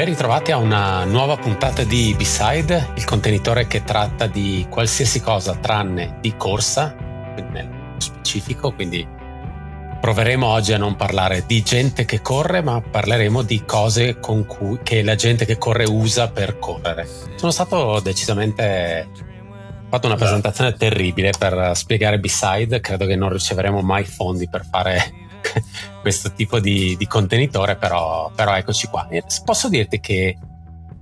Ben ritrovati a una nuova puntata di B-Side, il contenitore che tratta di qualsiasi cosa tranne di corsa, nello specifico, quindi proveremo oggi a non parlare di gente che corre, ma parleremo di cose con cui, che la gente che corre usa per correre. Sono stato decisamente ho fatto una presentazione terribile per spiegare B-Side, credo che non riceveremo mai fondi per fare questo tipo di, di contenitore, però, però, eccoci qua. Posso dirti che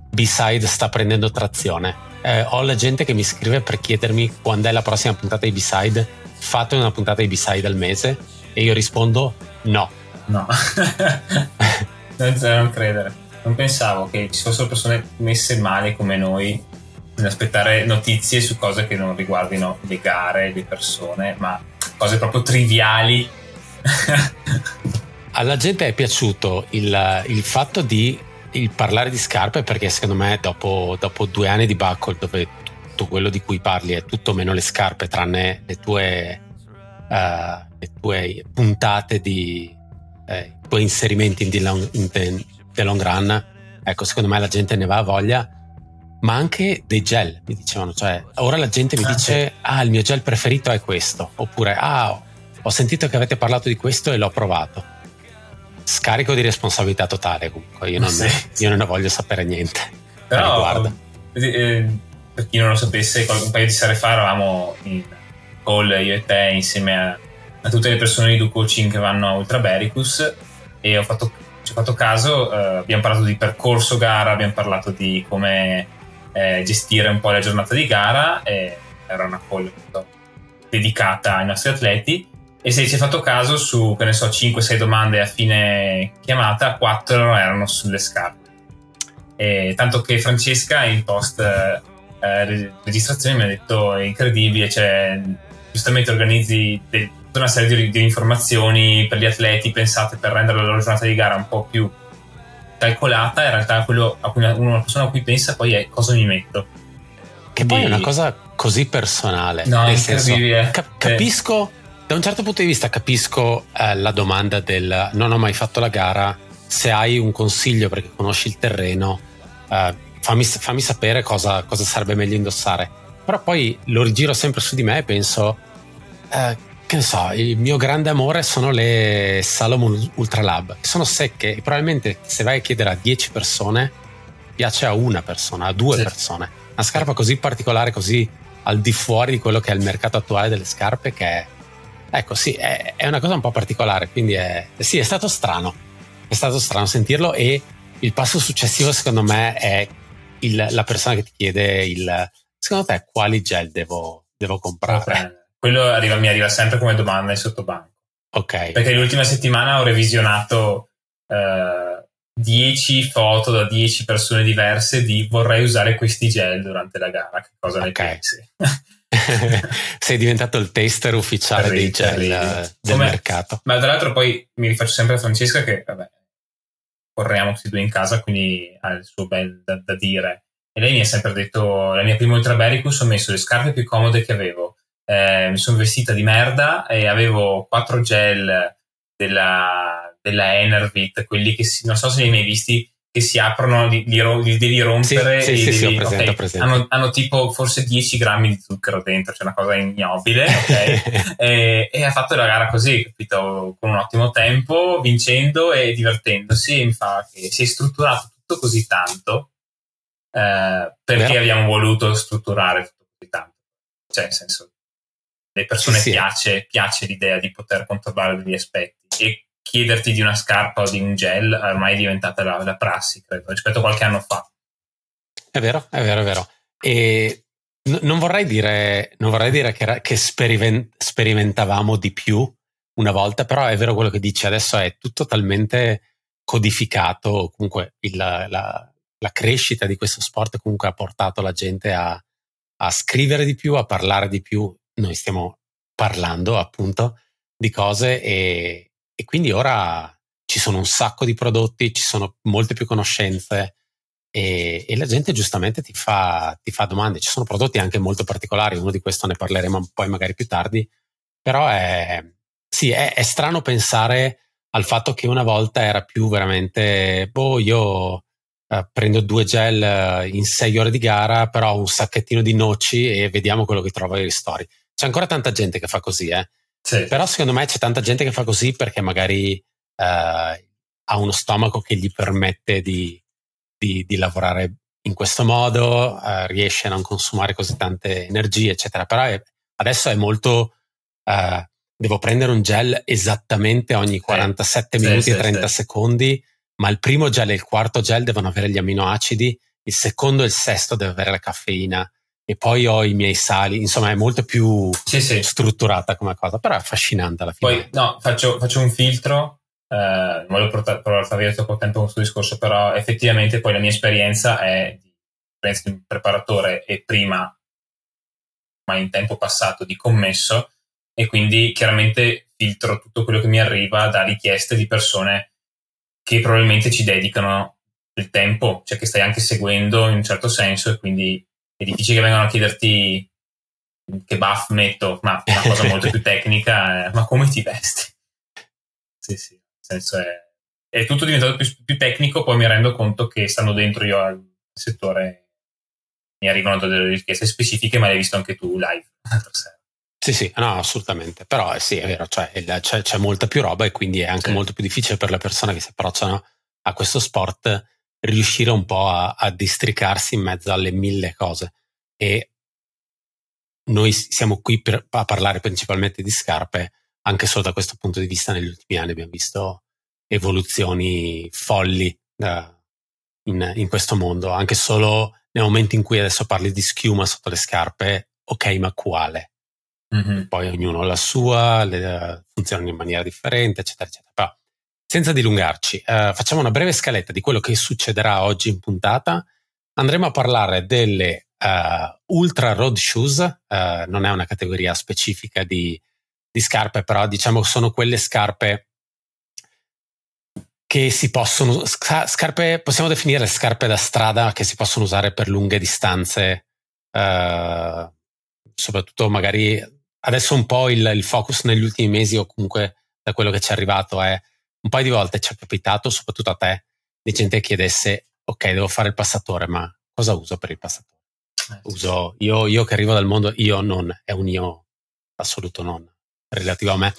B-Side sta prendendo trazione. Eh, ho la gente che mi scrive per chiedermi quando è la prossima puntata di B-Side. Fate una puntata di B-Side al mese e io rispondo no. No, non credere. Non pensavo che ci fossero persone messe male come noi aspettare notizie su cose che non riguardino le gare, le persone, ma cose proprio triviali Alla gente è piaciuto il, il fatto di il parlare di scarpe perché secondo me dopo, dopo, due anni di buckle dove tutto quello di cui parli è tutto meno le scarpe tranne le tue, uh, le tue puntate di eh, i tuoi inserimenti in, the long, in the, long run ecco secondo me la gente ne va a voglia ma anche dei gel mi dicevano cioè ora la gente mi ah, dice ah il mio gel preferito è questo oppure ah ho sentito che avete parlato di questo e l'ho provato. Scarico di responsabilità totale comunque, io non, sì. io non ne voglio sapere niente. Però, eh, per chi non lo sapesse, un paio di sere fa eravamo in call io e te insieme a, a tutte le persone di Do Coaching che vanno a Ultra Bericus e ho fatto, ci ho fatto caso, eh, abbiamo parlato di percorso gara, abbiamo parlato di come eh, gestire un po' la giornata di gara era una call dedicata ai nostri atleti e se ci hai fatto caso su, che ne so, 5-6 domande a fine chiamata, 4 erano sulle scarpe. E tanto che Francesca in post eh, registrazione mi ha detto è incredibile, cioè giustamente organizzi de- tutta una serie di, di, informazioni per gli atleti pensate per rendere la loro giornata di gara un po' più calcolata, in realtà quello a cui una, una persona a cui pensa poi è cosa mi metto. Che Quindi, poi è una cosa così personale. No, nel senso, cap- capisco da un certo punto di vista capisco eh, la domanda del non ho mai fatto la gara, se hai un consiglio perché conosci il terreno, eh, fammi, fammi, sapere cosa, cosa, sarebbe meglio indossare. Però poi lo rigiro sempre su di me e penso, eh, che ne so, il mio grande amore sono le Salomon Ultra Lab, che sono secche e probabilmente se vai a chiedere a 10 persone, piace a una persona, a due sì. persone. Una scarpa così particolare, così al di fuori di quello che è il mercato attuale delle scarpe che è Ecco, sì, è, è, una cosa un po' particolare, quindi è, sì, è stato strano. È stato strano sentirlo e il passo successivo secondo me è il, la persona che ti chiede il secondo te quali gel devo, devo comprare? Okay. Quello arriva, mi arriva sempre come domanda in sottobanco. Ok. Perché l'ultima settimana ho revisionato eh, 10 foto da 10 persone diverse di vorrei usare questi gel durante la gara. Che cosa okay. ne pensi? Sei diventato il taster ufficiale dei gel. Eh, del Come, mercato. Ma tra l'altro poi mi rifaccio sempre a Francesca che, vabbè, corriamo tutti due in casa, quindi ha il suo bel da, da, dire. E lei mi ha sempre detto, la mia prima Ultra Bericus ho messo le scarpe più comode che avevo. Eh, mi sono vestita di merda e avevo quattro gel della, della Enervit, quelli che si, non so se li hai mai visti, che si aprono, li, li, li devi rompere sì, sì, sì, devi, presente, okay, presente. Hanno, hanno, tipo forse 10 grammi di zucchero dentro, cioè una cosa ignobile, ok? e, e, ha fatto la gara così, capito? Con un ottimo tempo, vincendo e divertendosi. Mi fa che si è strutturato tutto così tanto eh, perché Beh. abbiamo voluto strutturare tutto così tanto. Cioè, nel senso, le persone piace, piace l'idea di poter controllare degli aspetti e chiederti di una scarpa o di un gel ormai è diventata la, la prassi, credo, rispetto a qualche anno fa. È vero, è vero, è vero. E n- non vorrei dire, non vorrei dire che, era, che sperimen- sperimentavamo di più una volta, però è vero quello che dici, adesso è tutto talmente codificato, comunque il, la, la, crescita di questo sport comunque ha portato la gente a, a scrivere di più, a parlare di più. Noi stiamo parlando appunto di cose e, e quindi ora ci sono un sacco di prodotti, ci sono molte più conoscenze e, e la gente giustamente ti fa, ti fa, domande. Ci sono prodotti anche molto particolari, uno di questo ne parleremo poi magari più tardi, però è, sì, è, è strano pensare al fatto che una volta era più veramente, boh, io uh, prendo due gel in sei ore di gara, però un sacchettino di noci e vediamo quello che trovo ai ristori. C'è ancora tanta gente che fa così, eh? Sì. Però secondo me c'è tanta gente che fa così perché magari ha uno stomaco che gli permette di, di, di lavorare in questo modo, riesce a non consumare così tante energie, eccetera. Però è, adesso è molto devo prendere un gel esattamente ogni 47 sì, minuti sì, e 30 sì. secondi, ma il primo gel e il quarto gel devono avere gli aminoacidi, il secondo e il sesto deve avere la caffeina e poi ho i miei sali, insomma è molto più strutturata come cosa, però è affascinante alla fine. Poi no, faccio, faccio un filtro, eh, non voglio portare, portare via troppo tempo questo discorso, però effettivamente poi la mia esperienza è di, un preparatore e prima, ma in tempo passato, di commesso, e quindi chiaramente filtro tutto quello che mi arriva da richieste di persone che probabilmente ci dedicano il tempo, cioè che stai anche seguendo in un certo senso e quindi è difficile che vengano a chiederti che buff metto, ma una cosa molto più tecnica, ma come ti vesti? Sì, sì, nel senso è, è tutto diventato più, più, tecnico, poi mi rendo conto che stando dentro io al settore mi arrivano delle richieste specifiche, ma l'hai visto anche tu live l'altra sera. Sì, sì, no, assolutamente. Però eh, sì, è vero, cioè, c'è, c'è, molta più roba e quindi è anche sì. molto più difficile per le persone che si approcciano a questo sport riuscire un po' a, a districarsi in mezzo alle mille cose. E noi siamo qui per, a parlare principalmente di scarpe, anche solo da questo punto di vista negli ultimi anni abbiamo visto evoluzioni folli uh, in, in questo mondo, anche solo nel momento in cui adesso parli di schiuma sotto le scarpe, ok, ma quale? Mm-hmm. Poi ognuno ha la sua, le, funzionano in maniera differente, eccetera, eccetera. Però, senza dilungarci, eh, facciamo una breve scaletta di quello che succederà oggi in puntata. Andremo a parlare delle uh, Ultra Road Shoes, uh, non è una categoria specifica di, di scarpe, però diciamo sono quelle scarpe che si possono, scarpe, possiamo definire scarpe da strada che si possono usare per lunghe distanze, uh, soprattutto magari adesso un po' il, il, focus negli ultimi mesi o comunque da quello che ci è arrivato è un paio di volte ci è capitato, soprattutto a te, di gente che chiedesse ok, devo fare il passatore, ma cosa uso per il passatore? Eh, uso io, io che arrivo dal mondo, io non, è un io assoluto non, relativo a me.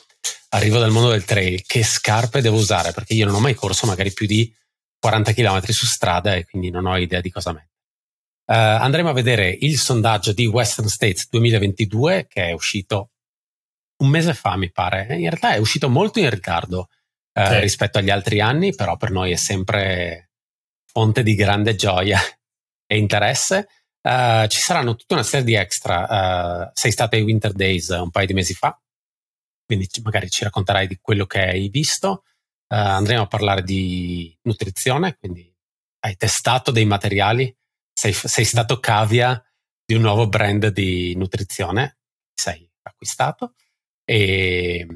Arrivo dal mondo del trail, che scarpe devo usare? Perché io non ho mai corso magari più di 40 km su strada e quindi non ho idea di cosa mettere. Uh, andremo a vedere il sondaggio di Western States 2022 che è uscito un mese fa, mi pare. In realtà è uscito molto in ritardo uh, sì. rispetto agli altri anni, però per noi è sempre fonte di grande gioia e interesse. Uh, ci saranno tutta una serie di extra. sei stato ai Winter Days un paio di mesi fa, quindi magari ci racconterai di quello che hai visto. andremo a parlare di nutrizione, quindi hai testato dei materiali sei, sei stato cavia di un nuovo brand di nutrizione, sei acquistato e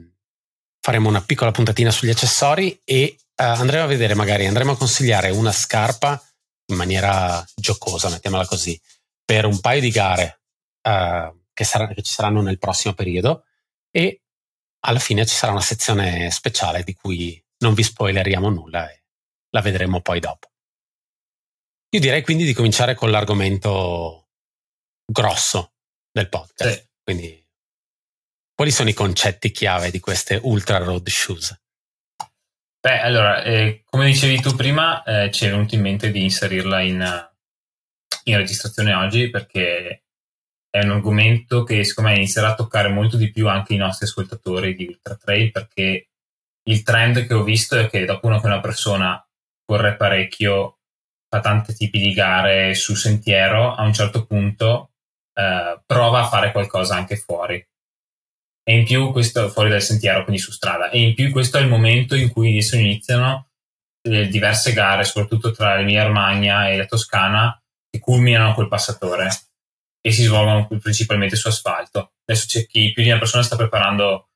faremo una piccola puntatina sugli accessori e uh, andremo a vedere magari, andremo a consigliare una scarpa in maniera giocosa, mettiamola così, per un paio di gare uh, che, sarà, che ci saranno nel prossimo periodo e alla fine ci sarà una sezione speciale di cui non vi spoileriamo nulla e la vedremo poi dopo. Io direi quindi di cominciare con l'argomento grosso del podcast. Sì. Quindi, quali sono i concetti chiave di queste Ultra Road Shoes? Beh, allora, eh, come dicevi tu prima, eh, ci è venuto in mente di inserirla in, in registrazione oggi perché è un argomento che secondo me inizierà a toccare molto di più anche i nostri ascoltatori di Ultra Trail perché il trend che ho visto è che dopo che una persona corre parecchio fa tanti tipi di gare su sentiero, a un certo punto eh, prova a fare qualcosa anche fuori. E in più questo fuori dal sentiero, quindi su strada. E in più questo è il momento in cui iniziano eh, diverse gare, soprattutto tra l'Emilia Romagna e la Toscana, che culminano col passatore e si svolgono principalmente su asfalto. Adesso c'è chi più di una persona sta preparando,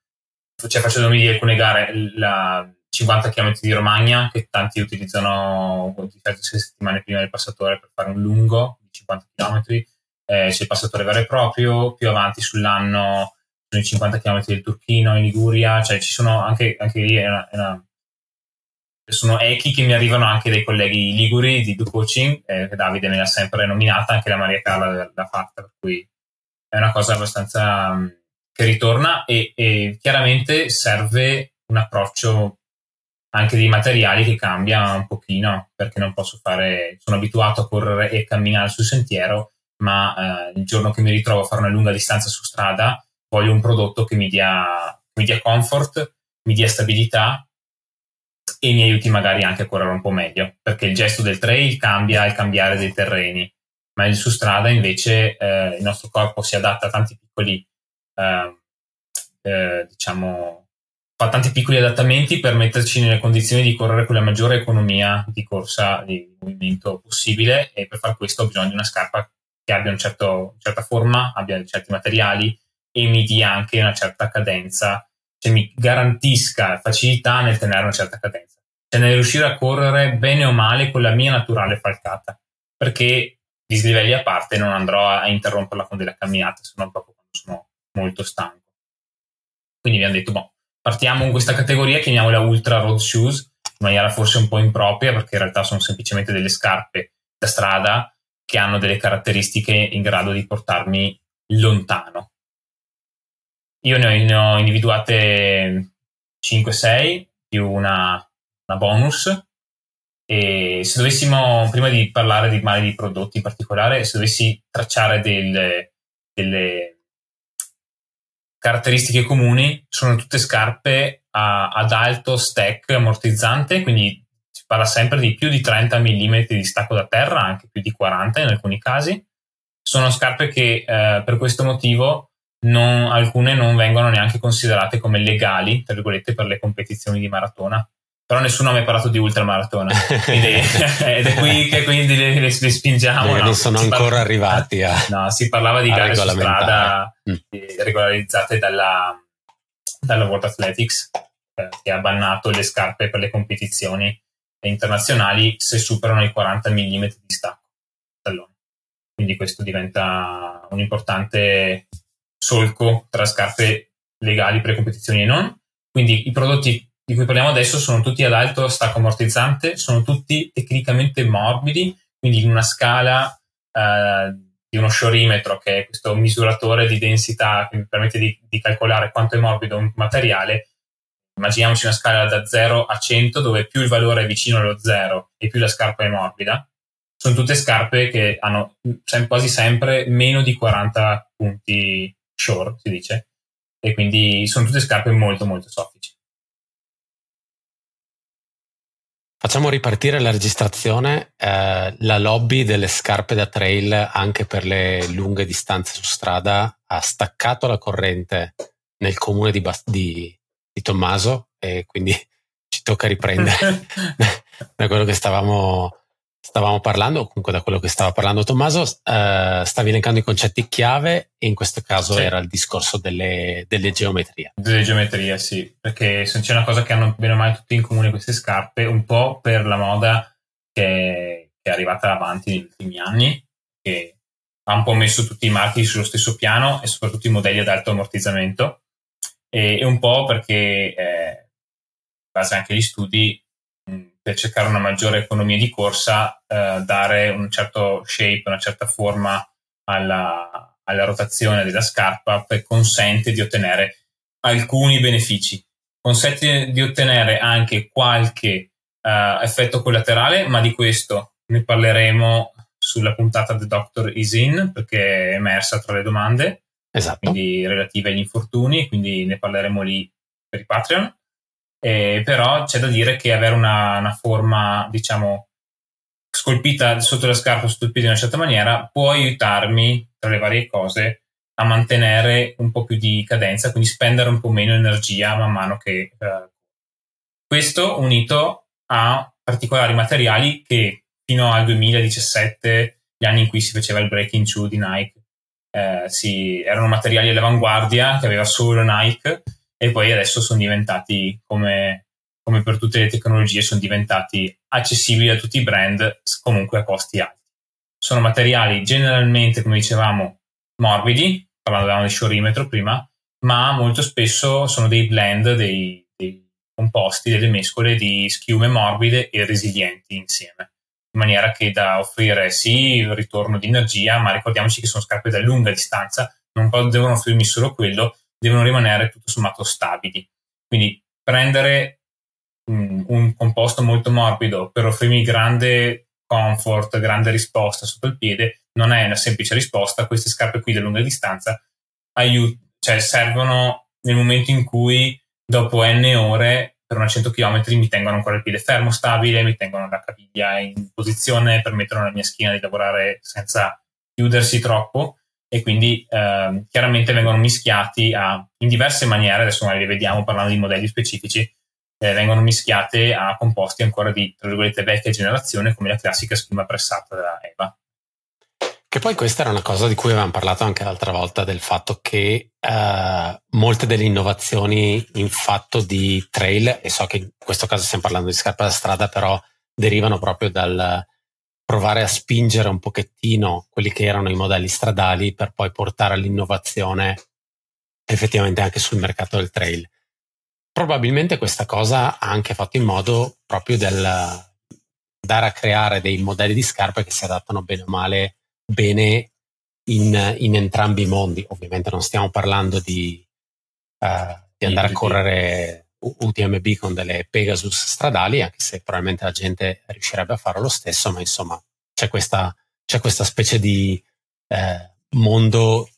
cioè facendomi di alcune gare, la, 50 km di Romagna che tanti utilizzano diverse settimane prima del passatore per fare un lungo di 50 km. Eh, c'è il passatore vero e proprio, più avanti sull'anno sono i 50 km del Turchino in Liguria, cioè ci sono anche, anche lì è una, è una sono echi che mi arrivano anche dai colleghi liguri di Do Coaching, eh, Davide me l'ha sempre nominata, anche la Maria Carla l'ha fatta, per cui è una cosa abbastanza um, che ritorna e, e, chiaramente serve un approccio anche dei materiali che cambia un pochino, perché non posso fare, sono abituato a correre e camminare sul sentiero, ma eh, il giorno che mi ritrovo a fare una lunga distanza su strada voglio un prodotto che mi dia, mi dia comfort, mi dia stabilità e mi aiuti magari anche a correre un po' meglio, perché il gesto del trail cambia il cambiare dei terreni, ma il su strada invece eh, il nostro corpo si adatta a tanti piccoli, eh, eh, diciamo, fa tanti piccoli adattamenti per metterci nelle condizioni di correre con la maggiore economia di corsa, di movimento possibile e per far questo ho bisogno di una scarpa che abbia un certo, una certa forma, abbia certi materiali e mi dia anche una certa cadenza cioè mi garantisca facilità nel tenere una certa cadenza, cioè nel riuscire a correre bene o male con la mia naturale falcata, perché dislivelli a parte non andrò a interromperla con delle camminate, se non proprio quando sono molto stanco. Quindi abbiamo detto, boh, partiamo con questa categoria, chiamiamola Ultra Road Shoes, in maniera forse un po' impropria, perché in realtà sono semplicemente delle scarpe da strada che hanno delle caratteristiche in grado di portarmi lontano. Io ne ho, ne ho individuate 5-6 più una, una, bonus. E se dovessimo, prima di parlare di mali di prodotti in particolare, se dovessi tracciare del, delle caratteristiche comuni, sono tutte scarpe a, ad alto stack ammortizzante, quindi si parla sempre di più di 30 mm di stacco da terra, anche più di 40 in alcuni casi. Sono scarpe che eh, per questo motivo non, alcune non vengono neanche considerate come legali, tra virgolette, per le competizioni di maratona. Però nessuno ha mai parlato di ultramaratona quindi, ed è qui che quindi le, le, le spingiamo. No? Non sono ancora parla, arrivati a. No, si parlava di gare su strada mm. regolarizzate dalla, dalla World Athletics, eh, che ha bannato le scarpe per le competizioni internazionali se superano i 40 mm di stacco. Quindi questo diventa un importante solco tra scarpe legali per competizioni e non. Quindi i prodotti di cui parliamo adesso sono tutti ad alto stacco ammortizzante, sono tutti tecnicamente morbidi, quindi in una scala eh, di uno sciorimetro, che è questo misuratore di densità che mi permette di, di calcolare quanto è morbido un materiale. Immaginiamoci una scala da 0 a 100, dove più il valore è vicino allo 0 e più la scarpa è morbida. Sono tutte scarpe che hanno quasi sempre meno di 40 punti shore, si dice, e quindi sono tutte scarpe molto molto soffici. Facciamo ripartire la registrazione, eh, la lobby delle scarpe da trail anche per le lunghe distanze su strada ha staccato la corrente nel comune di, Bast- di, di Tommaso e quindi ci tocca riprendere da quello che stavamo stavamo parlando, comunque da quello che stava parlando Tommaso, uh, stavi elencando i concetti chiave e in questo caso sì. era il discorso delle, delle, geometrie. Delle geometrie, sì, perché se c'è una cosa che hanno bene o male tutti in comune queste scarpe, un po' per la moda che, che è arrivata avanti negli ultimi anni, che ha un po' messo tutti i marchi sullo stesso piano e soprattutto i modelli ad alto ammortizzamento, e, e un po' perché, eh, in base anche agli studi, per cercare una maggiore economia di corsa, eh, dare un certo shape, una certa forma alla, alla rotazione della scarpa per consente di ottenere alcuni benefici. Consente di ottenere anche qualche uh, effetto collaterale, ma di questo ne parleremo sulla puntata The Doctor Is In perché è emersa tra le domande, esatto. quindi relative agli infortuni, quindi ne parleremo lì per i Patreon. Eh, però c'è da dire che avere una, una, forma, diciamo, scolpita sotto la scarpa, sotto il piede in una certa maniera, può aiutarmi, tra le varie cose, a mantenere un po' più di cadenza, quindi spendere un po' meno energia man mano che... Eh, questo unito a particolari materiali che fino al 2017, gli anni in cui si faceva il breaking through di Nike, eh, si, erano materiali all'avanguardia che aveva solo Nike e poi adesso sono diventati come, come per tutte le tecnologie sono diventati accessibili a tutti i brand comunque a costi alti. Sono materiali generalmente come dicevamo morbidi parlavamo di sciorimetro prima ma molto spesso sono dei blend dei, dei composti, delle mescole di schiume morbide e resilienti insieme, in maniera che da offrire sì il ritorno di energia, ma ricordiamoci che sono scarpe da lunga distanza, non devono offrirmi solo quello, devono rimanere tutto sommato stabili. Quindi prendere um, un composto molto morbido per offrirmi grande comfort, grande risposta sotto il piede, non è una semplice risposta. Queste scarpe qui da lunga distanza aiut- cioè servono nel momento in cui dopo n ore per una 100 km mi tengono ancora il piede fermo, stabile, mi tengono la caviglia in posizione, permettono alla mia schiena di lavorare senza chiudersi troppo e quindi eh, chiaramente vengono mischiati a, in diverse maniere, adesso magari le vediamo parlando di modelli specifici, eh, vengono mischiate a composti ancora di, tra virgolette, vecchia generazione come la classica schiuma pressata da Eva. Che poi questa era una cosa di cui avevamo parlato anche l'altra volta, del fatto che uh, molte delle innovazioni in fatto di trail, e so che in questo caso stiamo parlando di scarpa da strada, però derivano proprio dal provare a spingere un pochettino quelli che erano i modelli stradali per poi portare all'innovazione effettivamente anche sul mercato del trail. Probabilmente questa cosa ha anche fatto in modo proprio del dare a creare dei modelli di scarpe che si adattano bene o male bene in, in entrambi i mondi. Ovviamente non stiamo parlando di, uh, di andare a correre UTMB con delle Pegasus stradali, anche se probabilmente la gente riuscirebbe a farlo lo stesso, ma insomma c'è questa, c'è questa specie di eh, mondo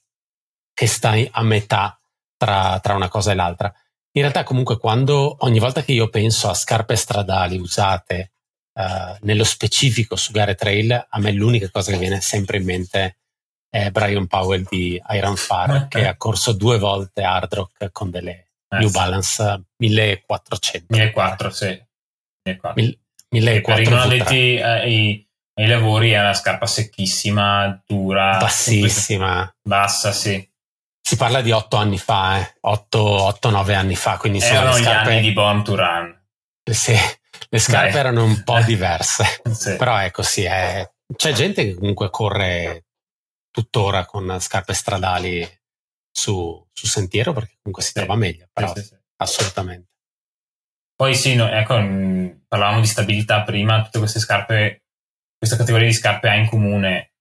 che sta a metà tra, tra una cosa e l'altra. In realtà comunque quando ogni volta che io penso a scarpe stradali usate uh, nello specifico su gare trail, a me l'unica cosa che viene sempre in mente è Brian Powell di Iron Far, okay. che ha corso due volte hard rock con delle eh, New Balance 1400. 1400, sì. 1400. 1400 non addetti ai, ai lavori è una scarpa secchissima, dura. Bassissima. Bassa, sì. Si parla di 8 anni fa, eh. 8-9 anni fa, quindi Erano sono scarpe... gli anni di Born to Run. Sì, le scarpe Dai. erano un po' diverse, sì. però ecco sì, è... c'è gente che comunque corre tuttora con scarpe stradali su, su sentiero perché comunque si trova meglio, però assolutamente. Poi sì, no, ecco, parlavamo di stabilità prima, tutte queste scarpe, questa categoria di scarpe ha in comune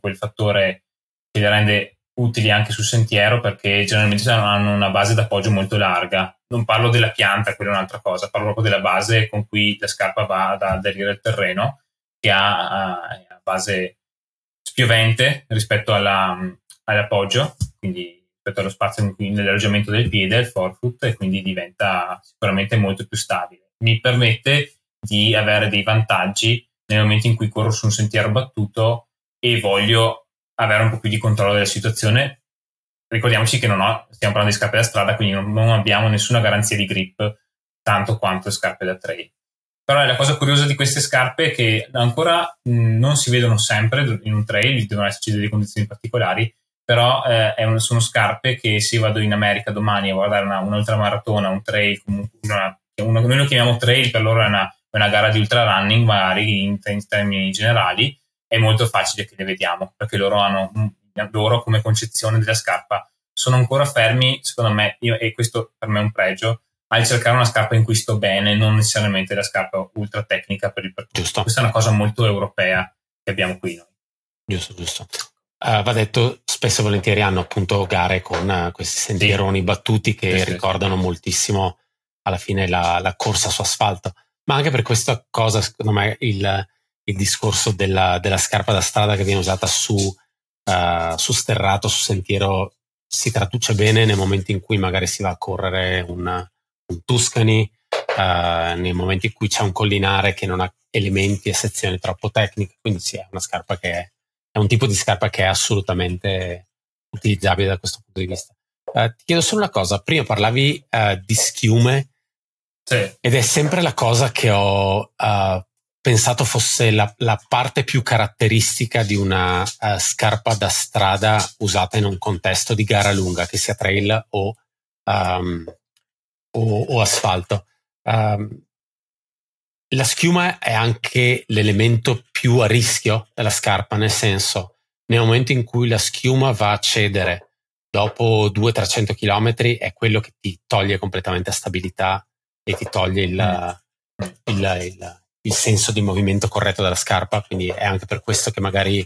quel fattore che le rende utili anche sul sentiero perché generalmente hanno una base d'appoggio molto larga. Non parlo della pianta, quella è un'altra cosa, parlo proprio della base con cui la scarpa va ad aderire al terreno, che ha a base spiovente rispetto alla, all'appoggio, quindi rispetto allo spazio nell'alloggiamento del piede, il forefoot, e quindi diventa sicuramente molto più stabile. Mi permette di avere dei vantaggi nel momento in cui corro su un sentiero battuto e voglio avere un po' più di controllo della situazione. Ricordiamoci che non ho, stiamo parlando di scarpe da strada, quindi non, non abbiamo nessuna garanzia di grip tanto quanto scarpe da trail. Però la cosa curiosa di queste scarpe è che ancora mh, non si vedono sempre in un trail, devono esserci delle condizioni particolari, però eh, un, sono scarpe che se vado in America domani a guardare una, un'ultramaratona, un trail, una, una, noi lo chiamiamo trail, per loro è una, una gara di ultra running, magari in, in termini generali, è molto facile che le vediamo, perché loro hanno loro come concezione della scarpa sono ancora fermi, secondo me, io, e questo per me è un pregio, al cercare una scarpa in cui sto bene, non necessariamente la scarpa ultra tecnica per il percorso. Giusto. Questa è una cosa molto europea che abbiamo qui noi. Giusto, giusto. Uh, va detto, spesso e volentieri hanno appunto gare con uh, questi sentieroni sì. battuti che sì, ricordano sì. moltissimo alla fine la, la, corsa su asfalto. Ma anche per questa cosa, secondo me, il, il discorso della, della, scarpa da strada che viene usata su, uh, su sterrato, su sentiero, si traduce bene nel momento in cui magari si va a correre un, un Tuscany, nei momenti in cui c'è un collinare che non ha elementi e sezioni troppo tecniche, quindi sì, è una scarpa che è, è un tipo di scarpa che è assolutamente utilizzabile da questo punto di vista. Uh, ti chiedo solo una cosa, prima parlavi di schiume sì. ed è sempre la cosa che ho pensato fosse la, la, parte più caratteristica di una uh, scarpa da strada usata in un contesto di gara lunga, che sia trail o, um, o, o asfalto. Um, la schiuma è anche l'elemento più a rischio della scarpa, nel senso, nel momento in cui la schiuma va a cedere dopo 200-300 km, è quello che ti toglie completamente stabilità e ti toglie il, mm. il, il, il, senso di movimento corretto della scarpa, quindi è anche per questo che magari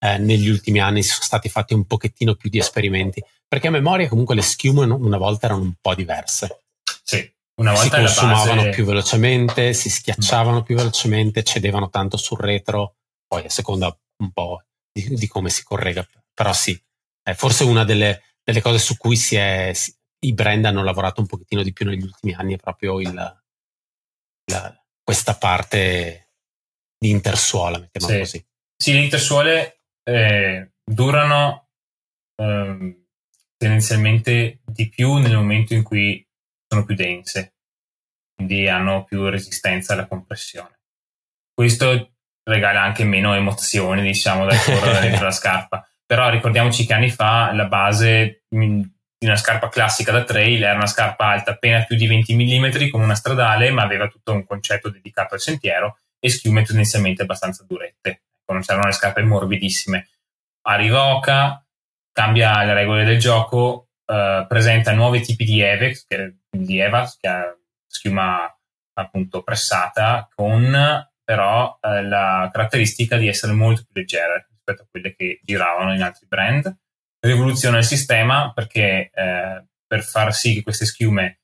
eh, negli ultimi anni sono stati fatti un pochettino più di esperimenti, perché a memoria comunque le schiume una volta erano un po' diverse. Sì, una volta si consumavano base... più velocemente, si schiacciavano più velocemente, cedevano tanto sul retro, poi a seconda un po' di, di come si correga, però sì, è forse una delle, delle cose su cui si è, si, i brand hanno lavorato un pochettino di più negli ultimi anni è proprio il, la, questa parte di intersuola, mettiamola sì. così. Sì, le intersuole eh, durano eh, tendenzialmente di più nel momento in cui sono più dense, quindi hanno più resistenza alla compressione. Questo regala anche meno emozioni, diciamo, dal correre dentro la scarpa. Però ricordiamoci che anni fa la base di una scarpa classica da trail, era una scarpa alta appena più di 20 mm come una stradale, ma aveva tutto un concetto dedicato al sentiero e schiume tendenzialmente abbastanza durette. Ecco, non c'erano le scarpe morbidissime. Arriva Oka, cambia le regole del gioco, eh, presenta nuovi tipi di Evex, che, di Evas, che ha schiuma appunto pressata, con però eh, la caratteristica di essere molto più leggera rispetto a quelle che giravano in altri brand rivoluziona il sistema perché eh, per far sì che queste schiume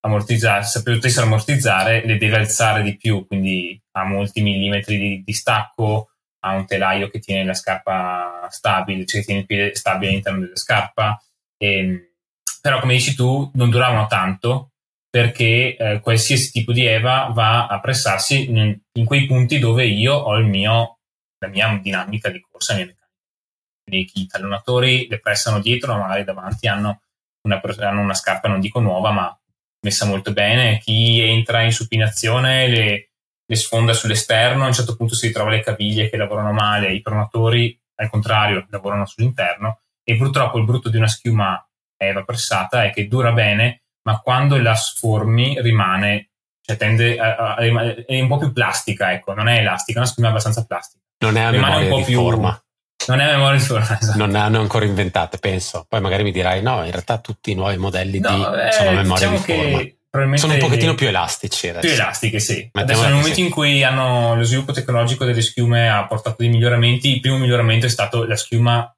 potessero ammortizzare le deve alzare di più, quindi ha molti millimetri di distacco, ha un telaio che tiene la scarpa stabile, cioè che tiene il piede stabile all'interno della scarpa. E, ehm, però come dici tu non duravano tanto perché eh, qualsiasi tipo di EVA va a pressarsi in, in, quei punti dove io ho il mio, la mia dinamica di corsa, la mia quindi i tallonatori le pressano dietro, magari davanti hanno una, hanno una scarpa, non dico nuova, ma messa molto bene. Chi entra in supinazione le, le sfonda sull'esterno, a un certo punto si ritrova le caviglie che lavorano male, i pronatori al contrario lavorano sull'interno e purtroppo il brutto di una schiuma eva pressata è che dura bene, ma quando la sformi rimane, cioè tende a, a, a, è un po' più plastica, ecco, non è elastica, è una schiuma abbastanza plastica. Non è a rimane po' più forma. Non è memoria di forma. Esatto. Non hanno ancora inventate, penso. Poi magari mi dirai, no, in realtà tutti i nuovi modelli no, di, eh, sono memoria diciamo di forma. Sono un pochettino più elastici adesso. Più elastiche, sì. Mettiamo adesso nel momento in cui hanno lo sviluppo tecnologico delle schiume ha portato dei miglioramenti, il primo miglioramento è stato la schiuma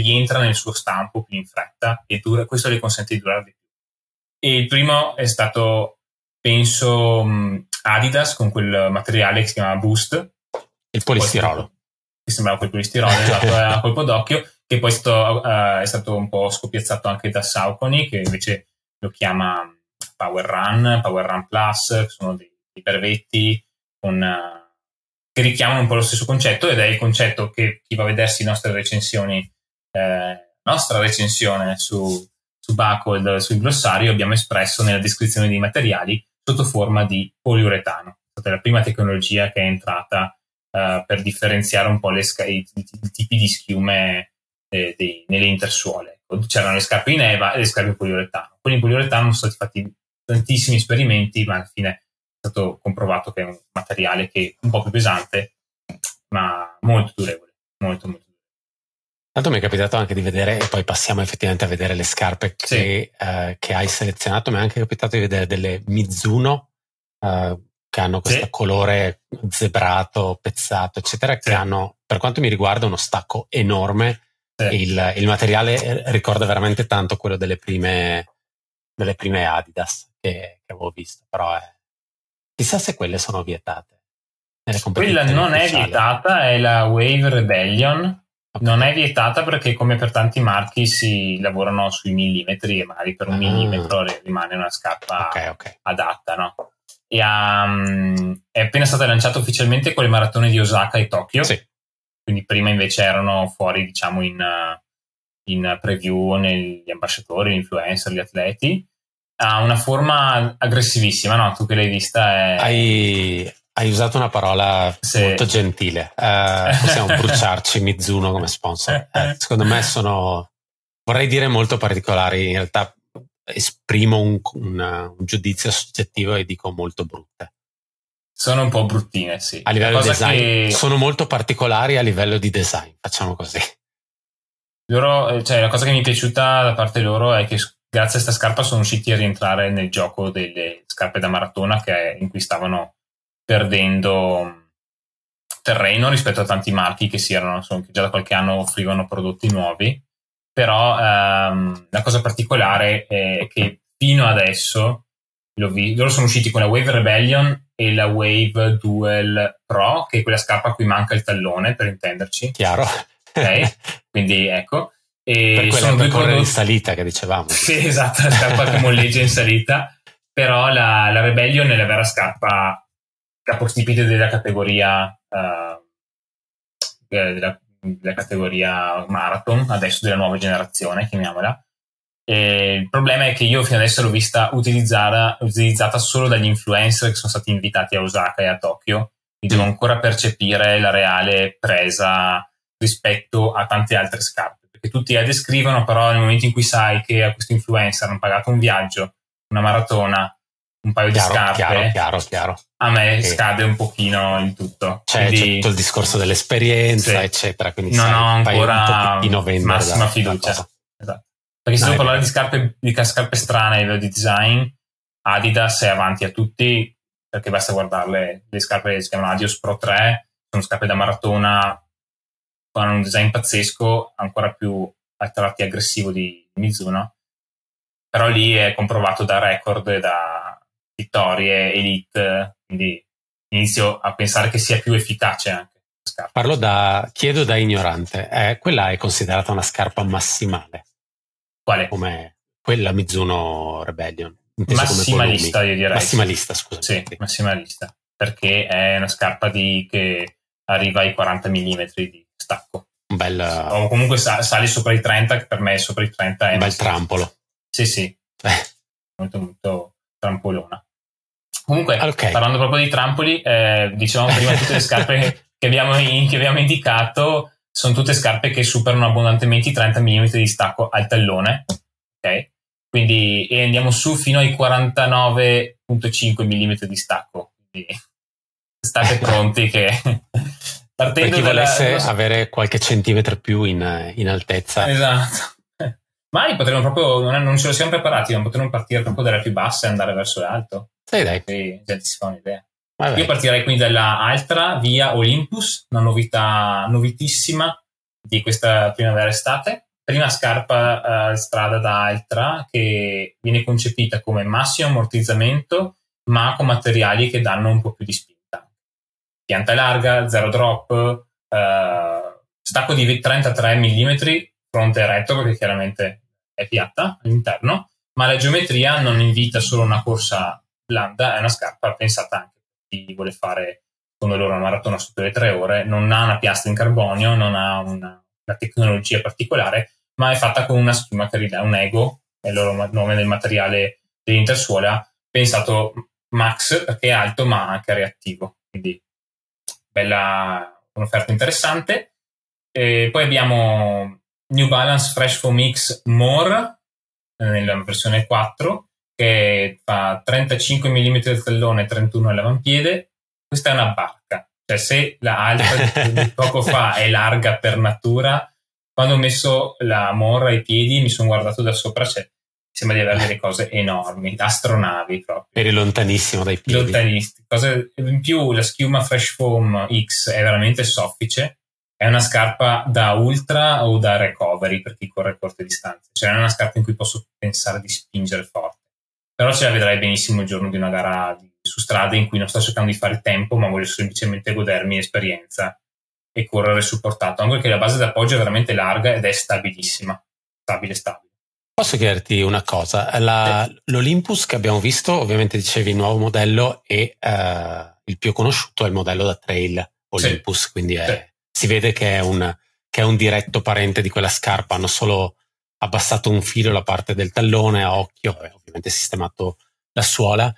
rientra nel suo stampo più in fretta e dura, questo le consente di durare di più. E il primo è stato, penso, Adidas con quel materiale che si chiama Boost. Il polistirolo che sembrava quel polistirolo esatto, a colpo d'occhio, che poi è stato, uh, è stato, un po' scopiazzato anche da Saucony, che invece lo chiama Power Run, Power Run Plus, sono dei, dei brevetti con, uh, che richiamano un po' lo stesso concetto ed è il concetto che chi va a vedersi le nostre recensioni, eh, nostra recensione su, su Buckled, sul glossario, abbiamo espresso nella descrizione dei materiali sotto forma di poliuretano. È stata la prima tecnologia che è entrata uh, per differenziare un po' sca- i, i, i, tipi di schiume eh, dei, nelle intersuole. C'erano le scarpe in Eva e le scarpe in poliuretano. Quelli in poliuretano sono stati fatti tantissimi esperimenti, ma alla fine è stato comprovato che è un materiale che è un po' più pesante, ma molto durevole. Molto, molto Tanto mi è capitato anche di vedere, e poi passiamo effettivamente a vedere le scarpe che, sì. eh, che hai selezionato, mi è anche capitato di vedere delle Mizuno eh, che hanno questo sì. colore zebrato, pezzato, eccetera, sì. che hanno, per quanto mi riguarda, uno stacco enorme. Il, il, materiale ricorda veramente tanto quello delle prime, delle prime Adidas che, che avevo visto, però è, chissà se quelle sono vietate. Quella non ufficiali. è vietata, è la Wave Rebellion. Non è vietata perché, come per tanti marchi, si lavorano sui millimetri e magari per un ah. millimetro rimane una scarpa okay, okay. adatta, no? e ha, um, è appena stata lanciata ufficialmente con le maratone di Osaka e Tokyo. Sì. Quindi prima invece erano fuori, diciamo, in, in preview negli ambasciatori, gli influencer, gli atleti. Ha una forma aggressivissima, no? Tu che l'hai vista è... Hai, hai usato una parola sì. molto gentile. Uh, possiamo bruciarci Mizuno come sponsor. Eh, secondo me sono, vorrei dire molto particolari. In realtà esprimo un, un, un, giudizio soggettivo e dico molto brutte. Sono un po' bruttine, sì. A livello di design, che... sono molto particolari a livello di design, facciamo così. Loro, eh, cioè, la cosa che mi è piaciuta da parte loro è che grazie a questa scarpa sono riusciti a rientrare nel gioco delle scarpe da maratona che, in cui stavano perdendo terreno rispetto a tanti marchi che, si erano, insomma, che già da qualche anno offrivano prodotti nuovi. Però ehm, la cosa particolare è che fino adesso vi- loro sono usciti con la Wave Rebellion e la Wave Duel Pro, che è quella scarpa a cui manca il tallone, per intenderci. Chiaro. Ok, quindi ecco. E per sono due prodotti... in salita che dicevamo. Sì, esatto, la scarpa che molleggia in salita. Però la, la Rebellion è la vera scarpa capostipite della categoria uh, della, della, categoria marathon, adesso della nuova generazione, chiamiamola. E il problema è che io fino adesso l'ho vista utilizzata, utilizzata solo dagli influencer che sono stati invitati a Osaka e a Tokyo, quindi devo ancora percepire la reale presa rispetto a tante altre scarpe. Perché tutti la descrivono, però nel momento in cui sai che a questo influencer hanno pagato un viaggio, una maratona, un paio chiaro, di scarpe, chiaro, chiaro, chiaro. a me e scade un pochino il tutto. C'è, quindi, c'è tutto il discorso dell'esperienza, sì. eccetera. Quindi non ho ancora massima fiducia. Esatto. Perché se devo parlare di scarpe, di scarpe strane di design, Adidas è avanti a tutti, perché basta guardarle. Le scarpe si chiamano Adios Pro 3 sono scarpe da maratona con un design pazzesco, ancora più a tratti aggressivo di Mizuno. Però lì è comprovato da record e da vittorie, elite, quindi inizio a pensare che sia più efficace anche. Parlo da, chiedo da ignorante, eh, quella è considerata una scarpa massimale? Quale? Come quella Mizuno Rebellion. Massimalista, io direi. Massimalista, scusa. Sì, massimalista, perché è una scarpa di, che arriva ai 40 mm di stacco. Un bel... O comunque sali sopra i 30, che per me sopra i 30 è... Un bel trampolo. Sì, sì. Eh. Molto, molto trampolona. Comunque, okay. parlando proprio di trampoli, eh, dicevamo prima tutte le scarpe che abbiamo, che abbiamo indicato sono tutte scarpe che superano abbondantemente i 30 mm di stacco al tallone. Ok? Quindi e andiamo su fino ai 49.5 mm di stacco. Quindi state pronti che partendo per chi dalla, volesse so, avere qualche centimetro più in, in altezza. Esatto. Mai potremmo proprio, non, non, ce lo siamo preparati, non potremmo partire proprio dalle più basse e andare verso l'alto. Sì, dai. Sì, già ti si fa un'idea. Vabbè. Io partirei quindi dalla Altra via Olympus, una novità novitissima di questa primavera-estate. Prima scarpa uh, strada da Altra che viene concepita come massimo ammortizzamento ma con materiali che danno un po' più di spinta. Pianta larga, zero drop, uh, stacco di 33 mm, fronte e retro perché chiaramente è piatta all'interno, ma la geometria non invita solo una corsa blanda, è una scarpa pensata anche per chi vuole fare come loro una maratona sotto le tre ore, non ha una piastra in carbonio, non ha una, una tecnologia particolare, ma è fatta con una schiuma che ridà un ego, è il loro nome del materiale dell'intersuola, pensato max perché è alto ma anche reattivo, quindi bella un'offerta interessante. E poi abbiamo New Balance Fresh Foam X More eh, nella versione 4 che fa 35 mm del tallone e 31 all'avampiede. Questa è una barca, cioè se la alta di poco fa è larga per natura, quando ho messo la morra ai piedi mi sono guardato da sopra, cioè, sembra di avere delle cose enormi, astronavi proprio. Eri lontanissimo dai piedi. Lontanissimo. Cose, in più la schiuma Fresh Foam X è veramente soffice, è una scarpa da ultra o da recovery per chi corre corte distanze, cioè è una scarpa in cui posso pensare di spingere forte. Però ce la vedrai benissimo il giorno di una gara su strada in cui non sto cercando di fare tempo, ma voglio semplicemente godermi l'esperienza e correre supportato, anche perché la base d'appoggio è veramente larga ed è stabilissima, stabile, stabile. Posso chiederti una cosa? La, sì. L'Olympus che abbiamo visto, ovviamente dicevi il nuovo modello e uh, il più conosciuto è il modello da trail Olympus, sì. quindi è, sì si vede che è, un, che è un diretto parente di quella scarpa, hanno solo abbassato un filo la parte del tallone a occhio e ovviamente sistemato la suola,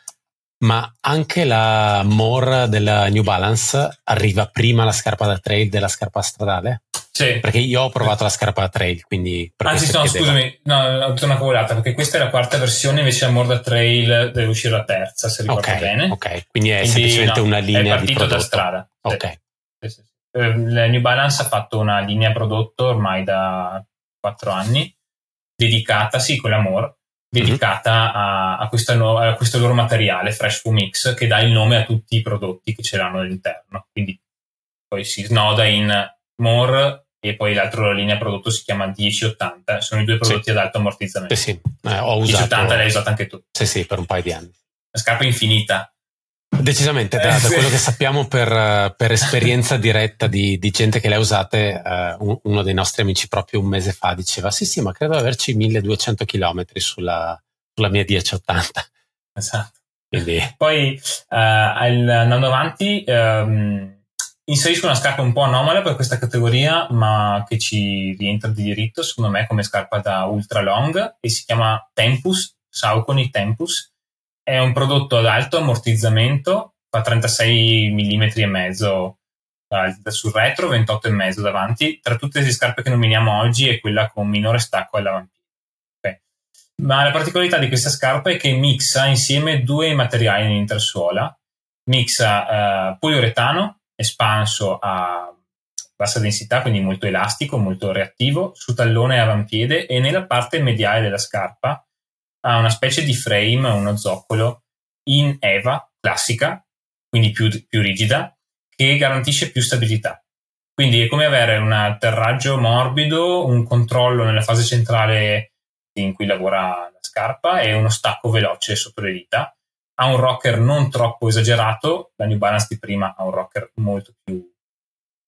ma anche la More della New Balance arriva prima la scarpa da trail della scarpa stradale? Sì. Perché io ho provato la scarpa da trail, quindi... Anzi, no, scusami, no, ho detto una cavolata, perché questa è la quarta versione, invece la More da trail deve uscire la terza, se ricordo okay, bene. Ok, quindi è quindi, semplicemente no, una linea di prodotto. È partito da strada. Ok. Sì, sì, Ehm, la New Balance ha fatto una linea prodotto ormai da quattro anni, dedicata, sì, con l'amore, dedicata mm-hmm. a, a, nuova, a, questo loro materiale Fresh Food Mix che dà il nome a tutti i prodotti che ce l'hanno all'interno. Quindi poi si snoda in More e poi l'altra linea prodotto si chiama 1080. Sono i due prodotti sì. ad alto ammortizzamento. Sì, sì. Eh, ho usato... 1080 l'hai usato anche tu. Sì, sì, per un paio di anni. La scarpa infinita. Decisamente, da, da, quello che sappiamo per, per esperienza diretta di, di, gente che le ha usate, uh, uno dei nostri amici proprio un mese fa diceva sì sì ma credo averci 1200 km sulla, sulla mia 1080. Esatto. Quindi... Poi uh, andando avanti um, inserisco una scarpa un po' anomala per questa categoria ma che ci rientra di diritto secondo me come scarpa da ultra long e si chiama Tempus, Saucony Tempus è un prodotto ad alto ammortizzamento, fa 36 mm e mezzo sul retro, 28 e mezzo davanti. Tra tutte le scarpe che nominiamo oggi è quella con minore stacco all'avampiede. Okay. Ma la particolarità di questa scarpa è che mixa insieme due materiali nell'intersuola. Mixa uh, poliuretano espanso a bassa densità, quindi molto elastico, molto reattivo, su tallone e avampiede e nella parte mediale della scarpa ha una specie di frame, uno zoccolo in EVA classica, quindi più, più rigida, che garantisce più stabilità. Quindi è come avere un atterraggio morbido, un controllo nella fase centrale in cui lavora la scarpa e uno stacco veloce sopra le dita. Ha un rocker non troppo esagerato, la New Balance di prima ha un rocker molto più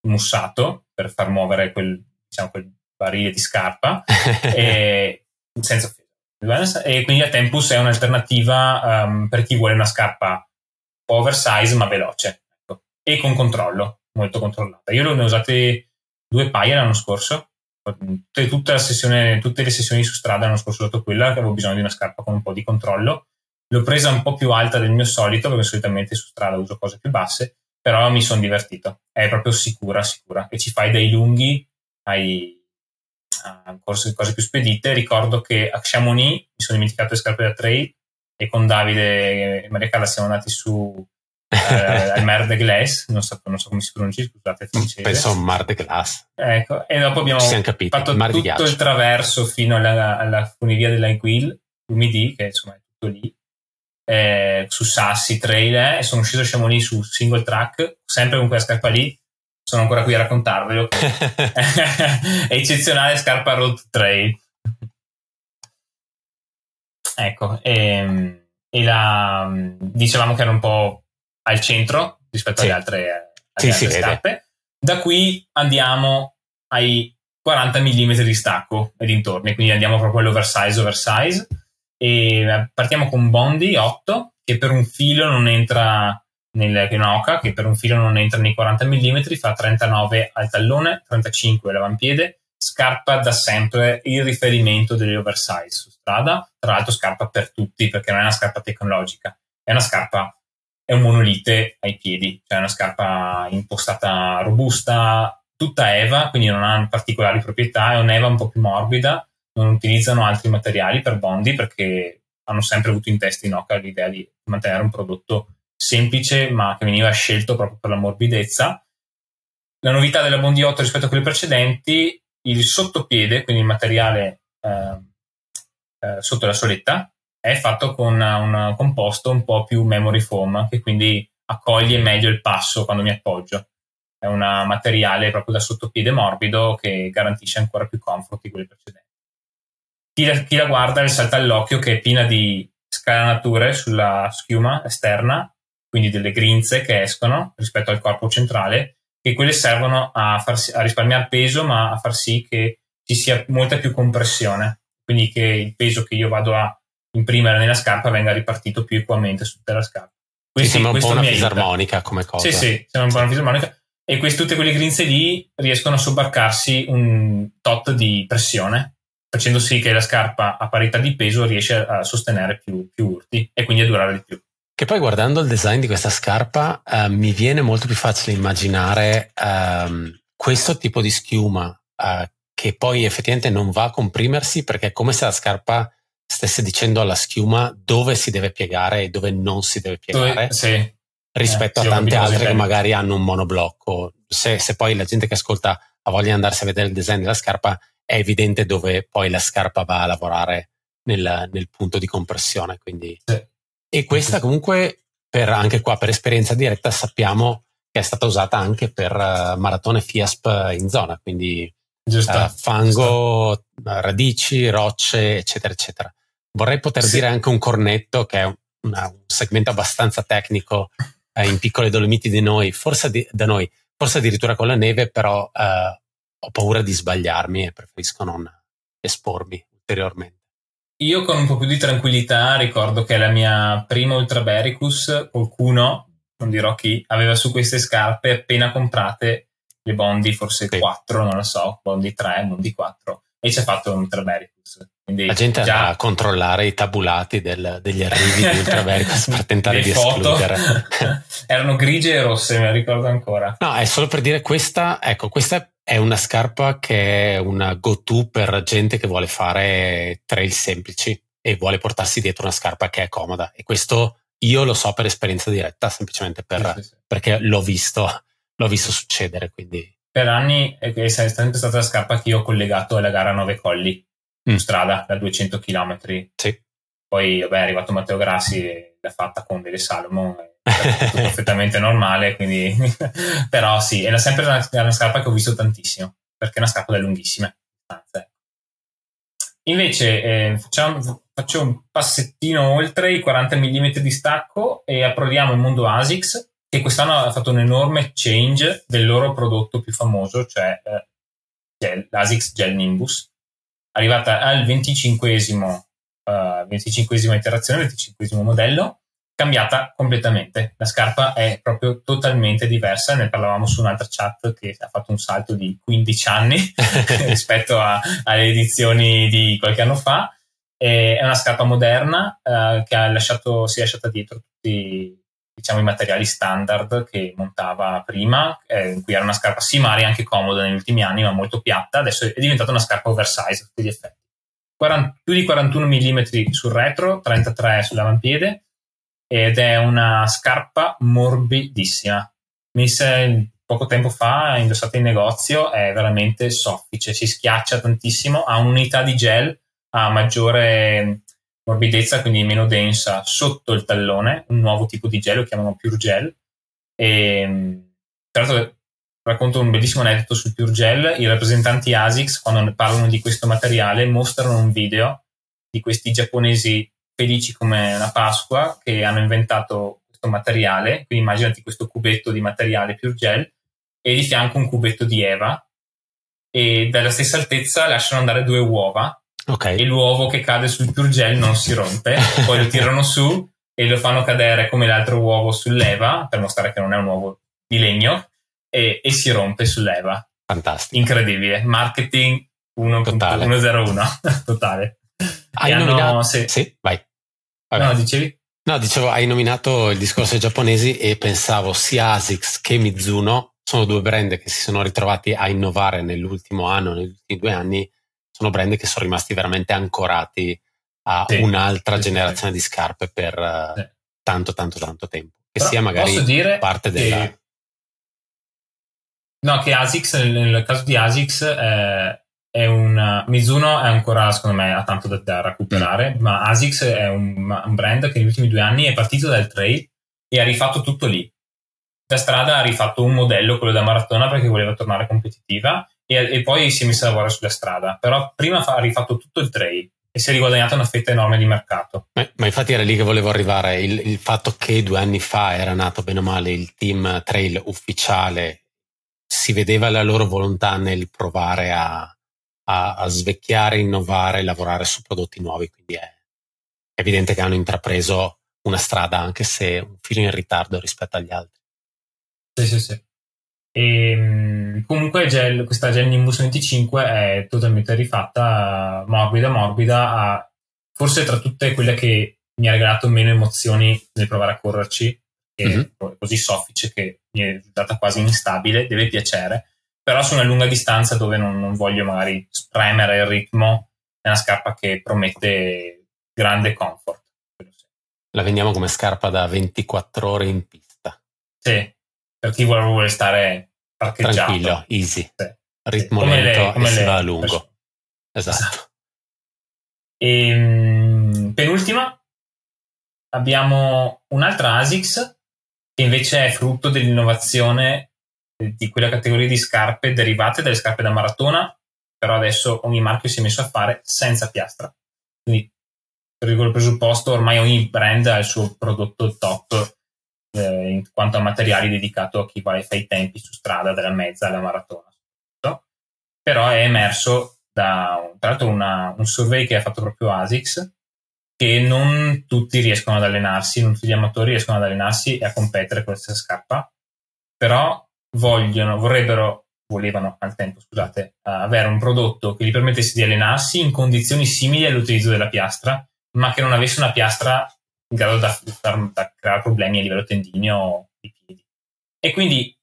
mussato per far muovere quel, diciamo, quel barile di scarpa, senza e quindi la Tempus è un'alternativa um, per chi vuole una scarpa oversize ma veloce ecco. e con controllo, molto controllata. Io ne ho usate due paia l'anno scorso, tutte, sessione, tutte, le sessioni su strada l'anno scorso ho usato quella che avevo bisogno di una scarpa con un po' di controllo. L'ho presa un po' più alta del mio solito perché solitamente su strada uso cose più basse, però mi sono divertito. È proprio sicura, sicura. E ci fai dei lunghi, hai cose, cose, più spedite. Ricordo che a Chamonix mi sono dimenticato le scarpe da trail e con Davide e Maria Carla siamo andati su eh, al Mar de Glace, non so, non so, come si pronuncia, scusate. Penso Mar de Glace. Ecco, e dopo abbiamo fatto Mar tutto il traverso fino alla, alla funivia dell'Aiguille, Lumidi, che insomma è tutto lì. Eh, su sassi, trail eh, e sono uscito a Chamonix su single track sempre con quella scarpa lì sono ancora qui a raccontarvelo. è eccezionale scarpa road trail. Ecco, e, ehm, e la, dicevamo che era un po' al centro rispetto sì. alle altre, alle sì, altre sì, scarpe. Da qui andiamo ai 40 mm di stacco e dintorni, quindi andiamo proprio all'oversize oversize e eh, partiamo con Bondi 8 che per un filo non entra nel Genoca che per un filo non entra nei 40 mm, fa 39 al tallone, 35 all'avampiede, scarpa da sempre il riferimento degli oversize su strada, tra l'altro scarpa per tutti perché non è una scarpa tecnologica, è una scarpa, è un monolite ai piedi, cioè una scarpa impostata robusta, tutta EVA, quindi non ha particolari proprietà, è un'EVA un po' più morbida, non utilizzano altri materiali per bondi perché hanno sempre avuto in testa in Oca l'idea di mantenere un prodotto semplice ma che veniva scelto proprio per la morbidezza. La novità della Bondi 8 rispetto a quelle precedenti, il sottopiede, quindi il materiale eh, eh, sotto la soletta, è fatto con un composto un po' più memory foam, che quindi accoglie meglio il passo quando mi appoggio. È un materiale proprio da sottopiede morbido che garantisce ancora più comfort di quelli precedenti. Chi la, chi la guarda le salta all'occhio che è piena di scalanature sulla schiuma esterna quindi delle grinze che escono rispetto al corpo centrale, che quelle servono a, far, a risparmiare peso, ma a far sì che ci sia molta più compressione, quindi che il peso che io vado a imprimere nella scarpa venga ripartito più equamente su tutta la scarpa. Quindi sembra un po' una fisarmonica come cosa. Sì, sì, sembra un po' una fisarmonica. E queste, tutte quelle grinze lì riescono a sobbarcarsi un tot di pressione, facendo sì che la scarpa a parità di peso riesce a sostenere più, più urti e quindi a durare di più. Che poi guardando il design di questa scarpa uh, mi viene molto più facile immaginare um, questo tipo di schiuma uh, che poi effettivamente non va a comprimersi perché è come se la scarpa stesse dicendo alla schiuma dove si deve piegare e dove non si deve piegare dove, sì. rispetto eh, a tante altre che magari hanno un monoblocco. Se, se poi la gente che ascolta ha voglia di andarsi a vedere il design della scarpa è evidente dove poi la scarpa va a lavorare nel, nel punto di compressione. Quindi. Sì. E questa comunque, per, anche qua per esperienza diretta, sappiamo che è stata usata anche per uh, maratone FIASP in zona, quindi uh, fango, giusto. radici, rocce, eccetera, eccetera. Vorrei poter sì. dire anche un cornetto, che è una, un segmento abbastanza tecnico eh, in piccole Dolomiti di noi, forse di, da noi, forse addirittura con la neve, però eh, ho paura di sbagliarmi e preferisco non espormi ulteriormente. Io con un po' più di tranquillità ricordo che la mia prima Ultra Bericus, qualcuno, non dirò chi, aveva su queste scarpe appena comprate le Bondi, forse sì. 4, non lo so, Bondi 3, Bondi 4, e ci ha fatto un Ultra Bericus. Quindi la gente già... andrà a controllare i tabulati del, degli arrivi di Ultra Bericus per tentare di foto. escludere. Erano grigie e rosse, me la ricordo ancora. No, è solo per dire questa, ecco, questa è una scarpa che è una go-to per gente che vuole fare trail semplici e vuole portarsi dietro una scarpa che è comoda. E questo io lo so per esperienza diretta, semplicemente per, sì, sì, sì. perché l'ho visto, l'ho visto succedere. Quindi. Per anni è sempre stata la scarpa che io ho collegato alla gara 9 colli mm. su strada da 200 km. Sì. Poi vabbè, è arrivato Matteo Grassi e l'ha fatta con delle Salomon perfettamente normale, quindi però sì, è sempre una, una, scarpa che ho visto tantissimo, perché è una scarpa da lunghissime distanze. Invece eh, facciamo, faccio un passettino oltre i 40 mm di stacco e approdiamo il mondo ASICS, che quest'anno ha fatto un enorme change del loro prodotto più famoso, cioè eh, gel, l'ASICS Gel Nimbus, arrivata al 25esimo, uh, 25esima iterazione, 25esimo modello, cambiata completamente. La scarpa è proprio totalmente diversa. Ne parlavamo su un'altra chat che ha fatto un salto di 15 anni rispetto a, alle edizioni di qualche anno fa. È una scarpa moderna eh, che ha lasciato, si è lasciata dietro tutti diciamo, i materiali standard che montava prima, eh, in cui era una scarpa sì, magari anche comoda negli ultimi anni, ma molto piatta. Adesso è diventata una scarpa oversize a tutti gli effetti. 40, più di 41 mm sul retro, 33 sull'avampiede ed è una scarpa morbidissima. Messa poco tempo fa, indossata in negozio, è veramente soffice, si schiaccia tantissimo, ha un'unità di gel a maggiore morbidezza, quindi meno densa, sotto il tallone, un nuovo tipo di gel, lo chiamano Pure Gel. E, tra l'altro racconto un bellissimo aneddoto sul Pure Gel, i rappresentanti ASICS quando parlano di questo materiale mostrano un video di questi giapponesi felici come una Pasqua che hanno inventato questo materiale, quindi immaginati questo cubetto di materiale Pure Gel e di fianco un cubetto di Eva e dalla stessa altezza lasciano andare due uova okay. e l'uovo che cade sul Pure Gel non si rompe, poi lo tirano su e lo fanno cadere come l'altro uovo sull'Eva per mostrare che non è un uovo di legno e, e si rompe sull'Eva. Fantastico. Incredibile. Marketing 1.101 totale. Hai nominato... Sì. sì, vai. Vabbè. No, dicevi? No, dicevo, hai nominato il discorso dei giapponesi e pensavo sia ASICS che Mizuno sono due brand che si sono ritrovati a innovare nell'ultimo anno, negli ultimi due anni, sono brand che sono rimasti veramente ancorati a sì, un'altra sì, generazione sì. di scarpe per sì. tanto, tanto, tanto tempo. Che Però sia magari parte della... Che... No, che ASICS, nel caso di ASICS, eh, è un Mizuno è ancora secondo me ha tanto da, da recuperare mm. ma ASICS è un, un, brand che negli ultimi due anni è partito dal trail e ha rifatto tutto lì. Da strada ha rifatto un modello quello da maratona perché voleva tornare competitiva e, e poi si è messa a lavorare sulla strada. Però prima ha rifatto tutto il trail e si è riguadagnato una fetta enorme di mercato. Ma, ma infatti era lì che volevo arrivare. Il, il fatto che due anni fa era nato bene o male il team trail ufficiale si vedeva la loro volontà nel provare a a, a svecchiare, innovare, lavorare su prodotti nuovi. Quindi è evidente che hanno intrapreso una strada, anche se un filo in ritardo rispetto agli altri. Sì, sì, sì. E, ehm, comunque gel, questa Gel Nimbus 25 è totalmente rifatta, morbida, morbida, forse tra tutte quelle che mi ha regalato meno emozioni nel provare a correrci, mm-hmm. è così soffice che mi è risultata quasi instabile, deve piacere però su una lunga distanza dove non, non voglio magari spremere il ritmo, è una scarpa che promette grande comfort. La vendiamo come scarpa da 24 ore in pista. Sì, per chi vuole, vuole stare parcheggiato. Tranquillo, easy. Sì. Ritmo come lento le, come e si va a lungo. Esatto. esatto. E, ehm, penultima, abbiamo un'altra ASICS che invece è frutto dell'innovazione di quella categoria di scarpe derivate dalle scarpe da maratona, però adesso ogni marchio si è messo a fare senza piastra. Quindi, per il presupposto, ormai ogni brand ha il suo prodotto top eh, in quanto a materiali dedicato a chi fa i tempi su strada dalla mezza alla maratona. Però è emerso da, tra l'altro, una, un survey che ha fatto proprio ASICS che non tutti riescono ad allenarsi, non tutti gli amatori riescono ad allenarsi e a competere con stessa scarpa, però vogliono, vorrebbero, volevano al tempo, scusate, uh, avere un prodotto che gli permettesse di allenarsi in condizioni simili all'utilizzo della piastra, ma che non avesse una piastra in grado da, da, da creare problemi a livello tendineo o di piedi. E quindi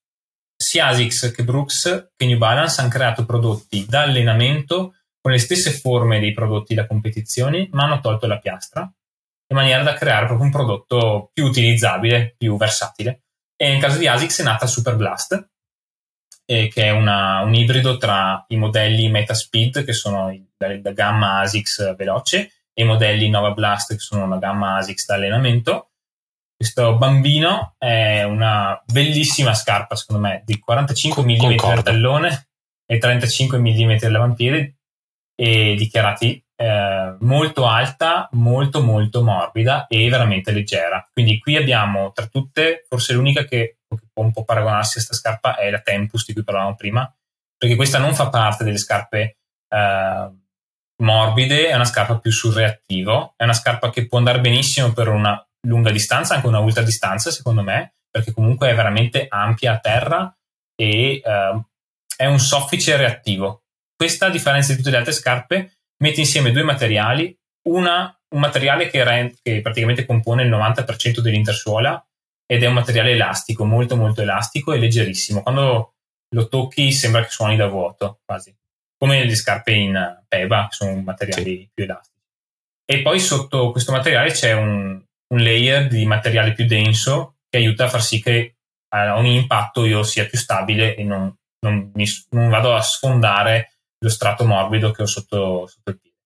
sia ASICS che Brooks che New Balance hanno creato prodotti da allenamento con le stesse forme dei prodotti da competizioni, ma hanno tolto la piastra in maniera da creare proprio un prodotto più utilizzabile, più versatile. E nel caso di ASICS è nata Super Blast, eh, che è una, un ibrido tra i modelli Metaspeed, che sono la gamma ASICS veloce, e i modelli Nova Blast, che sono la gamma ASICS da allenamento. Questo bambino è una bellissima scarpa, secondo me, di 45 mm al tallone e 35 mm all'avampiede, e dichiarati eh, molto alta, molto molto morbida e veramente leggera. Quindi qui abbiamo tra tutte, forse l'unica che può un po' paragonarsi a questa scarpa è la Tempus di cui parlavamo prima, perché questa non fa parte delle scarpe eh, morbide, è una scarpa più sul reattivo, è una scarpa che può andare benissimo per una lunga distanza, anche una ultra distanza secondo me, perché comunque è veramente ampia a terra e eh, è un soffice reattivo, questa, a differenza di tutte le altre scarpe, mette insieme due materiali, una, un materiale che, rend, che praticamente compone il 90% dell'intersuola ed è un materiale elastico, molto molto elastico e leggerissimo. Quando lo tocchi sembra che suoni da vuoto, quasi. Come le scarpe in Peba, che sono materiali sì. più elastici. E poi sotto questo materiale c'è un, un layer di materiale più denso che aiuta a far sì che a ogni impatto io sia più stabile e non, non, mi, non vado a sfondare lo strato morbido che ho sotto, sotto il piede.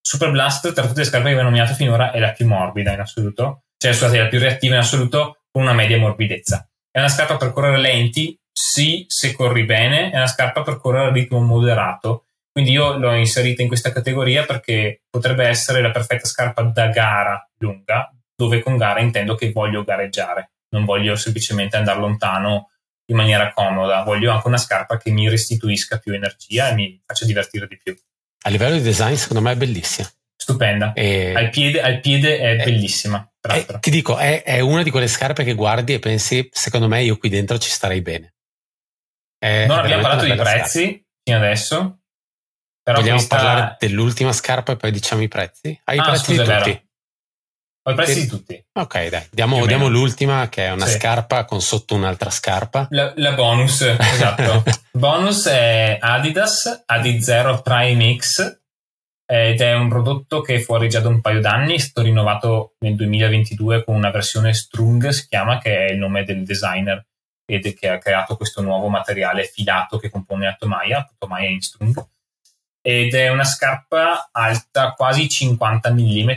Super Blast, tra tutte le scarpe che abbiamo nominato finora, è la più morbida in assoluto, cioè scusate, la più reattiva in assoluto con una media morbidezza. È una scarpa per correre lenti, sì, se corri bene, è una scarpa per correre a ritmo moderato. Quindi io l'ho inserita in questa categoria perché potrebbe essere la perfetta scarpa da gara lunga, dove con gara intendo che voglio gareggiare, non voglio semplicemente andare lontano in maniera comoda, voglio anche una scarpa che mi restituisca più energia e mi faccia divertire di più. A livello di design, secondo me è bellissima. Stupenda. E... Al, piede, al, piede, è, è bellissima. È, ti dico, è, è, una di quelle scarpe che guardi e pensi, secondo me io qui dentro ci starei bene. non abbiamo parlato di prezzi scarpa. fino adesso. Però Vogliamo questa... parlare dell'ultima scarpa e poi diciamo i prezzi? Hai ah, i prezzi scusa, di tutti? Ho i prezzi di tutti. Ok, dai, diamo, diamo l'ultima che è una sì. scarpa con sotto un'altra scarpa. La, la bonus, esatto. bonus è Adidas Adi Zero Prime X ed è un prodotto che è fuori già da un paio d'anni, è stato rinnovato nel 2022 con una versione Strung, si chiama, che è il nome del designer ed che ha creato questo nuovo materiale filato che compone la tomaia, tomaia in Strung. Ed è una scarpa alta quasi 50 mm,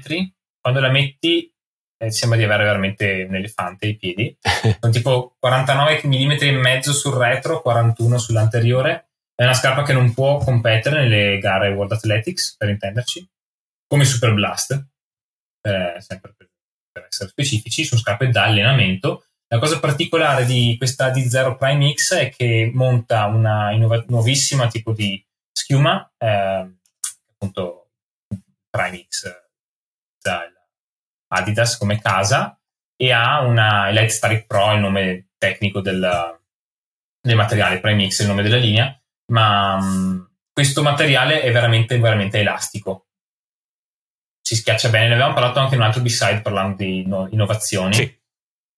quando la metti eh, sembra di avere veramente un elefante ai piedi. Sono tipo 49 mm e mezzo sul retro, 41 sull'anteriore. È una scarpa che non può competere nelle gare World Athletics, per intenderci, come Super Blast, eh, sempre per, per, essere specifici, sono scarpe da allenamento. La cosa particolare di questa D0 Prime X è che monta una innova- nuovissima tipo di schiuma, eh, appunto Prime X, da Adidas come casa e ha una Strike Pro, il nome tecnico del, del materiale, Premix è il nome della linea, ma um, questo materiale è veramente, veramente elastico. Si schiaccia bene, ne avevamo parlato anche in un altro B-side parlando di no, innovazioni. Sì.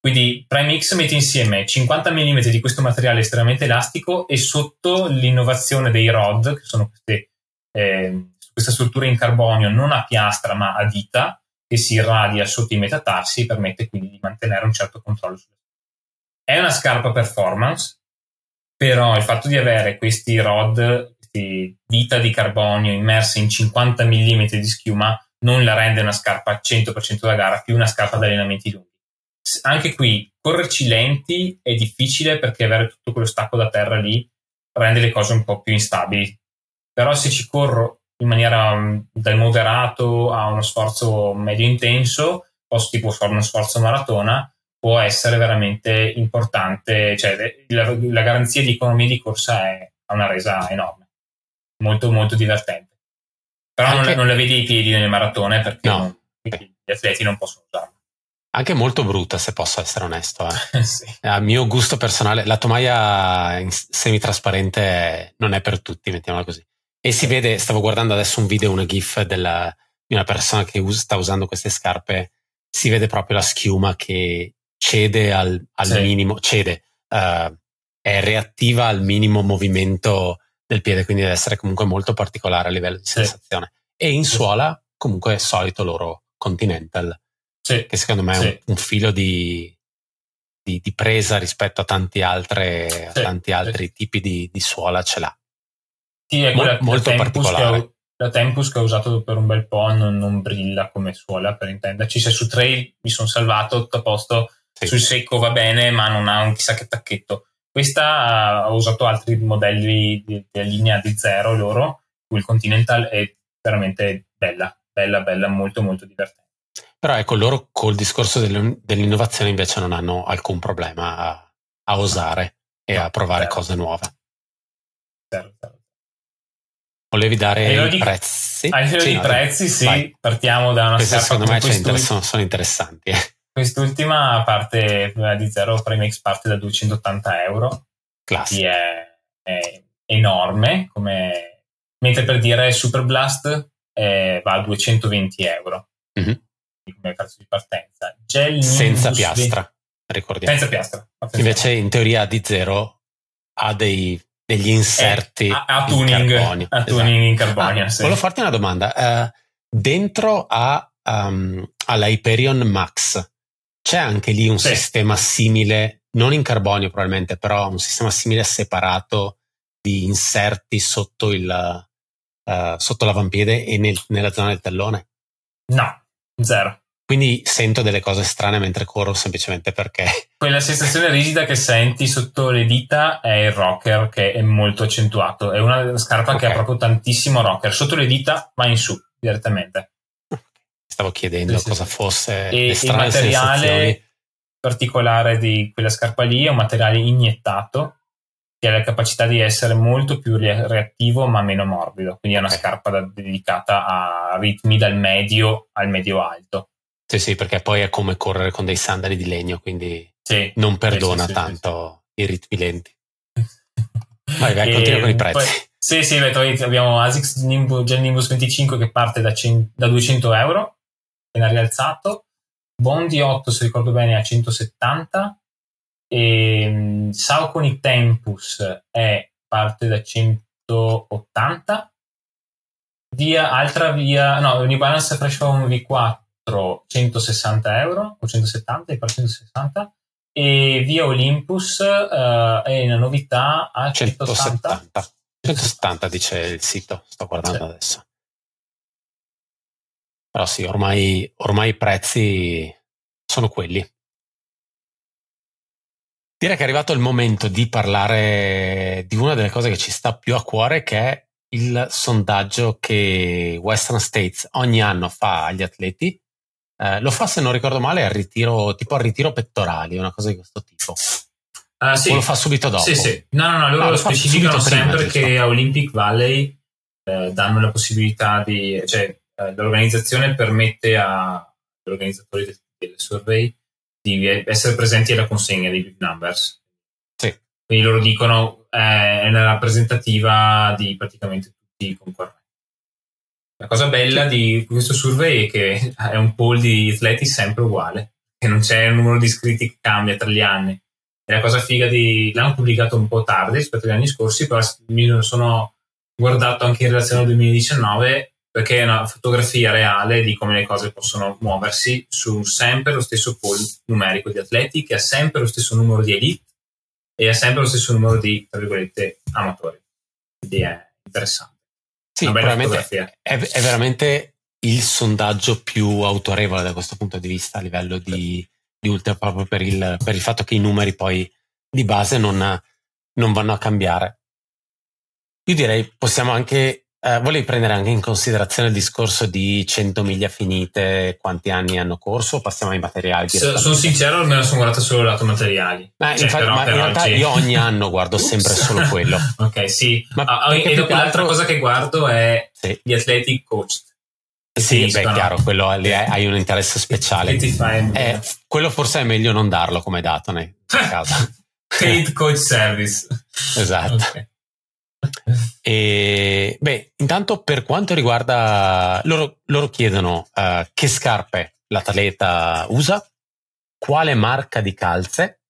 Quindi Prime mette insieme 50 mm di questo materiale estremamente elastico e sotto l'innovazione dei rod, che sono queste, eh, questa struttura in carbonio non a piastra ma a dita, che si irradia sotto i metatarsi permette quindi di mantenere un certo controllo È una scarpa performance, Però il fatto di avere questi rod, queste dita di carbonio immerse in 50 mm di schiuma, non la rende una scarpa 100% da gara, più una scarpa da allenamenti lunghi. Anche qui, correrci lenti è difficile perché avere tutto quello stacco da terra lì rende le cose un po' più instabili. Però se ci corro in maniera um, dal moderato a uno sforzo medio intenso, posso tipo fare uno sforzo maratona, può essere veramente importante, cioè la, la garanzia di economia di corsa è, una resa enorme, molto molto divertente. Però Anche... non, non, la vedi ai piedi nelle maratone perché no. non, gli atleti non possono usarla. Anche molto brutta, se posso essere onesto. Eh. sì. A mio gusto personale, la tomaia semitrasparente non è per tutti, mettiamola così. E si vede, stavo guardando adesso un video, una GIF della, di una persona che us- sta usando queste scarpe, si vede proprio la schiuma che cede al, al sì. minimo, cede, uh, è reattiva al minimo movimento del piede, quindi deve essere comunque molto particolare a livello di sensazione. Sì. E in suola, comunque, è solito loro Continental, sì. che secondo me è un, un filo di, di, di, presa rispetto a tanti, altre, a tanti altri tipi di, di suola ce l'ha. Sì, è quella, Mo- molto particolare. la Tempus che ho usato per un bel po' non, non brilla come suola, per intenderci. Se su trail mi sono salvato tutto a posto, sì. sul secco va bene, ma non ha un chissà che tacchetto. Questa ho usato altri modelli della linea di zero loro, il Continental è veramente bella, bella, bella, molto, molto divertente. Però ecco, loro col discorso dell'innovazione invece non hanno alcun problema a, a osare e a provare certo. cose nuove. Certo, certo. Volevi dare i prezzi? A livello sì, di prezzi, sì, vai. partiamo da una Queste secondo me sono, sono, interessanti. Eh. Quest'ultima parte di Zero Primex parte da 280 euro. Classico. È, è, enorme, come, mentre per dire Super Blast eh, va a 220 euro. Mm-hmm. Come prezzo di partenza. Gel Senza piastra, ricordiamo. Senza piastra. Invece in teoria di Zero ha dei degli inserti eh, a, a tuning, carbonio. A esatto. tuning in carbonio. Ah, sì. Volevo farti una domanda. Uh, dentro a, um, all'Hyperion Max c'è anche lì un sì. sistema simile, non in carbonio probabilmente, però un sistema simile separato di inserti sotto, il, uh, sotto l'avampiede e nel, nella zona del tallone? No, zero. Quindi sento delle cose strane mentre corro semplicemente perché. Quella sensazione rigida che senti sotto le dita è il rocker che è molto accentuato. È una scarpa okay. che ha proprio tantissimo rocker. Sotto le dita va in su direttamente. Stavo chiedendo sì, cosa sì. fosse. E il materiale particolare di quella scarpa lì è un materiale iniettato che ha la capacità di essere molto più reattivo ma meno morbido. Quindi è una okay. scarpa dedicata a ritmi dal medio al medio alto sì, sì, perché poi è come correre con dei sandali di legno, quindi sì, non perdona sì, sì, tanto i ritmi lenti. Vai, vai, continua con i prezzi. Poi, sì, sì, beh, abbiamo ASICS Nimbus, Gel Nimbus 25 che parte da, 100, da 200 euro, appena rialzato. Bondi 8, se ricordo bene, a 170. E Saucony Tempus è parte da 180. Via, altra via, no, New Balance Fresh Foam V4 160 euro o 170, per 160 e via Olympus uh, è una novità a 170. 170. 170 dice il sito, sto guardando sì. adesso. Però sì, ormai, ormai i prezzi sono quelli. Direi che è arrivato il momento di parlare di una delle cose che ci sta più a cuore, che è il sondaggio che Western States ogni anno fa agli atleti eh, lo fa, se non ricordo male, al ritiro, tipo al ritiro pettorali, una cosa di questo tipo. Uh, sì. O lo fa subito dopo? Sì, sì. No, no, no, loro ah, specificano sempre prima, che a Olympic Valley eh, danno la possibilità di... cioè eh, l'organizzazione permette agli organizzatori del, del, survey di essere presenti alla consegna dei big numbers. Sì. Quindi loro dicono eh, è una rappresentativa di praticamente tutti i concorrenti. La cosa bella di questo survey è che è un poll di atleti sempre uguale, che non c'è un numero di iscritti che cambia tra gli anni. E la cosa figa di... l'hanno pubblicato un po' tardi rispetto agli anni scorsi, però mi sono guardato anche in relazione al 2019 perché è una fotografia reale di come le cose possono muoversi su sempre lo stesso pool numerico di atleti che ha sempre lo stesso numero di elite e ha sempre lo stesso numero di, tra virgolette, amatori. Quindi è interessante. Sì, probabilmente è, è, veramente il sondaggio più autorevole da questo punto di vista a livello di, di Ultra, proprio per il, per il, fatto che i numeri poi di base non, non vanno a cambiare. Io direi possiamo anche eh, volevi prendere anche in considerazione il discorso di 100 miglia finite, quanti anni hanno corso passiamo ai materiali? S- sono sincero, me la sono guardata solo lato materiali. Ma, cioè, infatti, però, ma in realtà oggi... io ogni anno guardo sempre solo quello. ok, sì. Ma ah, e dopo l'altra cosa che guardo è sì. gli athletic coach. Sì, beh, è chiaro, quello lì hai un interesse speciale. Eh, quello forse è meglio non darlo come dato nel caso. Paid coach service. Esatto. Okay. E, beh, intanto per quanto riguarda loro, loro chiedono uh, che scarpe l'atleta usa, quale marca di calze,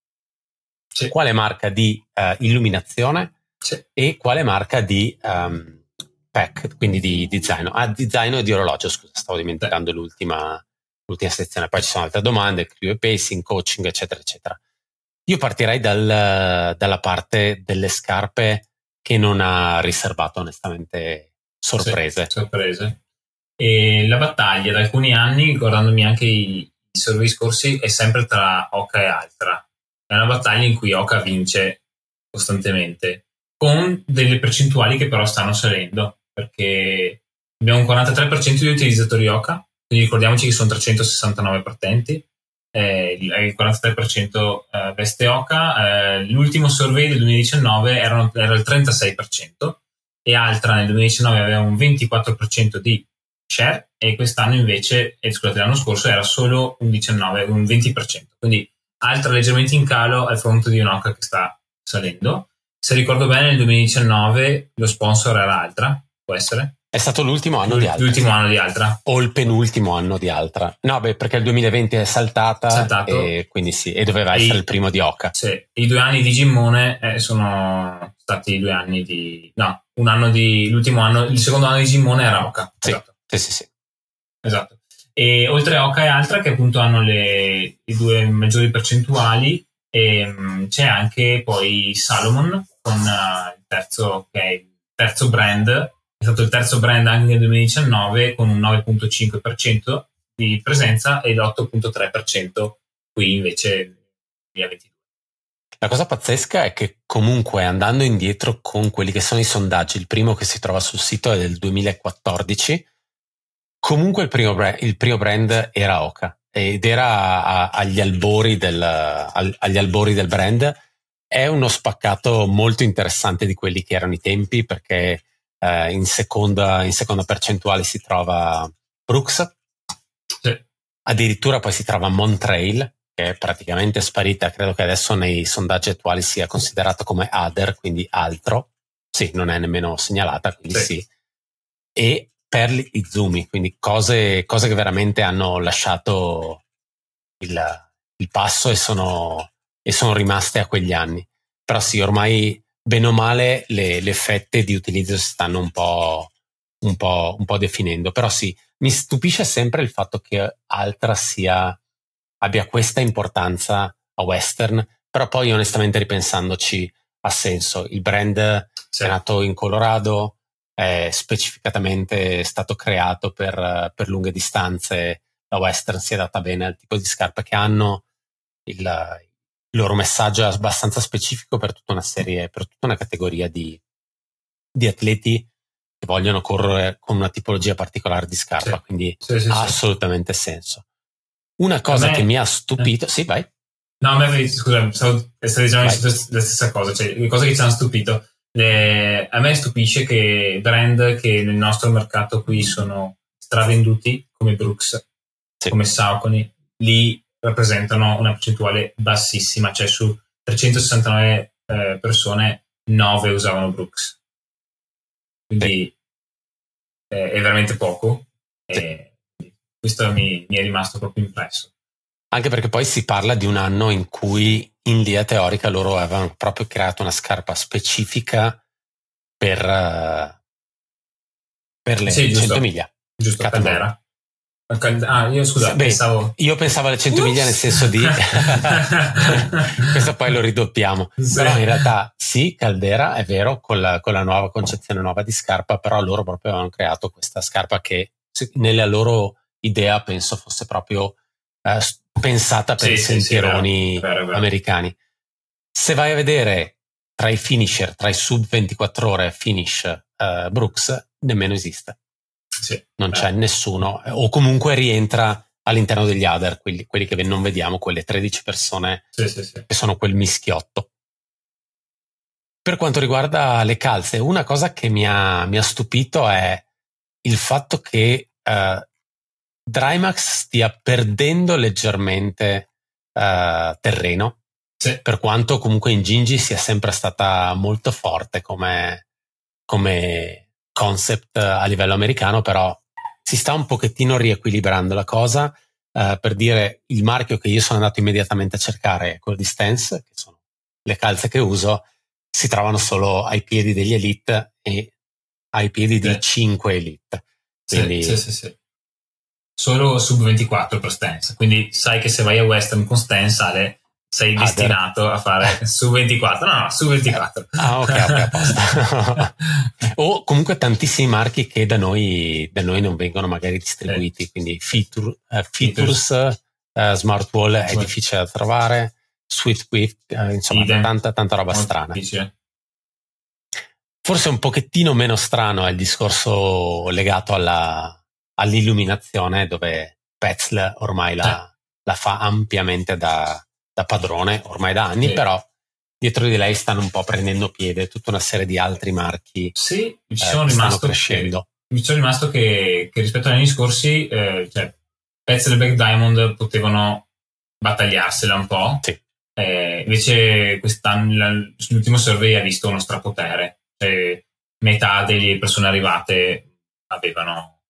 sì. quale marca di uh, illuminazione sì. e quale marca di um, pack, quindi di, di zaino. Ah, di zaino e di orologio, scusa, stavo dimenticando l'ultima, l'ultima sezione. Poi ci sono altre domande, crew pacing, coaching, eccetera, eccetera. Io partirei dal, dalla parte delle scarpe che non ha riservato onestamente sorprese. Sì, sorprese. E la battaglia da alcuni anni, guardandomi anche i, i survey scorsi, è sempre tra Oka e Altra. È una battaglia in cui Oka vince costantemente, con delle percentuali che però stanno salendo, perché abbiamo un 43% di utilizzatori Oka, quindi ricordiamoci che sono 369 partenti, eh, il 43% eh, veste Oca, eh, l'ultimo survey del 2019 erano, era il 36% e Altra nel 2019 aveva un 24% di share e quest'anno invece, eh, scusate, l'anno scorso era solo un 19, un 20%. Quindi Altra leggermente in calo al fronte di un'Oca che sta salendo. Se ricordo bene, nel 2019 lo sponsor era Altra, può essere? È stato l'ultimo anno L- di Altra. L'ultimo anno di Altra. O il penultimo anno di Altra. No, beh, perché il 2020 è saltata. Saltato. E quindi sì, e doveva e essere il primo di Oca. Sì, i due anni di Gimmone eh, sono stati due anni di. No, un anno di. L'ultimo anno, il secondo anno di Gimmone era Oca. Sì, esatto. sì, sì, sì. Esatto. E oltre a Oca e Altra, che appunto hanno le, le due maggiori percentuali, e, um, c'è anche poi Salomon con uh, il terzo, il terzo brand è stato il terzo brand anche nel 2019 con un 9.5% di presenza e l'8.3% qui invece nel 2022. La cosa pazzesca è che comunque andando indietro con quelli che sono i sondaggi, il primo che si trova sul sito è del 2014, comunque il primo brand, il primo brand era Oka ed era a, agli, albori del, agli albori del brand. È uno spaccato molto interessante di quelli che erano i tempi perché eh, in, seconda, in, seconda, percentuale si trova Brooks, sì. addirittura poi si trova Montrail, che è praticamente sparita, credo che adesso nei sondaggi attuali sia considerata come other, quindi altro, sì, non è nemmeno segnalata, quindi sì. sì. E Perli Izumi, quindi cose, cose che veramente hanno lasciato il, il passo e sono, e sono rimaste a quegli anni. Però sì, ormai bene o male le, le fette di utilizzo si stanno un po', un, po', un po' definendo. Però sì, mi stupisce sempre il fatto che Altra sia, abbia questa importanza a Western, però poi onestamente ripensandoci ha senso. Il brand sì. è nato in Colorado, è specificatamente stato creato per, per lunghe distanze. La Western si è adatta bene al tipo di scarpe che hanno. Il, il loro messaggio è abbastanza specifico per tutta una serie, per tutta una categoria di, di atleti che vogliono correre con una tipologia particolare di scarpa, sì. quindi sì, sì, ha assolutamente senso. Una cosa me, che mi ha stupito, eh. sì, vai. No, a me, scusa, stavo, stavo dicendo la stessa cosa, cioè le cose che ci hanno stupito. Le, a me stupisce che brand che nel nostro mercato qui sono stravenduti, come Brooks, come Saucony, lì rappresentano una percentuale bassissima, cioè su 369 eh, persone 9 usavano Brooks. Quindi eh, è veramente poco. E questo mi, mi, è rimasto proprio impresso. Anche perché poi si parla di un anno in cui in linea teorica loro avevano proprio creato una scarpa specifica per, uh, per le sì, 100 miglia. Giusto, Catamora. Ah, io scusa, Beh, pensavo... Io pensavo alle 100 miglia nel senso di... Questo poi lo ridoppiamo. Sì. Però in realtà sì, Caldera, è vero, con la, con la, nuova concezione nuova di scarpa, però loro proprio avevano creato questa scarpa che nella loro idea penso fosse proprio eh, pensata per sì, i sentieroni sì, vero, vero, vero. americani. Se vai a vedere tra i finisher, tra i sub 24 ore finish uh, Brooks, nemmeno esiste. Sì, non beh. c'è nessuno, o comunque rientra all'interno degli other, quelli, quelli che non vediamo, quelle 13 persone sì, sì, sì. che sono quel mischiotto. Per quanto riguarda le calze, una cosa che mi ha, mi ha stupito è il fatto che uh, Drymax stia perdendo leggermente uh, terreno, sì. per quanto comunque in Gingy sia sempre stata molto forte come, come concept a livello americano, però si sta un pochettino riequilibrando la cosa. Uh, per dire il marchio che io sono andato immediatamente a cercare è quello di Stance, che sono le calze che uso, si trovano solo ai piedi degli Elite e ai piedi sì. di 5 Elite. Quindi... Sì, sì, sì, Solo sub 24 per Stance. Quindi sai che se vai a Western con Stance Ale sei ah, destinato a fare su 24. No, no, su 24. Ah, ok, ok, apposta. o comunque tantissimi marchi che da noi, da noi non vengono magari distribuiti, eh. quindi feature, uh, features, uh, smart wall è Smart. difficile da trovare, sweet quick, uh, insomma, tanta, tanta roba Molto strana. Difficile. Forse un pochettino meno strano è il discorso legato alla, all'illuminazione, dove Petzl ormai la, la fa ampiamente da, da padrone ormai da anni, sì. però dietro di lei stanno un po' prendendo piede tutta una serie di altri marchi sì, mi ci sono eh, rimasto crescendo. Che, mi sono rimasto che, che, rispetto agli anni scorsi, eh, cioè, Pezzi del Black Diamond potevano battagliarsela un po'. Sì. Eh, invece quest'anno l'ultimo survey ha visto uno strapotere. Cioè, metà delle persone arrivate avevano,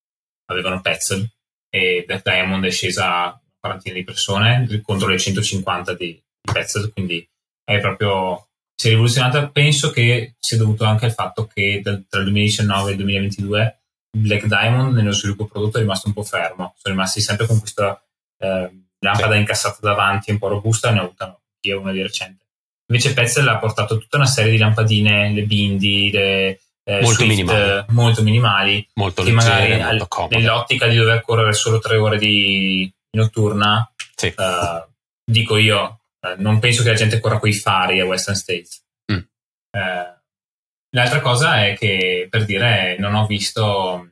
avevano Petzl e Black Diamond è scesa quarantina di persone contro le 150 di, di Petzl, quindi è proprio si è rivoluzionata. Penso che sia dovuto anche al fatto che dal, tra il 2019 e il 2022 Black Diamond nello sviluppo prodotto è rimasto un po' fermo, sono rimasti sempre con questa eh, lampada sì. incassata davanti un po' robusta, ne ho avuta io una di recente. Invece Petzl ha portato tutta una serie di lampadine, le bindi, le, eh, molto, Swift, minimali. molto minimali, molto che leggere, magari molto nell'ottica di dover correre solo tre ore di, notturna, sì. uh, dico io, uh, non penso che la gente corra coi fari a Western States. Mm. Uh, l'altra cosa è che, per dire, non ho visto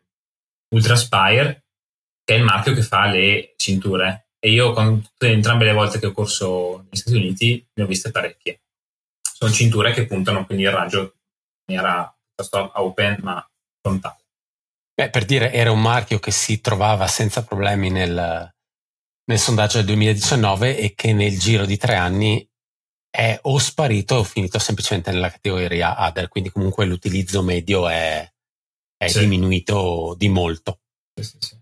Ultra Spire, che è il marchio che fa le cinture. E io, con entrambe le volte che ho corso negli Stati Uniti, ne ho viste parecchie. Sono cinture che puntano quindi il raggio in maniera open, ma frontale. Beh, per dire, era un marchio che si trovava senza problemi nel, nel sondaggio del 2019 e che nel giro di tre anni è o sparito o finito semplicemente nella categoria other, quindi comunque l'utilizzo medio è, è sì. diminuito di molto. Sì, sì,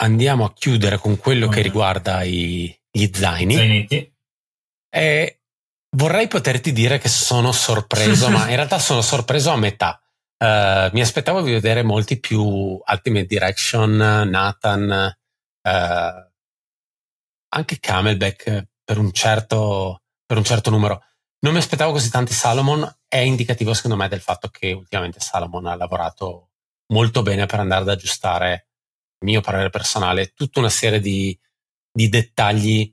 Andiamo a chiudere con quello oh, che riguarda i, gli zaini. Zainetti. E vorrei poterti dire che sono sorpreso, ma in realtà sono sorpreso a metà. Uh, mi aspettavo di vedere molti più Ultimate Direction, Nathan, eh, anche Camelback per un, certo, per un certo numero. Non mi aspettavo così tanti Salomon, è indicativo secondo me del fatto che ultimamente Salomon ha lavorato molto bene per andare ad aggiustare, mio parere personale, tutta una serie di, di dettagli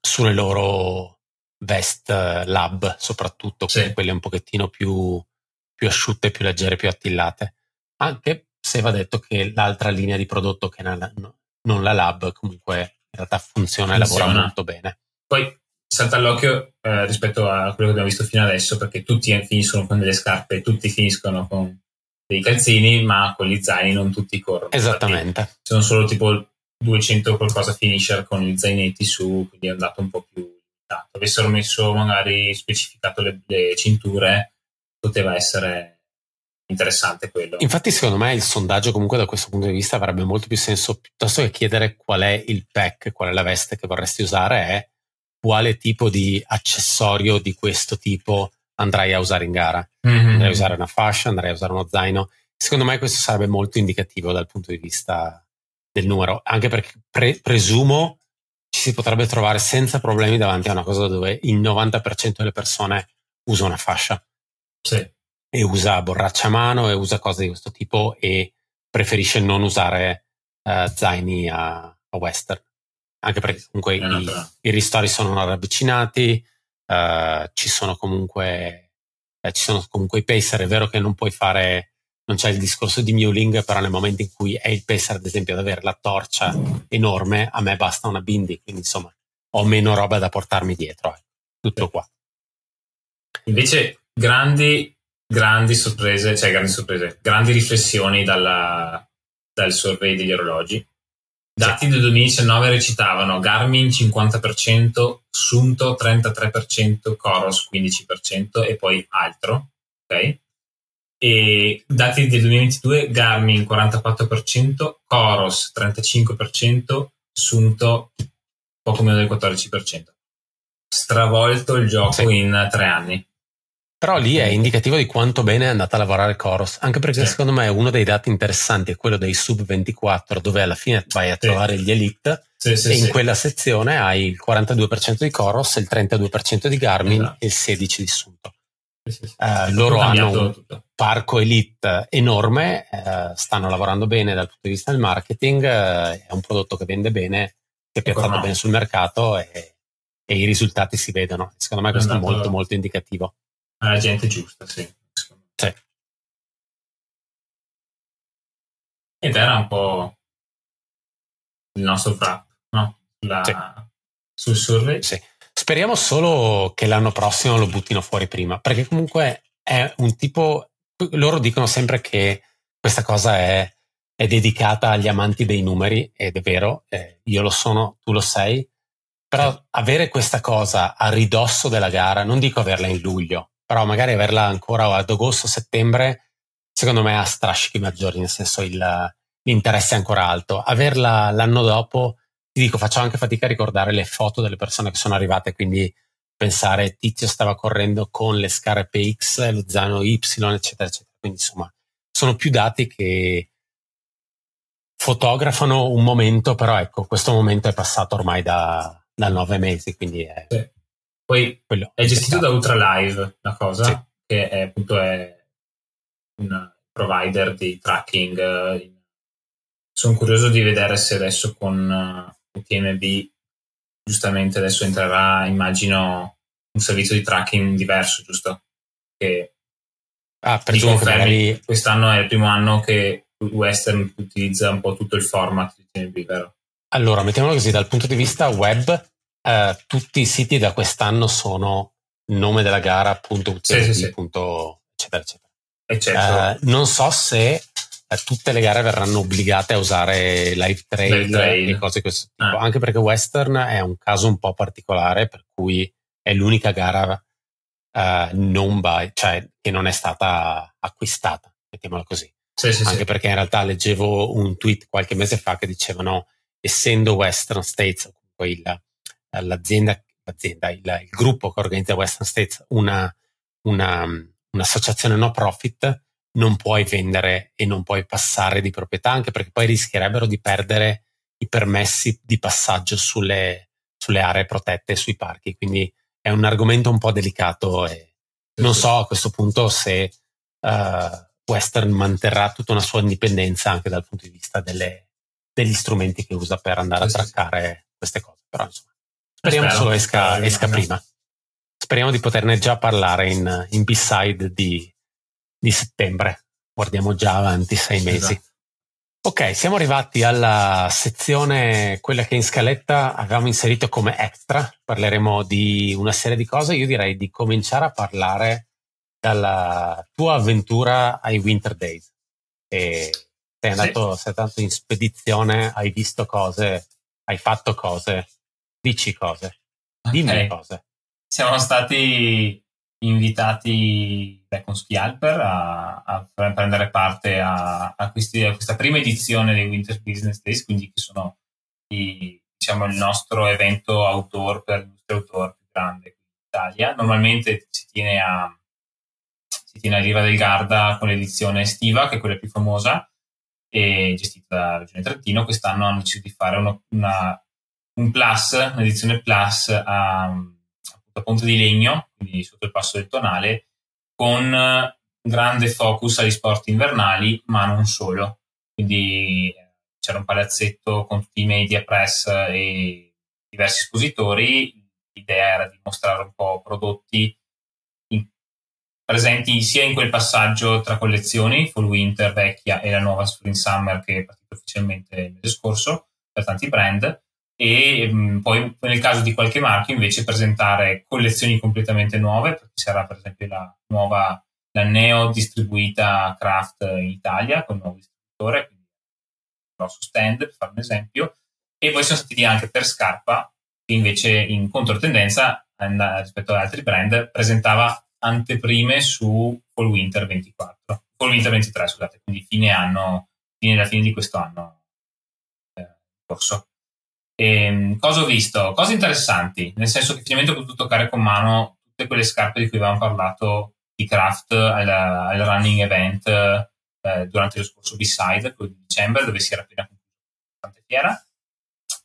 sulle loro vest lab, soprattutto sì. quelle un pochettino più, più asciutte, più leggere, più attillate. Anche se va detto che l'altra linea di prodotto che non la lab, comunque in realtà funziona, funziona. e lavora molto bene. Poi salta all'occhio eh, rispetto a quello che abbiamo visto fino adesso, perché tutti finiscono con delle scarpe, tutti finiscono con dei calzini, ma con gli zaini non tutti corrono. Esattamente. Infatti, sono solo tipo 200 qualcosa finisher con gli zainetti su, quindi è andato un po' più limitato. Avessero messo magari specificato le, le cinture, poteva essere interessante quello. Infatti, secondo me il sondaggio, comunque, da questo punto di vista, avrebbe molto più senso piuttosto che chiedere qual è il pack, qual è la veste che vorresti usare, è quale tipo di accessorio di questo tipo andrai a usare in gara. Mm-hmm. Andrai a usare una fascia, andrai a usare uno zaino. secondo me questo sarebbe molto indicativo dal punto di vista del numero, anche perché pre- presumo ci si potrebbe trovare senza problemi davanti a una cosa dove il 90% delle persone usa una fascia. Sì. E usa borraccia a mano e usa cose di questo tipo e preferisce non usare uh, zaini a, a, western. Anche perché comunque i, i, ristori sono ravvicinati, uh, ci sono comunque eh, ci sono comunque i pacer, è vero che non puoi fare non c'è il discorso di Mewling, però nel momento in cui è il pacer, ad esempio, ad avere la torcia enorme, a me basta una bindi, quindi insomma ho meno roba da portarmi dietro. Eh. Tutto qua. Invece, grandi, grandi sorprese, cioè grandi sorprese, grandi riflessioni dalla, dal survey degli orologi. Dati del 2019 recitavano Garmin 50%, Sunto 33%, Coros 15% e poi altro. Ok? E dati del 2022, Garmin 44%, Coros 35%, Sunto poco meno del 14%. Stravolto il gioco sì. in tre anni. Però lì è indicativo di quanto bene è andata a lavorare Coros, anche perché sì. secondo me uno dei dati interessanti è quello dei sub 24, dove alla fine vai a trovare sì. gli elite sì, e in quella sezione hai il 42% di Coros, il 32% di Garmin esatto. e il 16% di Sunto. Uh, loro hanno un tutto. parco elite enorme, uh, stanno lavorando bene dal punto di vista del marketing, uh, è un prodotto che vende bene, che è piazzato bene sul mercato e, e, i risultati si vedono. Secondo me questo è molto molto indicativo. La gente giusta, sì. sì. Ed era un po' il nostro wrap, no? La, sì. Sul survey. Sì. Speriamo solo che l'anno prossimo lo buttino fuori prima, perché comunque è un tipo. Loro dicono sempre che questa cosa è, è dedicata agli amanti dei numeri, ed è vero, eh, io lo sono, tu lo sei, però avere questa cosa a ridosso della gara, non dico averla in luglio, però magari averla ancora ad agosto-settembre, secondo me ha strascichi maggiori, nel senso il, l'interesse è ancora alto. Averla l'anno dopo ti dico, faccio anche fatica a ricordare le foto delle persone che sono arrivate, quindi pensare Tizio stava correndo con le scarpe X, lo zaino Y, eccetera, eccetera. Quindi insomma, sono più dati che fotografano un momento, però ecco, questo momento è passato ormai da, da nove mesi, quindi è... Sì. Poi è gestito da Ultra Live la cosa, sì. che è appunto è un provider di tracking. Sono curioso di vedere se adesso con TMB giustamente adesso entrerà, immagino, un servizio di tracking diverso, giusto? Che ah, presumo che magari... quest'anno è il primo anno che Western utilizza un po' tutto il format di TMB, vero? Allora, mettiamolo così, dal punto di vista web, eh, tutti i siti da quest'anno sono nome della gara, punto utenti, sì, sì, sì. punto eccetera, eccetera. eccetera. Eh, non so se eh, tutte le gare verranno obbligate a usare live trail. e cose di questo tipo, ah. anche perché Western è un caso un po' particolare per cui è l'unica gara uh, non by, cioè che non è stata acquistata, mettiamola così. Sì, sì, anche perché in realtà leggevo un tweet qualche mese fa che dicevano essendo Western States o comunque il, l'azienda, l'azienda il, il, gruppo che organizza Western States una, una, un'associazione no profit non puoi vendere e non puoi passare di proprietà, anche perché poi rischierebbero di perdere i permessi di passaggio sulle, sulle aree protette e sui parchi. Quindi è un argomento un po' delicato e non so a questo punto se uh, Western manterrà tutta una sua indipendenza anche dal punto di vista delle, degli strumenti che usa per andare a traccare queste cose. Però insomma, speriamo Spero. solo esca, esca prima. Speriamo di poterne già parlare in, in B-side di, di settembre. Guardiamo già avanti sei mesi. Esatto. Ok, siamo arrivati alla sezione, quella che in scaletta avevamo inserito come extra. Parleremo di una serie di cose. Io direi di cominciare a parlare dalla tua avventura ai Winter Days. E sei andato, sì. sei andato in spedizione, hai visto cose, hai fatto cose, dici cose, dimmi okay. cose. Siamo stati invitati da Ski Alper a, a, prendere parte a, a, questi, a, questa prima edizione dei Winter Business Days, quindi che sono i, diciamo, il nostro evento outdoor per l'industria outdoor più grande in Italia. Normalmente si tiene a, si tiene a Riva del Garda con l'edizione estiva, che è quella più famosa, e gestita dalla Regione Trentino. Quest'anno hanno deciso di fare uno, una, un plus, un'edizione plus a, a Ponte di Legno, quindi sotto il passo del Tonale, con grande focus agli sport invernali, ma non solo. Quindi eh, c'era un palazzetto con tutti i media press e diversi espositori. L'idea era di mostrare un po' prodotti in, presenti sia in quel passaggio tra collezioni, Fall Winter vecchia e la nuova Spring Summer che è partita ufficialmente il mese scorso per tanti brand, e mh, mm, poi nel caso di qualche marchio invece presentare collezioni completamente nuove, perché c'era per esempio la nuova la neo distribuita Craft in Italia con il nuovo distributore, quindi un grosso stand per fare un esempio, e poi siamo stati anche per Scarpa, che invece in controtendenza rispetto ad altri brand presentava anteprime su Fall Winter 24, Fall Winter 23 scusate, quindi fine anno, fine la fine di questo anno eh, corso. E, ehm, cosa ho visto? Cose interessanti, nel senso che finalmente ho potuto toccare con mano tutte quelle scarpe di cui avevamo parlato di craft al, running event eh, durante lo scorso B-Side, quello di dicembre, dove si era appena conclusa fiera.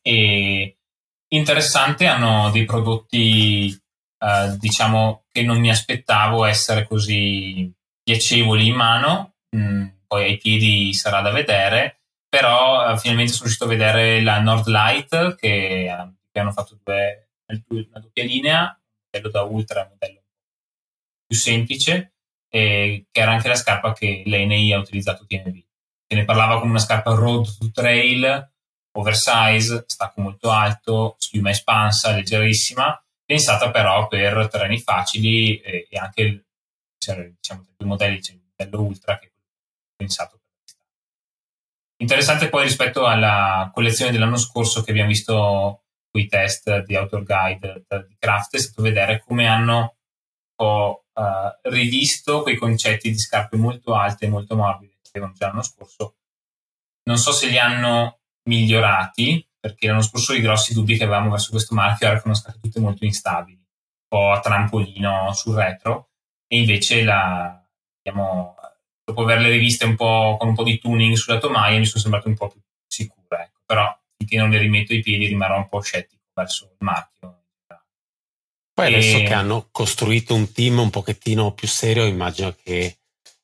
E interessante, hanno dei prodotti, eh, diciamo, che non mi aspettavo essere così piacevoli in mano. Mm, poi ai piedi sarà da vedere, però eh, finalmente sono riuscito a vedere la Nord Light che, eh, che hanno fatto due, una doppia linea, modello da ultra e modello più semplice, eh, che era anche la scarpa che l'NI ha utilizzato TNB. Se ne parlava come una scarpa road to trail, oversize, stacco molto alto, schiuma espansa, leggerissima, pensata però per terreni facili eh, e anche cioè, diciamo, tra i modelli c'è il modello Ultra che è pensato. Interessante poi rispetto alla collezione dell'anno scorso che abbiamo visto con i test di Outdoor Guide di Craft è stato vedere come hanno ho uh, rivisto quei concetti di scarpe molto alte e molto morbide che avevano già l'anno scorso. Non so se li hanno migliorati, perché l'anno scorso i grossi dubbi che avevamo verso questo marchio era che erano scarpe tutte molto instabili, un po' a trampolino sul retro, e invece la, diciamo, dopo averle riviste un po' con un po' di tuning sulla tomaia mi sono sembrate un po' più sicure. Ecco. Però finché non le rimetto i piedi rimarrò un po' scettico verso il marchio poi adesso che hanno costruito un team un pochettino più serio, immagino che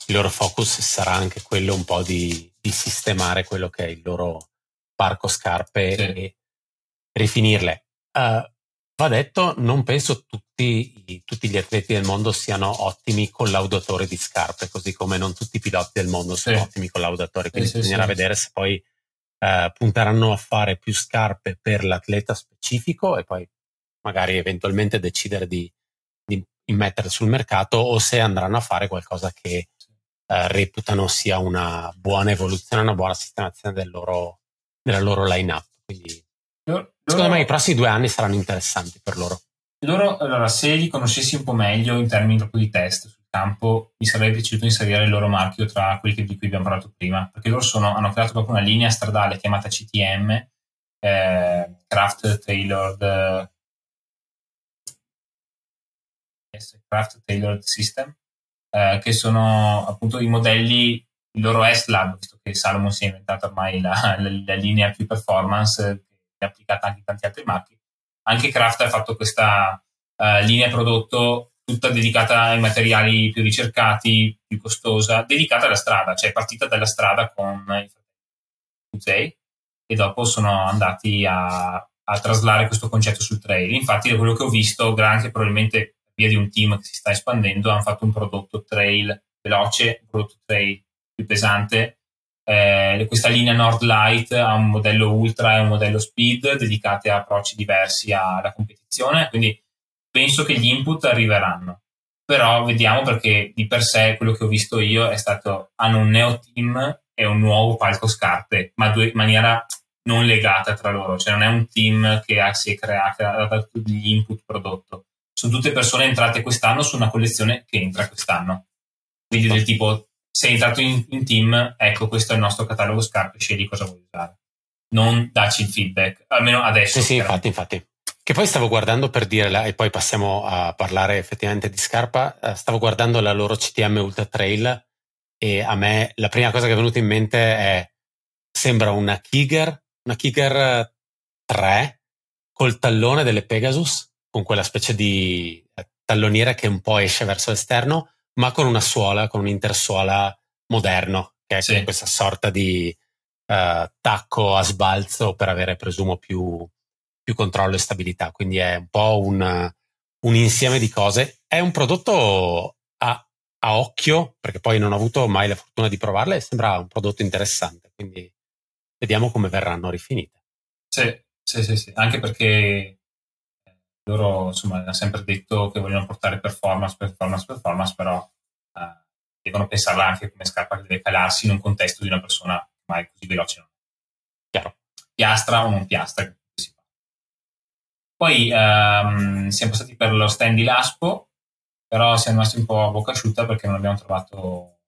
il loro focus sarà anche quello un po' di, di sistemare quello che è il loro parco scarpe sì. e rifinirle. Uh, va detto, non penso tutti, tutti gli atleti del mondo siano ottimi collaudatori di scarpe, così come non tutti i piloti del mondo sono sì. ottimi collaudatori, quindi sì, bisognerà vedere se poi uh, punteranno a fare più scarpe per l'atleta specifico e poi magari eventualmente decidere di, di immettere sul mercato o se andranno a fare qualcosa che eh, reputano sia una buona evoluzione, una buona sistemazione del loro, della loro line-up. Quindi loro, secondo me i prossimi due anni saranno interessanti per loro. Loro, allora, se li conoscessi un po' meglio in termini proprio di test sul campo, mi sarebbe piaciuto inserire il loro marchio tra quelli di cui abbiamo parlato prima, perché loro sono, hanno creato proprio una linea stradale chiamata CTM, eh, Craft Tailored Craft Tailored System, eh, che sono appunto i modelli, il loro S-Lab, visto che Salomon si è inventato ormai la, la, la linea più performance, che è applicata anche in tanti altri marchi. Anche Craft ha fatto questa uh, linea prodotto tutta dedicata ai materiali più ricercati, più costosa, dedicata alla strada, cioè partita dalla strada con i fratelli e dopo sono andati a, a traslare questo concetto sul trail. Infatti, da quello che ho visto, anche probabilmente via di un team che si sta espandendo, hanno fatto un prodotto trail veloce, un prodotto trail più pesante. Eh, questa linea Nord Light ha un modello ultra e un modello speed dedicati a approcci diversi alla competizione, quindi penso che gli input arriveranno. Però vediamo perché di per sé quello che ho visto io è stato hanno un neo team e un nuovo palco scarpe, ma in maniera non legata tra loro, cioè non è un team che ha, si è creato, ha dato gli input prodotto sono tutte persone entrate quest'anno su una collezione che entra quest'anno. Quindi del tipo, sei entrato in, in team, ecco, questo è il nostro catalogo scarpe, scegli cosa vuoi usare. Non dacci il feedback, almeno adesso. Sì, sì, infatti, infatti. Che poi stavo guardando per dire, e poi passiamo a parlare effettivamente di scarpa, uh, stavo guardando la loro CTM Ultra Trail e a me la prima cosa che è venuta in mente è, sembra una Kiger, una Kiger 3 col tallone delle Pegasus, con quella specie di eh, talloniera che un po' esce verso l'esterno, ma con una suola, con un intersuola moderno, che è sì. questa sorta di uh, tacco a sbalzo per avere, presumo, più, più controllo e stabilità. Quindi è un po' un, un insieme di cose. È un prodotto a, a, occhio, perché poi non ho avuto mai la fortuna di provarle, sembra un prodotto interessante. Quindi vediamo come verranno rifinite. Sì, sì, sì, sì. anche perché loro insomma hanno sempre detto che vogliono portare performance, performance, performance, però eh, devono pensarla anche come scarpa che deve calarsi in un contesto di una persona mai così veloce. Chiaro. Piastra o non piastra. Poi ehm, siamo stati per lo stand di Laspo, però siamo rimasti un po' a bocca asciutta perché non abbiamo trovato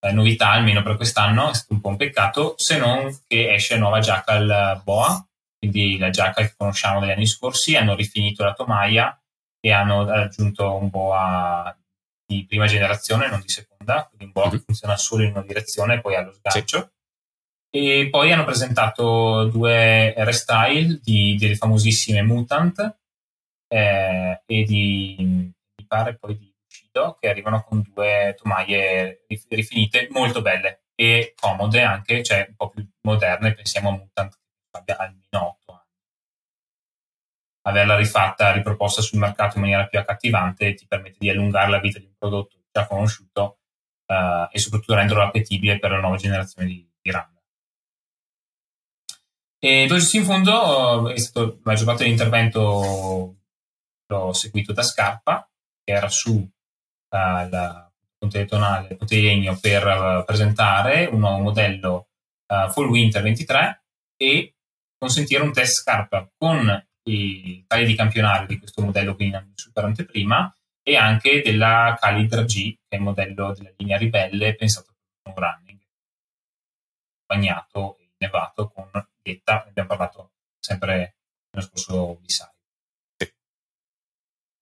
eh, novità, almeno per quest'anno, è stato un po' un peccato, se non che esce nuova Jackal Boa, quindi la giacca che conosciamo dagli anni scorsi, hanno rifinito la tomaia e hanno aggiunto un boa di prima generazione, non di seconda, quindi un boa mm-hmm. che funziona solo in una direzione e poi allo sgancio. Sì. E poi hanno presentato due restyle di, delle famosissime Mutant eh, e di, mi pare poi di Bushido che arrivano con due tomaie rifinite molto belle e comode anche, cioè un po' più moderne, pensiamo a Mutant abbia almeno 8 anni. Averla rifatta, riproposta sul mercato in maniera più accattivante ti permette di allungare la vita di un prodotto già conosciuto eh, e soprattutto renderlo appetibile per la nuova generazione di, di run. E Dogis in fondo è stato la maggior parte dell'intervento l'ho seguito da Scarpa, che era su uh, la Ponte Tonale, Ponte Legno per uh, presentare un nuovo modello uh, Fall Winter 23 e consentire un test Scarpa con i tagli di campionario di questo modello quindi in super anteprima e anche della Calidra G, che è il modello della linea ribelle pensato per un running bagnato e nevato con detta, ne abbiamo parlato sempre nello scorso B-Side.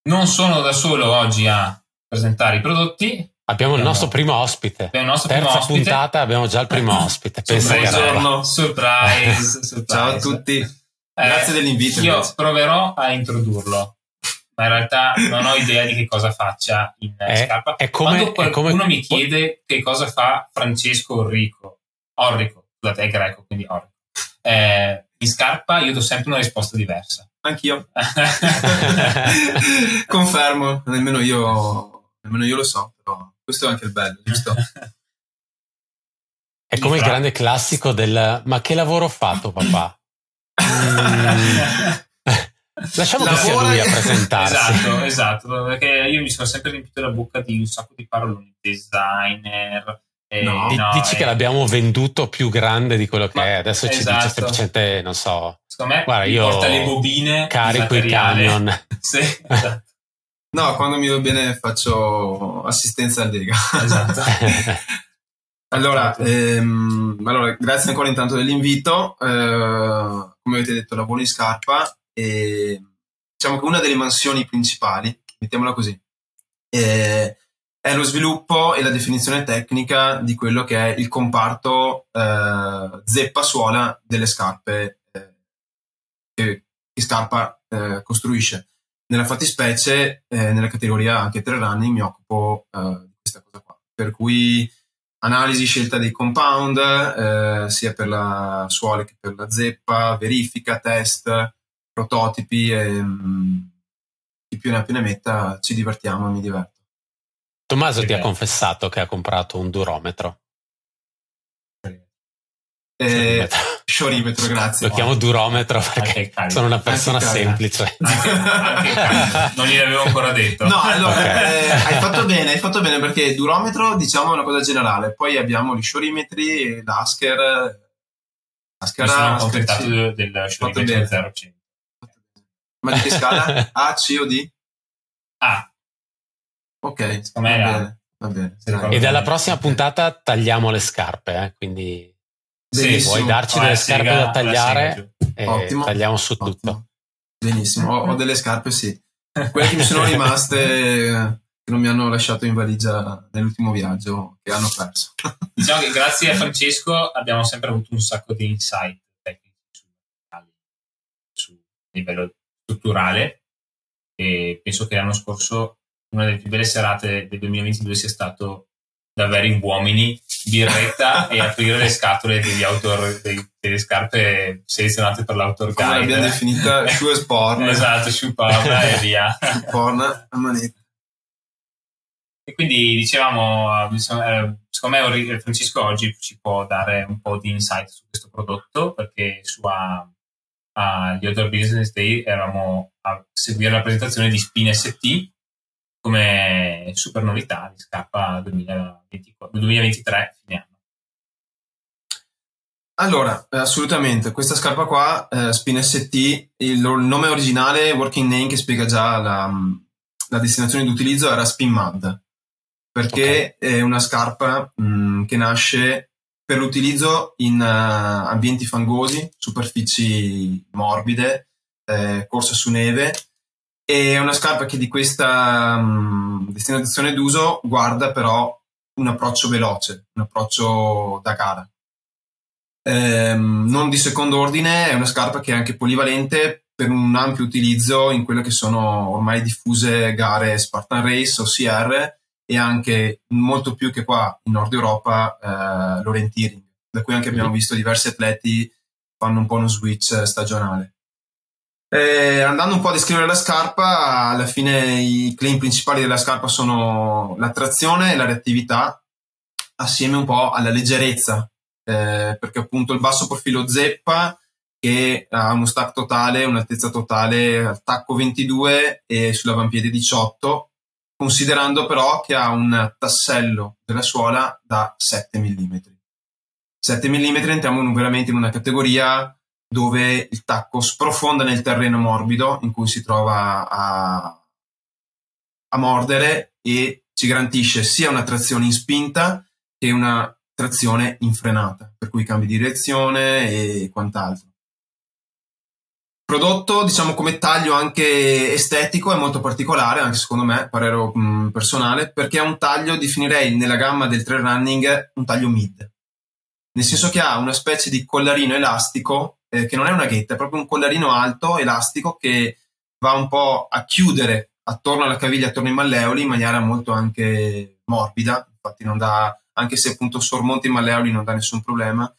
Non sono da solo oggi a presentare i prodotti. Abbiamo il nostro primo ospite. Abbiamo il nostro Terza primo ospite. puntata, abbiamo già il primo ospite. Buongiorno, surprise, surprise. Ciao a tutti. Eh, Grazie dell'invito. Io invece. proverò a introdurlo, ma in realtà non ho idea di che cosa faccia in è, scarpa. È come, Quando qualcuno come... mi chiede che cosa fa Francesco Orrico, Orrico, scusate, è greco, quindi Orrico eh, in scarpa io do sempre una risposta diversa. Anch'io. Confermo, nemmeno io, nemmeno io lo so, però questo è anche il bello, giusto? È come il grande classico del ma che lavoro ho fatto papà? Lasciamo che sia lui a presentarsi. Esatto, esatto, perché io mi sono sempre riempito la bocca di un sacco di paroloni, designer, eh, no, no, dici eh. che l'abbiamo venduto più grande di quello che è, adesso esatto. ci dice esatto. semplicemente, non so. Secondo me guarda, io porta le bobine. Carico i camion. sì, esatto. No, quando mi va bene faccio assistenza al Lega. Esatto. allora, ehm, allora, grazie ancora intanto dell'invito. Eh, come avete detto, lavoro in scarpa e diciamo che una delle mansioni principali, mettiamola così, è è lo sviluppo e la definizione tecnica di quello che è il comparto eh, zeppa-suola delle scarpe eh, che, che, Scarpa eh, costruisce. Nella fattispecie, eh, nella categoria anche trail running, mi occupo eh, di questa cosa qua. Per cui analisi, scelta dei compound, eh, sia per la suola che per la zeppa, verifica, test, prototipi e mh, mm, chi più ne ha più ne metta, ci divertiamo, mi diverto. Tommaso ti ha confessato che ha comprato un durometro. Eh, sciorimetro, grazie. Lo chiamo durometro perché sono una persona semplice. Non gliel'avevo ancora detto. No, allora, okay. eh, hai fatto bene, hai fatto bene perché durometro diciamo è una cosa generale, poi abbiamo gli sciorimetri, l'Asker. Asker Mi sono accontentato del sciorimetro 0 Ma di che scala? A, C o D? A. Ok, va bene. Va bene. E dalla prossima puntata tagliamo le scarpe, eh? quindi se vuoi darci delle scarpe da tagliare, eh, tagliamo su tutto. benissimo. Ho, ho delle scarpe, sì. Quelle che mi sono rimaste che non mi hanno lasciato in valigia nell'ultimo viaggio che hanno perso. Diciamo che grazie a Francesco abbiamo sempre avuto un sacco di insight tecnici su livello strutturale e penso che l'anno scorso una delle più belle serate del 2022 sia stato davvero in uomini, birretta e aprire le scatole degli outdoor, dei, delle scarpe selezionate per l'outdoor guide. Come l'abbiamo definita, shoe sporn. esatto, shoe porn e via. porn a manetta. E quindi dicevamo, eh, secondo me Francesco oggi ci può dare un po' di insight su questo prodotto perché su agli Outdoor Business Day eravamo a seguire la presentazione di Spin ST come super novità di scappa 2023 fine anno. Allora, assolutamente, questa scarpa qua, eh, Spin ST, il, nome originale, working name che spiega già la, la destinazione di utilizzo era Spin Mud, perché okay. è una scarpa mh, mm, che nasce per l'utilizzo in uh, ambienti fangosi, superfici morbide, eh, corsa su neve è una scarpa che di questa um, destinazione d'uso guarda però un approccio veloce, un approccio da gara. Ehm, non di secondo ordine, è una scarpa che è anche polivalente per un ampio utilizzo in quelle che sono ormai diffuse gare Spartan Race o CR e anche molto più che qua in Nord Europa eh, l'orienteering, da cui anche abbiamo visto diversi atleti fanno un po' uno switch stagionale. Eh, andando un po' a descrivere la scarpa, alla fine i claim principali della scarpa sono la trazione e la reattività, assieme un po' alla leggerezza, eh, perché appunto il basso profilo zeppa che ha uno stack totale, un'altezza totale al tacco 22 e sull'avampiede 18, considerando però che ha un tassello della suola da 7 mm. 7 mm entriamo veramente in una categoria dove il tacco sprofonda nel terreno morbido in cui si trova a, a mordere e ci garantisce sia una trazione in spinta che una trazione in frenata, per cui cambi di direzione e quant'altro. Prodotto, diciamo come taglio anche estetico, è molto particolare, anche secondo me, parere personale, perché è un taglio, definirei nella gamma del trail running, un taglio mid. Nel senso che ha una specie di collarino elastico eh, che non è una ghetta, è proprio un collarino alto, elastico, che va un po' a chiudere attorno alla caviglia, attorno ai malleoli, in maniera molto anche morbida, infatti non dà, anche se appunto sormonta i malleoli non dà nessun problema.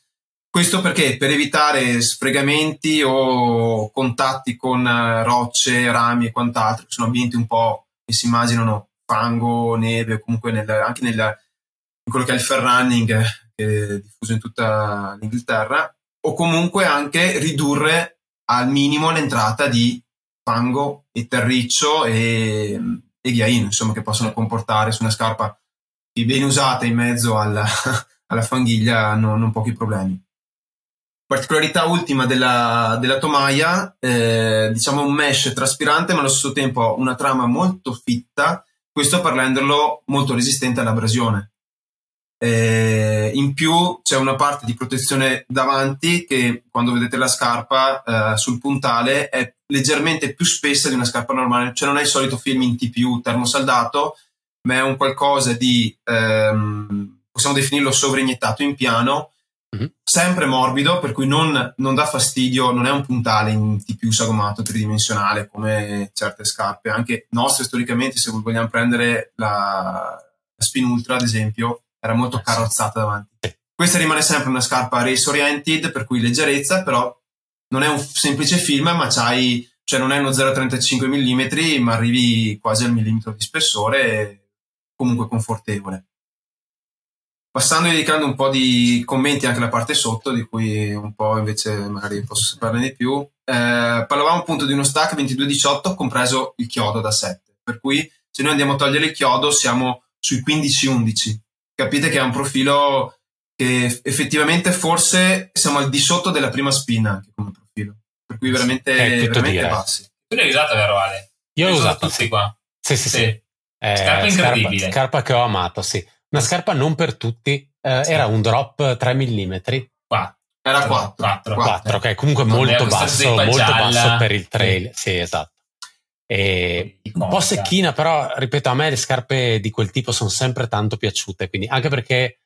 Questo perché? Per evitare sfregamenti o contatti con eh, rocce, rami e quant'altro, che sono ambienti un po' che si immaginano fango, neve, o comunque nel, anche nel, in quello che è il fair running, che è diffuso in tutta l'Inghilterra, o comunque anche ridurre al minimo l'entrata di fango e terriccio e, e ghiaino, insomma, che possono comportare su una scarpa ben usata in mezzo alla, alla fanghiglia non, non, pochi problemi. Particolarità ultima della, della tomaia, eh, diciamo un mesh traspirante ma allo stesso tempo una trama molto fitta, questo per renderlo molto resistente all'abrasione. Eh, in più c'è una parte di protezione davanti che quando vedete la scarpa eh, sul puntale è leggermente più spessa di una scarpa normale, cioè non è il solito film in TPU termosaldato, ma è un qualcosa di, ehm, possiamo definirlo sovrainiettato in piano, mm-hmm. sempre morbido, per cui non, non, dà fastidio, non è un puntale in TPU sagomato tridimensionale come certe scarpe, anche nostre storicamente, se vogliamo prendere la, la Spin Ultra ad esempio, era molto carrozzata davanti. Questa rimane sempre una scarpa race oriented, per cui leggerezza, però non è un semplice film, ma c'hai, cioè non è uno 0,35 mm, ma arrivi quasi al millimetro di spessore, comunque confortevole. Passando e dedicando un po' di commenti anche alla parte sotto, di cui un po' invece magari posso saperne di più, eh, parlavamo appunto di uno stack 22-18 compreso il chiodo da 7, per cui se noi andiamo a togliere il chiodo siamo sui 15-11 capite che ha un profilo che effettivamente forse siamo al di sotto della prima spina anche come profilo. Per cui veramente, veramente bassi. Tu l'hai usata, vero Ale? Io l'ho usata tutti sì. qua. Sì, sì, sì. sì. Eh, scarpa incredibile. Scarpa, scarpa, che ho amato, sì. Una scarpa non per tutti. Eh, sì. Era un drop 3 mm. Qua. Era 4. 4, 4 ok, comunque molto basso, molto basso per il trail. Sì, esatto. E un po' secchina, però ripeto, a me le scarpe di quel tipo sono sempre tanto piaciute, quindi anche perché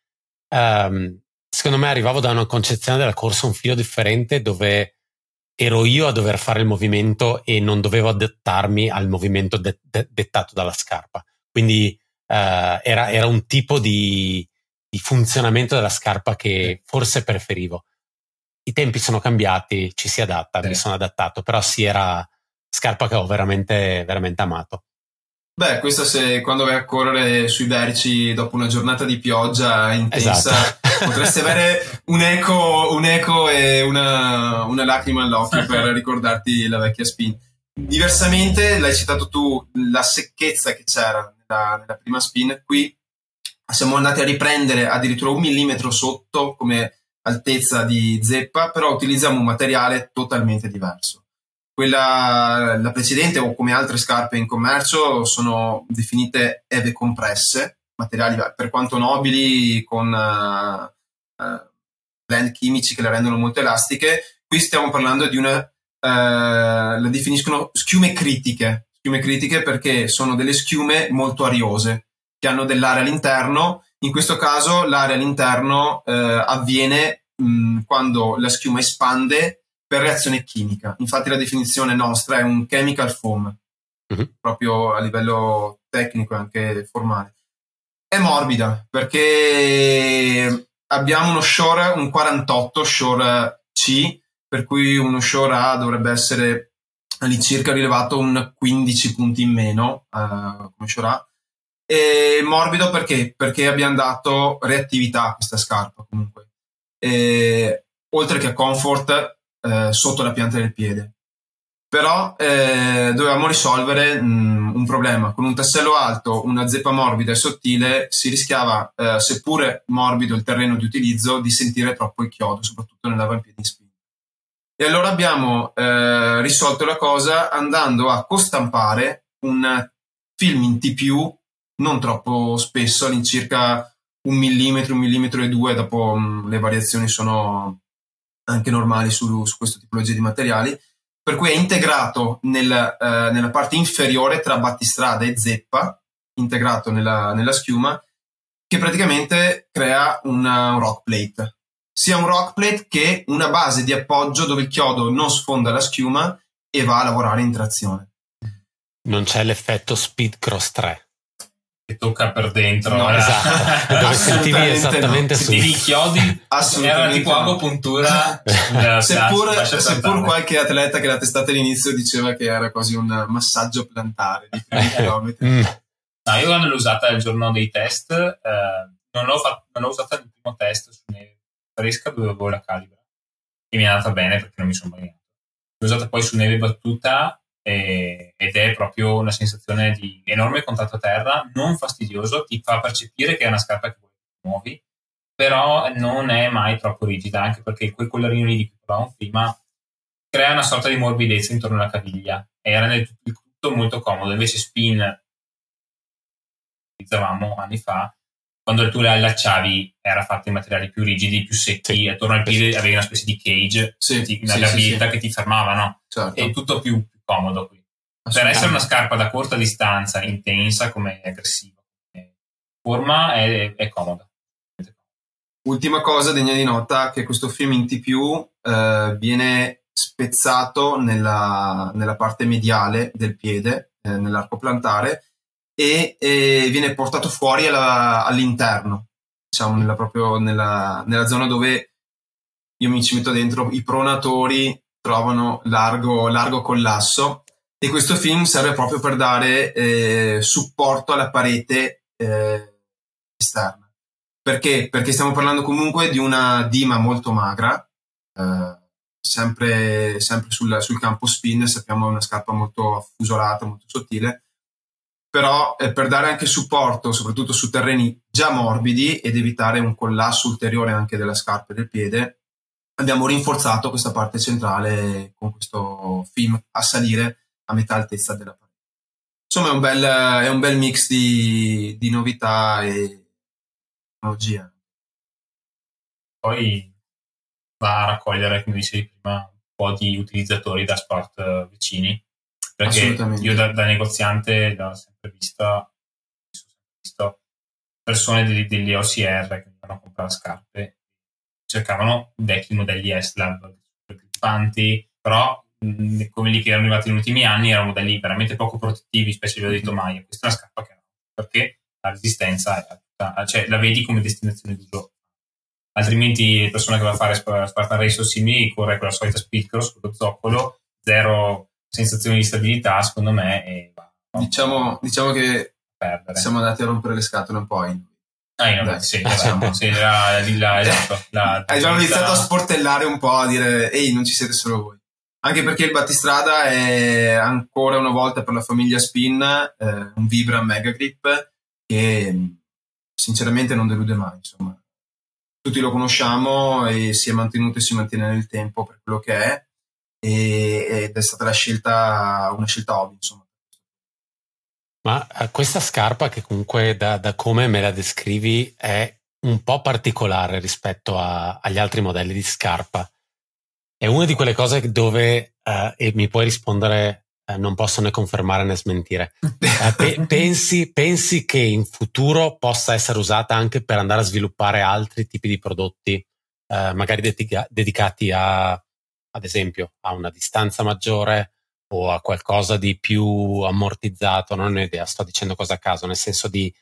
um, secondo me arrivavo da una concezione della corsa un filo differente dove ero io a dover fare il movimento e non dovevo adattarmi al movimento de- de- dettato dalla scarpa. Quindi uh, era, era, un tipo di, di, funzionamento della scarpa che forse preferivo. I tempi sono cambiati, ci si adatta, sì. mi sono adattato, però sì, era scarpa che ho veramente, veramente amato. Beh, questa se quando vai a correre sui verci dopo una giornata di pioggia intensa, esatto. potresti avere un eco, un eco e una, una, lacrima all'occhio per ricordarti la vecchia spin. Diversamente, l'hai citato tu, la secchezza che c'era nella, nella prima spin, qui siamo andati a riprendere addirittura un millimetro sotto come altezza di zeppa, però utilizziamo un materiale totalmente diverso quella, la precedente o come altre scarpe in commercio sono definite eve compresse, materiali per quanto nobili con uh, uh, blend chimici che le rendono molto elastiche. Qui stiamo parlando di una, uh, la definiscono schiume critiche, schiume critiche perché sono delle schiume molto ariose che hanno dell'aria all'interno. In questo caso l'area all'interno avviene mh, quando la schiuma espande per reazione chimica. Infatti la definizione nostra è un chemical foam, uh-huh. proprio a livello tecnico e anche formale. È morbida perché abbiamo uno shore, un 48 shore C, per cui uno shore A dovrebbe essere all'incirca rilevato un 15 punti in meno uh, come shore A. E morbido perché? Perché abbiamo dato reattività a questa scarpa comunque. E, oltre che comfort, eh, sotto la pianta del piede. Però eh, dovevamo risolvere mh, mm, un problema. Con un tassello alto, una zeppa morbida e sottile, si rischiava, eh, seppure morbido il terreno di utilizzo, di sentire troppo il chiodo, soprattutto nell'avampiede in spinta. E allora abbiamo eh, risolto la cosa andando a costampare un film in T+, non troppo spesso, all'incirca un millimetro, un millimetro e due, dopo mh, mm, le variazioni sono anche normali su, su questa tipologia di materiali, per cui è integrato nel, eh, nella parte inferiore tra battistrada e zeppa, integrato nella, nella schiuma, che praticamente crea una, un rock plate. Sia un rock plate che una base di appoggio dove il chiodo non sfonda la schiuma e va a lavorare in trazione. Non c'è l'effetto Speed Cross 3 che tocca per dentro. No, esatto. Dove sentivi esattamente no. su. Sentivi i chiodi, era tipo agopuntura. seppur, seppur qualche atleta che l'ha testata all'inizio diceva che era quasi un massaggio plantare di chilometri. mm. No, io quando l'ho usata il giorno dei test, eh, non, l'ho fatto, non l'ho usata nel primo test su neve fresca dove avevo la calibra e mi è andata bene perché non mi sono bagnato. L'ho usata poi su neve battuta e, ed è proprio una sensazione di enorme contatto a terra, non fastidioso, ti fa percepire che è una scarpa che muovi, però non è mai troppo rigida, anche perché quel collarino lì di cui parlavamo prima crea una sorta di morbidezza intorno alla caviglia e rende il tutto molto comodo. Invece Spin, utilizzavamo anni fa, quando tu le allacciavi era fatta in materiali più rigidi, più secchi, sì. attorno al piede avevi una specie di cage, sì, una sì, gabbietta che ti fermava, no? Certo. È tutto più, comodo qui. Per essere una scarpa da corta distanza, intensa come aggressiva, come forma è, è comoda. Ultima cosa degna di nota che questo film in T eh, viene spezzato nella, nella, parte mediale del piede, eh, nell'arco plantare, e, e, viene portato fuori alla, all'interno, diciamo nella, proprio nella, nella zona dove io mi ci metto dentro i pronatori trovano largo, largo collasso e questo film serve proprio per dare eh, supporto alla parete eh, esterna. Perché? Perché stiamo parlando comunque di una dima molto magra, eh, sempre, sempre sul, sul, campo spin, sappiamo è una scarpa molto affusolata, molto sottile, però eh, per dare anche supporto, soprattutto su terreni già morbidi ed evitare un collasso ulteriore anche della scarpa e del piede, abbiamo rinforzato questa parte centrale con questo film a salire a metà altezza della parete. Insomma, è un bel, è un bel mix di, di novità e tecnologia. Poi va a raccogliere, come dicevi prima, un po' di utilizzatori da sport eh, vicini. Perché io da, da negoziante l'ho sempre vista, visto persone degli, degli OCR che venivano a comprare scarpe, cercavano vecchi modelli S-Lab, grippanti, però mh, come li che erano arrivati negli ultimi anni erano modelli veramente poco protettivi, specie a livello di tomaia. Questa è una scarpa che era perché la resistenza è tutta, cioè la vedi come destinazione di gioco altrimenti le persone che vanno a fare Spartan Race o simili corre con la solita speed cross, con lo zoccolo, zero sensazione di stabilità secondo me e va, diciamo, diciamo che perdere. siamo andati a rompere le scatole un po' in Ah, no, sì, diciamo, sì, la, la, esatto, la, abbiamo iniziato a sportellare un po', a dire ehi, non ci siete solo voi. Anche perché il battistrada è ancora una volta per la famiglia Spin eh, un Vibra Mega Grip che sinceramente non delude mai. Insomma, tutti lo conosciamo e si è mantenuto e si mantiene nel tempo per quello che è ed è stata la scelta, una scelta ovvia, insomma. Ma eh, questa scarpa che comunque da, da, come me la descrivi è un po' particolare rispetto a, agli altri modelli di scarpa. È una di quelle cose dove, uh, e mi puoi rispondere, uh, non posso né confermare né smentire, uh, pe- pensi, pensi, che in futuro possa essere usata anche per andare a sviluppare altri tipi di prodotti, magari dedica- dedicati a, ad esempio, a una distanza maggiore o a qualcosa di più ammortizzato, non ho idea, sto dicendo cosa a caso, nel senso di,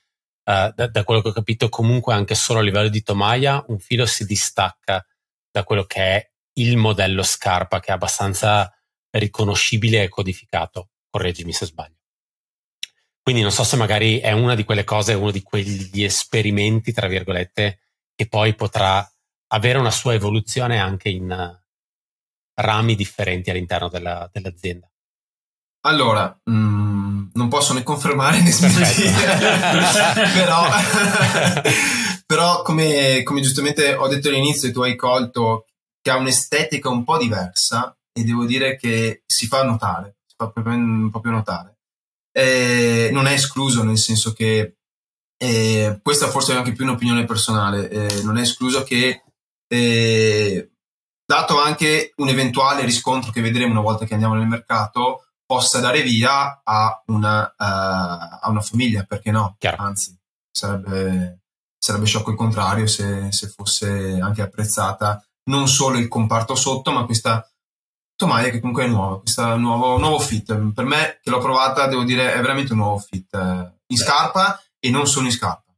uh, da, da, quello che ho capito, comunque anche solo a livello di tomaia, un filo si distacca da quello che è il modello scarpa, che è abbastanza riconoscibile e codificato. Correggimi se sbaglio. Quindi non so se magari è una di quelle cose, uno di quegli esperimenti, tra virgolette, che poi potrà avere una sua evoluzione anche in rami differenti all'interno della, dell'azienda. Allora, mh, mm, non posso né confermare né smentire, però, però come, come, giustamente ho detto all'inizio tu hai colto, che ha un'estetica un po' diversa e devo dire che si fa notare, si fa proprio, proprio notare. Eh, non è escluso nel senso che eh, questa forse è anche più un'opinione personale, eh, non è escluso che eh, dato anche un eventuale riscontro che vedremo una volta che andiamo nel mercato, possa dare via a una, uh, a una famiglia, perché no? Chiaro. Anzi, sarebbe, sarebbe sciocco il contrario se, se, fosse anche apprezzata non solo il comparto sotto, ma questa tomaia che comunque è nuova, questo nuovo, nuovo fit. Per me, che l'ho provata, devo dire, è veramente un nuovo fit in scarpa e non solo in scarpa.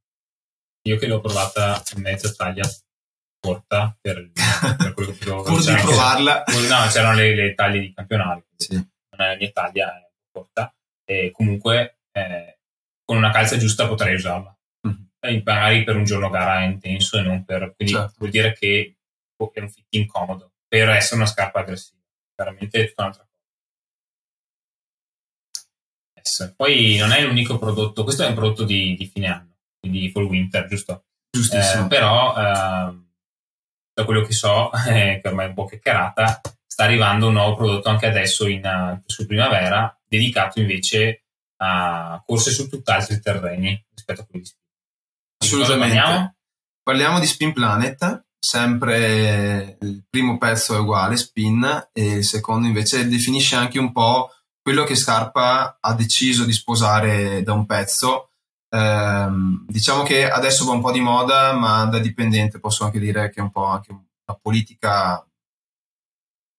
Io che l'ho provata in mezza taglia corta per, per quello che Pur di provarla. No, c'erano le, le taglie di campionario. Sì è mia taglia, è corta, e comunque eh, con una calza giusta potrei usarla. Mm-hmm. magari per un giorno gara intenso e non per... Quindi certo. vuol dire che è un fit incomodo per essere una scarpa aggressiva. Veramente è tutta un'altra cosa. Poi non è l'unico prodotto, questo è un prodotto di, di fine anno, quindi fall winter, giusto? Giustissimo. Eh, però eh, da quello che so, eh, che ormai è un po' chiacchierata, sta arrivando un nuovo prodotto anche adesso in, uh, su primavera, dedicato invece a corse su tutt'altri terreni rispetto a quelli di Spin. Assolutamente. Parliamo? parliamo? di Spin Planet, sempre il primo pezzo è uguale, Spin, e il secondo invece definisce anche un po' quello che Scarpa ha deciso di sposare da un pezzo. Ehm, diciamo che adesso va un po' di moda, ma da dipendente posso anche dire che è un po' anche una politica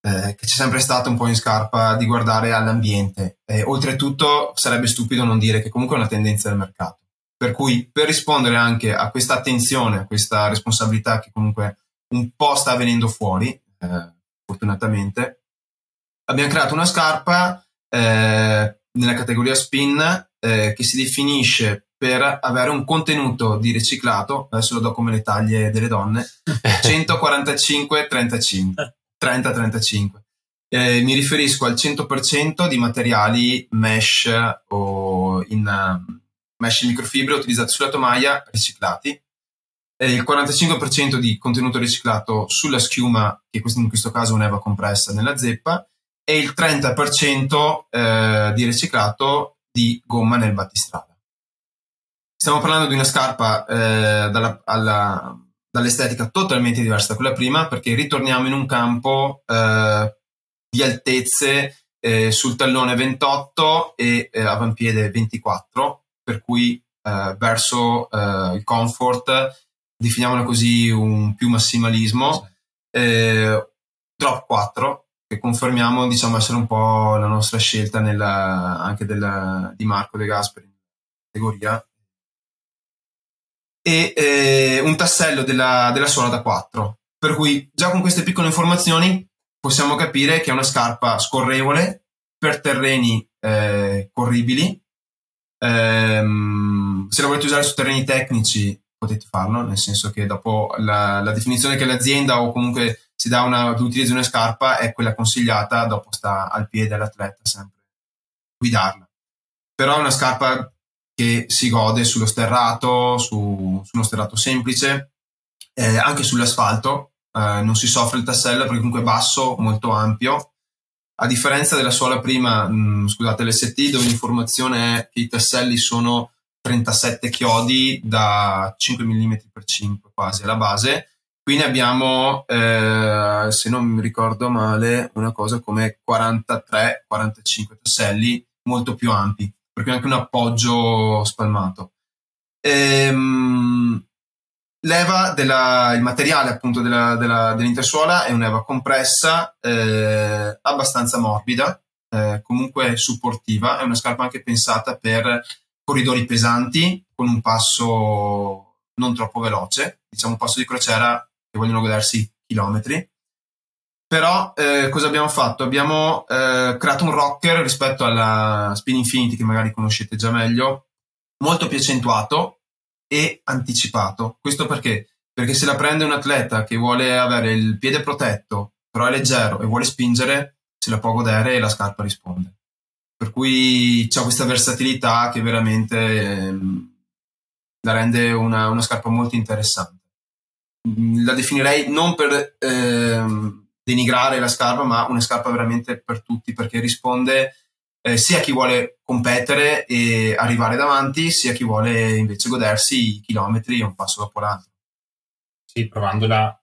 eh, che c'è sempre stato un po' in scarpa di guardare all'ambiente. Eh, oltretutto sarebbe stupido non dire che comunque è una tendenza del mercato. Per cui per rispondere anche a questa attenzione, a questa responsabilità che comunque un po' sta venendo fuori, eh, fortunatamente, abbiamo creato una scarpa eh, nella categoria spin eh, che si definisce per avere un contenuto di riciclato, adesso lo do come le taglie delle donne, 145-35. 30-35. Eh, mi riferisco al 100% di materiali mesh o in uh, mesh in microfibra utilizzati sulla tomaia riciclati, eh, il 45% di contenuto riciclato sulla schiuma, che in questo caso è un'eva compressa nella zeppa, e il 30% eh, di riciclato di gomma nel battistrada. Stiamo parlando di una scarpa eh, dalla, alla, dall'estetica totalmente diversa da quella prima perché ritorniamo in un campo eh, di altezze eh, sul tallone 28 e eh, avampiede 24, per cui eh, verso eh, il comfort, definiamolo così, un più massimalismo, eh, drop 4, che confermiamo diciamo essere un po' la nostra scelta nella, anche della, di Marco De Gasperi in categoria e eh, un tassello della, della suola da 4. Per cui già con queste piccole informazioni possiamo capire che è una scarpa scorrevole per terreni eh, corribili. Ehm, se la volete usare su terreni tecnici potete farlo, nel senso che dopo la, la definizione che l'azienda o comunque si dà una, di una scarpa è quella consigliata, dopo sta al piede all'atleta sempre guidarla. Però è una scarpa che si gode sullo sterrato, su, su uno sterrato semplice, eh, anche sull'asfalto, eh, non si soffre il tassello perché comunque è basso, molto ampio. A differenza della suola prima, mh, mm, scusate, l'ST, dove l'informazione è che i tasselli sono 37 chiodi da 5 mm per 5 quasi alla base. Qui ne abbiamo, eh, se non mi ricordo male, una cosa come 43-45 tasselli molto più ampi perché è anche un appoggio spalmato. Ehm, leva della, il materiale appunto della, della, dell'intersuola è un'eva compressa eh, abbastanza morbida, eh, comunque supportiva, è una scarpa anche pensata per corridori pesanti con un passo non troppo veloce, diciamo un passo di crociera che vogliono godersi chilometri però eh, cosa abbiamo fatto? Abbiamo eh, creato un rocker rispetto alla Spin Infinity che magari conoscete già meglio, molto più accentuato e anticipato. Questo perché? Perché se la prende un atleta che vuole avere il piede protetto, però è leggero e vuole spingere, se la può godere e la scarpa risponde. Per cui c'è questa versatilità che veramente ehm, la rende una, una, scarpa molto interessante. La definirei non per... Ehm, denigrare la scarpa, ma una scarpa veramente per tutti perché risponde eh, sia a chi vuole competere e arrivare davanti, sia a chi vuole invece godersi i chilometri un passo dopo l'altro. Sì, provandola,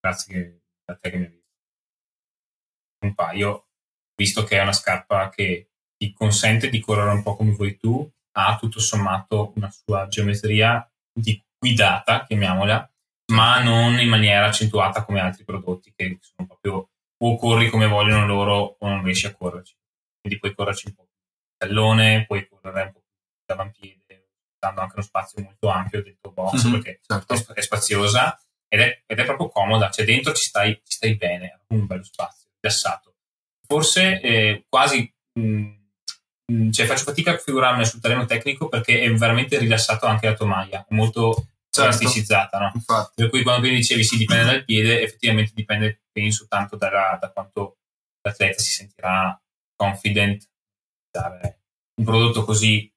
grazie a te che mi hai visto un paio, visto che è una scarpa che ti consente di correre un po' come vuoi tu, ha tutto sommato una sua geometria di guidata, chiamiamola, ma non in maniera accentuata come altri prodotti che sono proprio o corri come vogliono loro o non riesci a correrci. Quindi puoi correrci un po' più tallone, puoi correre un po' più davantipiede, dando anche uno spazio molto ampio del tuo box mm-hmm, perché certo. è spaziosa ed è, ed è, proprio comoda, cioè dentro ci stai, ci stai bene, è un bello spazio, rilassato. Forse eh, quasi mh, mm, cioè faccio fatica a figurarmi sul terreno tecnico perché è veramente rilassato anche la tomaia, è molto certo. elasticizzata, no? Infatti. Per cui quando dicevi si dipende dal piede, effettivamente dipende, penso, tanto da, da quanto l'atleta si sentirà confident dare un prodotto così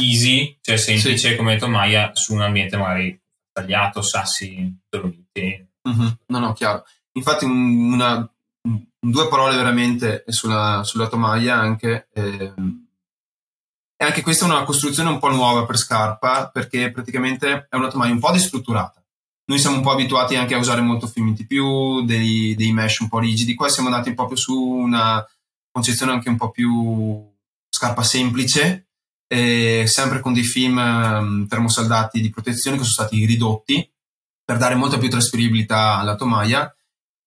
easy, cioè semplice sì. come tomaia su un ambiente magari tagliato, sassi, dolomiti. Mm-hmm. No, no, chiaro. Infatti una, due parole veramente sulla, sulla tomaia anche. Ehm, e anche questa è una costruzione un po' nuova per Scarpa, perché praticamente è una tomaia un po' distrutturata. Noi siamo un po' abituati anche a usare molto film in più, dei, dei mesh un po' rigidi. Qua siamo andati proprio su una concezione anche un po' più scarpa semplice, sempre con dei film um, termosaldati di protezione che sono stati ridotti per dare molta più trasferibilità alla tomaia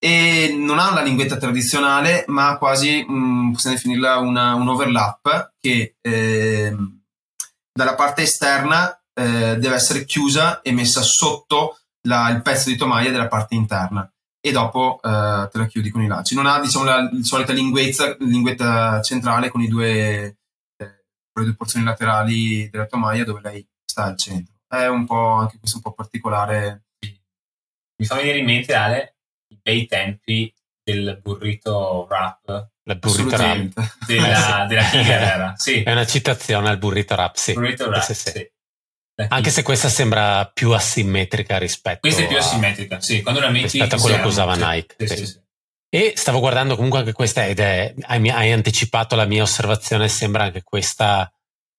e non ha la linguetta tradizionale, ma quasi mh, mm, possiamo definirla una, un overlap che eh, dalla parte esterna eh, deve essere chiusa e messa sotto la, il pezzo di tomaia della parte interna e dopo eh, te la chiudi con i lacci. Non ha diciamo la, la solita linguetta, linguetta centrale con, due, eh, con le due porzioni laterali della tomaia dove lei sta al centro. È un po' anche questo un po' particolare. Mi fa venire in mente Ale bei tempi del burrito rap. La burrito rap. Della, della Tiger era, sì. È una citazione al burrito rap, sì. Burrito rap, sì. sì. Anche se questa sembra più asimmetrica rispetto Questa è più asimmetrica, sì. Quando la metti rispetto a quello che usava Nike. Sì, sì. E stavo guardando comunque anche questa ed è, hai, hai anticipato la mia osservazione, sembra anche questa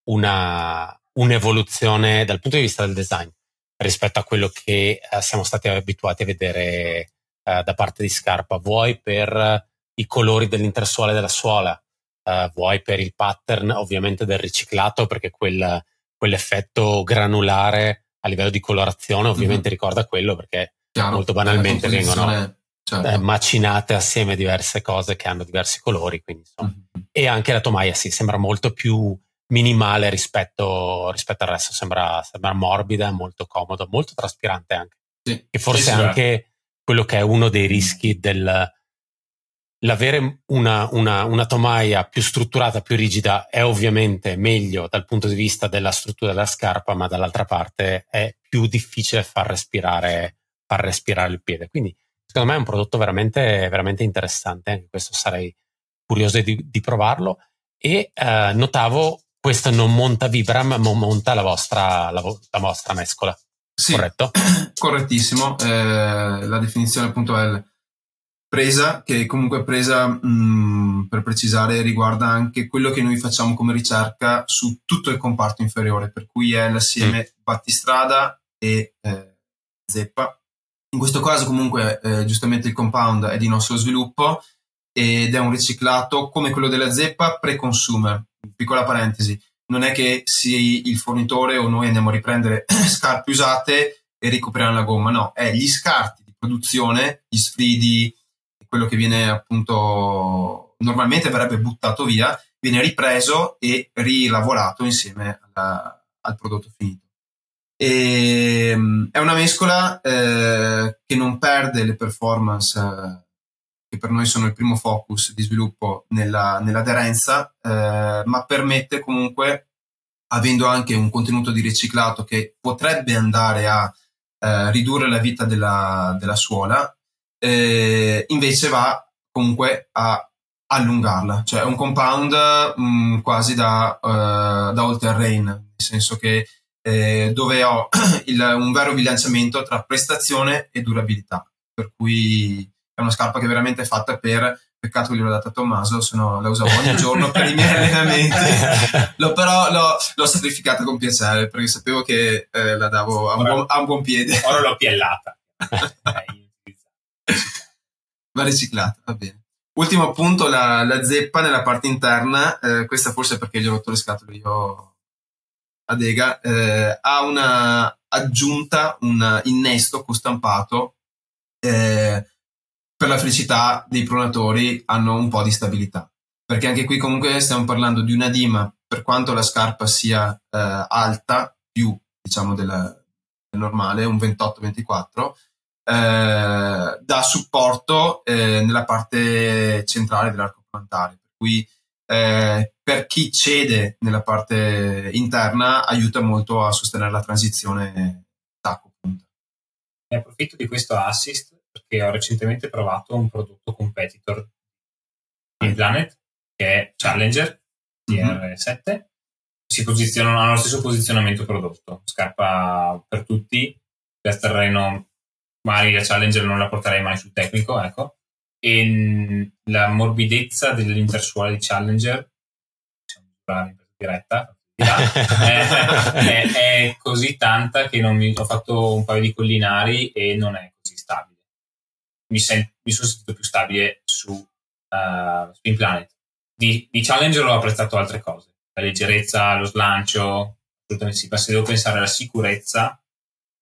una, un'evoluzione dal punto di vista del design rispetto a quello che eh, siamo stati abituati a vedere eh, da parte di Scarpa, vuoi per i colori dell'intersuola della suola, eh, vuoi per il pattern ovviamente del riciclato, perché quel, quell'effetto granulare a livello di colorazione ovviamente mm-hmm. ricorda quello, perché Chiaro, molto banalmente vengono certo. eh, macinate assieme diverse cose che hanno diversi colori. Quindi, mm-hmm. E anche la tomaia sì, sembra molto più minimale rispetto, rispetto al resto, sembra, sembra, morbida, molto comodo, molto traspirante anche. Sì. E forse sì, anche quello che è uno dei rischi del l'avere una, una, una, tomaia più strutturata, più rigida è ovviamente meglio dal punto di vista della struttura della scarpa, ma dall'altra parte è più difficile far respirare, far respirare il piede. Quindi secondo me è un prodotto veramente, veramente interessante, anche questo sarei curioso di, di provarlo. E eh, notavo, questo non monta Vibram, ma monta la vostra, la, la vostra mescola. Sì, corretto? Correttissimo. Eh, la definizione appunto è presa, che comunque presa, mh, per precisare, riguarda anche quello che noi facciamo come ricerca su tutto il comparto inferiore, per cui è l'assieme mm. battistrada e eh, zeppa. In questo caso comunque eh, giustamente il compound è di nostro sviluppo ed è un riciclato come quello della zeppa pre-consumer. Piccola parentesi, non è che sia il fornitore o noi andiamo a riprendere scarpe usate e recuperare la gomma, no, è gli scarti di produzione, gli sfridi, quello che viene appunto normalmente verrebbe buttato via, viene ripreso e rilavorato insieme alla, al prodotto finito. E, ehm, è una mescola eh, che non perde le performance che per noi sono il primo focus di sviluppo nella, nell'aderenza, eh, ma permette comunque, avendo anche un contenuto di riciclato che potrebbe andare a eh, ridurre la vita della, della suola, eh, invece va comunque a allungarla, cioè è un compound mh, mm, quasi da, uh, da all terrain, nel senso che eh, dove ho il, un vero bilanciamento tra prestazione e durabilità, per cui è una scarpa che è veramente fatta per peccato che gliel'ho data a Tommaso, se no la usavo ogni giorno per i miei allenamenti. l'ho, però l'ho, l'ho, sacrificata con piacere perché sapevo che eh, la davo a un, buon, a un, buon, piede. Ora l'ho piellata. Va riciclata, va bene. Ultimo punto, la, la zeppa nella parte interna, eh, questa forse perché gli ho rotto le scatole io a Dega, eh, ha una aggiunta, un innesto costampato eh, per la felicità dei pronatori hanno un po' di stabilità. Perché anche qui comunque stiamo parlando di una dima, per quanto la scarpa sia eh, alta, più diciamo della, del normale, un 28-24, eh, dà supporto eh, nella parte centrale dell'arco plantare, per cui eh, per chi cede nella parte interna aiuta molto a sostenere la transizione tacco-punta. Ne approfitto di questo assist perché ho recentemente provato un prodotto competitor di Planet che è Challenger TR7 mm-hmm. si posizionano hanno lo stesso posizionamento prodotto scarpa per tutti per terreno magari la Challenger non la porterei mai sul tecnico, ecco. E la morbidezza dell'intersuola di Challenger, diciamo in diretta, è, è, è, così tanta che non mi, ho fatto un paio di collinari e non è così stabile. Mi, sen, mi sono sentito più stabile su uh, Spin Planet. Di, di, Challenger ho apprezzato altre cose, la leggerezza, lo slancio, assolutamente sì, ma se devo pensare alla sicurezza,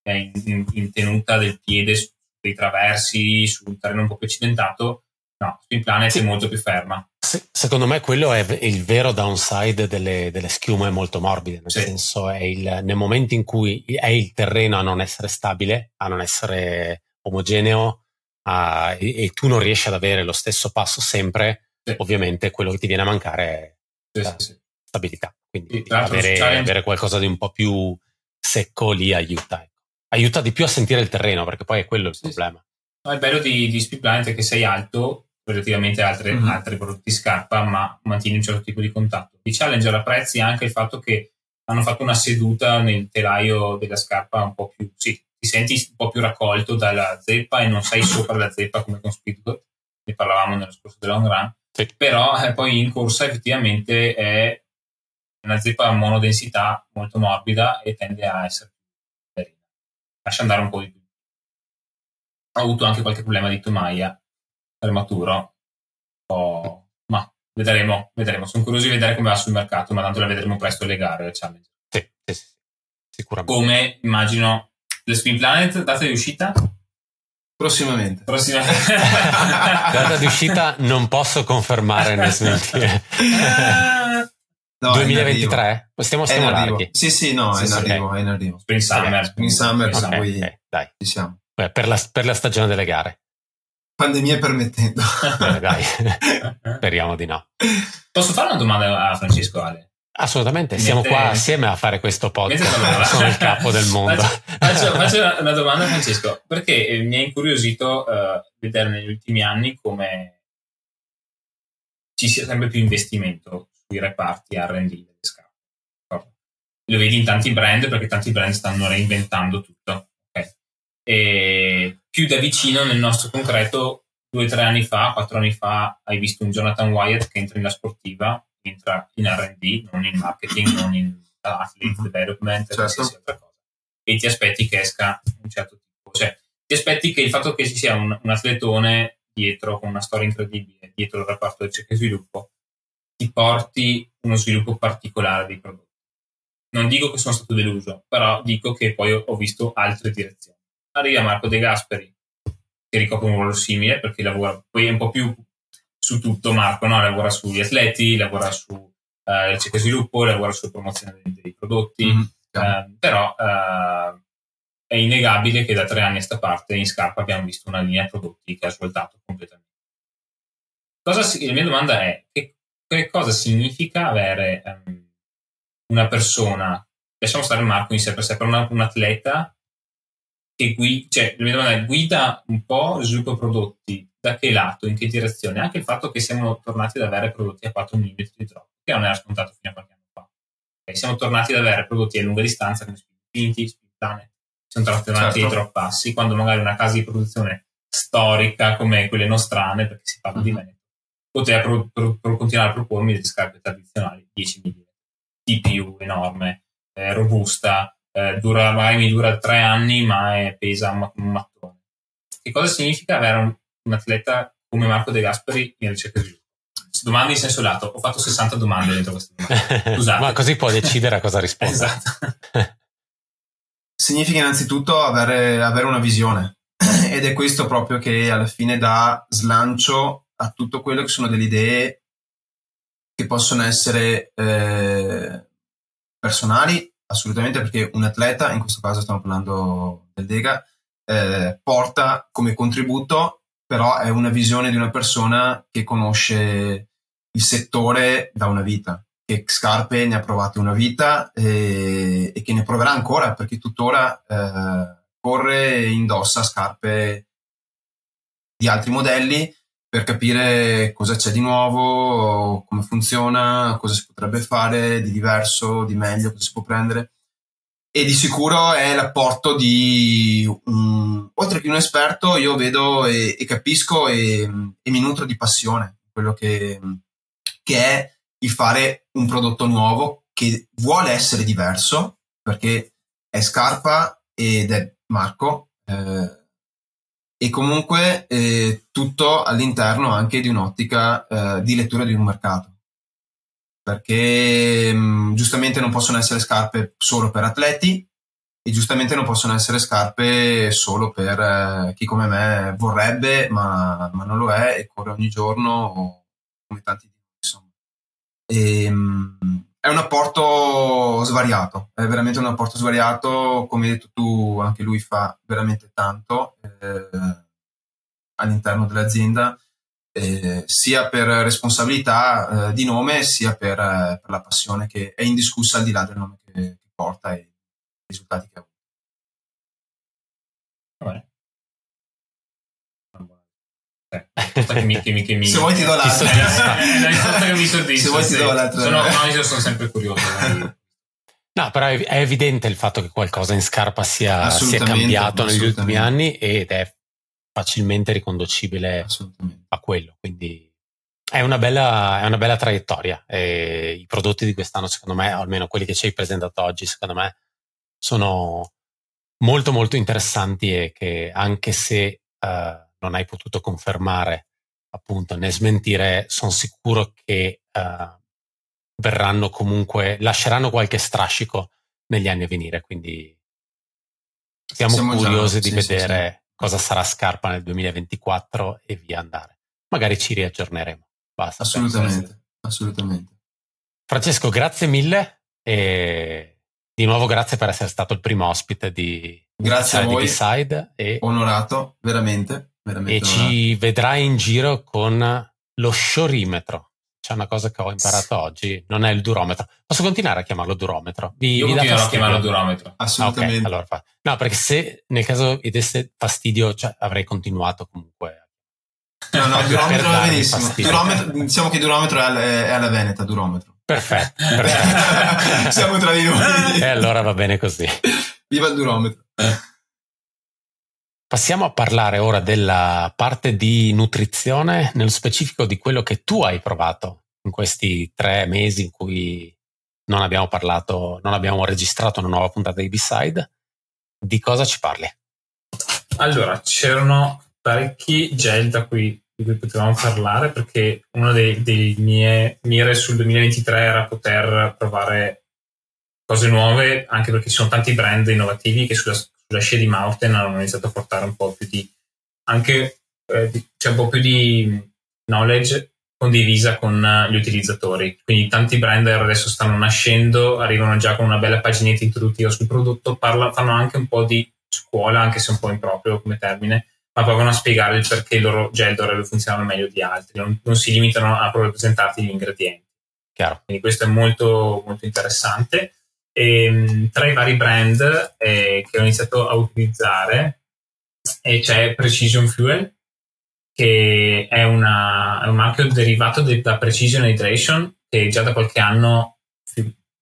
in, in, in, tenuta del piede dei traversi su un terreno un po' più accidentato, no, Spin Planet sì. è molto più ferma. Se, secondo me quello è il vero downside delle, delle schiume molto morbide, nel sì. senso è il, nel momento in cui è il terreno a non essere stabile, a non essere omogeneo a, e, e, tu non riesci ad avere lo stesso passo sempre, sì. ovviamente quello che ti viene a mancare è la stabilità. Quindi avere, avere qualcosa di un po' più secco lì aiuta aiuta di più a sentire il terreno, perché poi è quello il sì, problema. No, il bello di, di Speed Planet è che sei alto relativamente a altre, mm-hmm. altri prodotti scarpa, ma mantieni un certo tipo di contatto. Di Challenger apprezzi anche il fatto che hanno fatto una seduta nel telaio della scarpa un po' più, sì, ti senti un po' più raccolto dalla zeppa e non sei sopra la zeppa come con Speedgoat, ne parlavamo nello scorso del long run, sì. però eh, poi in corsa effettivamente è una zeppa a monodensità molto morbida e tende a essere lascia andare un po' di più. Ho avuto anche qualche problema di tomaia prematuro, oh, ma vedremo, vedremo. Sono curioso di vedere come va sul mercato, ma tanto la vedremo presto le gare challenge. Sì, sì, sì, sicuramente. Come immagino le Spin Planet, data di uscita? Prossimamente. Prossimamente. data di uscita non posso confermare né smentire. No, 2023? Stiamo, stiamo larghi. Sì, sì, no, sì, è, in arrivo, okay. è in arrivo. Spring Summer. Spring Summer, okay, poi okay, dai. ci siamo. Beh, per, la, per, la, stagione delle gare. Pandemia permettendo. Beh, dai, speriamo di no. Posso fare una domanda a Francesco Ale? Assolutamente, siamo Mette... qua assieme a fare questo podcast. Sono il capo del mondo. Faccio, faccio una domanda a Francesco, perché eh, mi ha incuriosito uh, vedere negli ultimi anni come ci sia sempre più investimento sui reparti RD delle scarpe. Lo vedi in tanti brand perché tanti brand stanno reinventando tutto. Okay? E più da vicino nel nostro concreto, due o tre anni fa, quattro anni fa, hai visto un Jonathan Wyatt che entra nella sportiva entra in RD, non in marketing, non in athlete mhm. development, certo. qualsiasi altra cosa. E ti aspetti che esca un certo tipo, cioè ti aspetti che il fatto che ci sia un, un atletone dietro con una storia incredibile, dietro il reparto del ricerca e sviluppo, ti porti uno sviluppo particolare dei prodotti. Non dico che sono stato deluso, però dico che poi ho, ho visto altre direzioni. Arriva Marco De Gasperi, che ricopre un ruolo simile perché lavora, poi è un po' più su tutto Marco, no? lavora sugli atleti, lavora su eh, ricerca e sviluppo, lavora sulla promozione dei, dei prodotti, mm-hmm. eh, però eh, è innegabile che da tre anni a sta parte in Scarpa abbiamo visto una linea prodotti che ha svoltato completamente. Cosa, la mia domanda è che, che cosa significa avere um, una persona, lasciamo stare Marco in sé per sé, per una, un atleta che guida, cioè la mia domanda è guida un po' lo sviluppo prodotti da che lato, in che direzione, anche il fatto che siamo tornati ad avere prodotti a 4 mm di drop, che non era scontato fino a qualche anno fa. Okay, siamo tornati ad avere prodotti a lunga distanza come Spinti, Spinplanet, siamo tornati certo. ai drop bassi, quando magari una casa di produzione storica come quelle nostrane, perché si parla mm-hmm. di Veneto, poteva pro, pro, pro, continuare a propormi delle scarpe tradizionali 10 mm, TPU enorme, eh, robusta, eh, dura, magari mi dura 3 anni ma è, pesa un, un mattone. Che cosa significa avere un, un atleta come Marco De Gasperi in ricerca di sviluppo. Domande in senso lato, ho fatto 60 domande dentro questa domanda. Scusate. Ma così può decidere a cosa rispondere. esatto. Significa innanzitutto avere, avere una visione ed è questo proprio che alla fine dà slancio a tutto quello che sono delle idee che possono essere eh, personali, assolutamente, perché un atleta, in questo caso stiamo parlando del Dega, eh, porta come contributo però è una visione di una persona che conosce il settore da una vita, che Scarpe ne ha provate una vita e, e che ne proverà ancora perché tuttora eh, corre e indossa scarpe di altri modelli per capire cosa c'è di nuovo, come funziona, cosa si potrebbe fare di diverso, di meglio, cosa si può prendere. E di sicuro è l'apporto di um, oltre che un esperto io vedo e, e capisco e, e, mi nutro di passione quello che, che, è il fare un prodotto nuovo che vuole essere diverso perché è Scarpa ed è Marco eh, e comunque eh, tutto all'interno anche di un'ottica eh, di lettura di un mercato. Perché mh, mm, giustamente non possono essere scarpe solo per atleti e giustamente non possono essere scarpe solo per eh, chi come me vorrebbe ma, ma, non lo è e corre ogni giorno come tanti di noi. E, mh, mm, è un apporto svariato, è veramente un apporto svariato, come hai detto tu, anche lui fa veramente tanto eh, all'interno dell'azienda eh, sia per responsabilità eh, di nome sia per, eh, per, la passione che è indiscussa al di là del nome che, che porta e risultati che ha avuto. Vabbè. Che mi, che mi, che mi, se vuoi ti do l'altra che mi soddisfa se vuoi ti do l'altra sono, no, io sono sempre curioso no però è, è, evidente il fatto che qualcosa in scarpa sia, sia cambiato negli ultimi anni ed è facilmente riconducibile a quello. Quindi è una bella, è una bella traiettoria. E I prodotti di quest'anno, secondo me, almeno quelli che ci hai presentato oggi, secondo me, sono molto molto interessanti e che anche se uh, non hai potuto confermare appunto né smentire, sono sicuro che uh, verranno comunque, lasceranno qualche strascico negli anni a venire, quindi siamo, siamo curiosi già, di sì, vedere sì, sì. cosa sarà Scarpa nel 2024 e via andare. Magari ci riaggiorneremo. Basta. Assolutamente, assolutamente. Francesco, grazie mille e di nuovo grazie per essere stato il primo ospite di Grazie a voi. Side e, Onorato, veramente. veramente e onorato. ci vedrai in giro con lo sciorimetro. C'è una cosa che ho imparato oggi, non è il durometro. Posso continuare a chiamarlo durometro? Vi, Io vi continuerò a chiamarlo durometro. Assolutamente. Okay, allora. No, perché se nel caso vi desse fastidio, cioè, avrei continuato comunque. No, no, il durometro va benissimo. Durometro, diciamo che il durometro è alla Veneta, durometro. Perfetto. perfetto. Siamo tra di noi. E allora va bene così. Viva il durometro. Passiamo a parlare ora della parte di nutrizione, nello specifico di quello che tu hai provato in questi tre mesi in cui non abbiamo parlato, non abbiamo registrato una nuova puntata di B-Side. Di cosa ci parli? Allora, c'erano parecchi gel da cui, di cui potevamo parlare perché una delle mie mire sul 2023 era poter provare cose nuove, anche perché ci sono tanti brand innovativi che sulla, sulla scia di Mountain hanno iniziato a portare un po' più di anche eh, c'è cioè un po' più di knowledge condivisa con gli utilizzatori. Quindi tanti brand adesso stanno nascendo, arrivano già con una bella paginetta introduttiva sul prodotto, parla, fanno anche un po' di scuola, anche se un po' improprio come termine, ma provano a spiegare il perché il loro gel dovrebbe funzionare meglio di altri, non, non si limitano a proprio presentarti gli ingredienti. Chiaro. Quindi questo è molto, molto interessante. E, ehm, tra i vari brand eh, che ho iniziato a utilizzare eh, c'è Precision Fuel, che è, una, è un marchio derivato da Precision Hydration, che già da qualche anno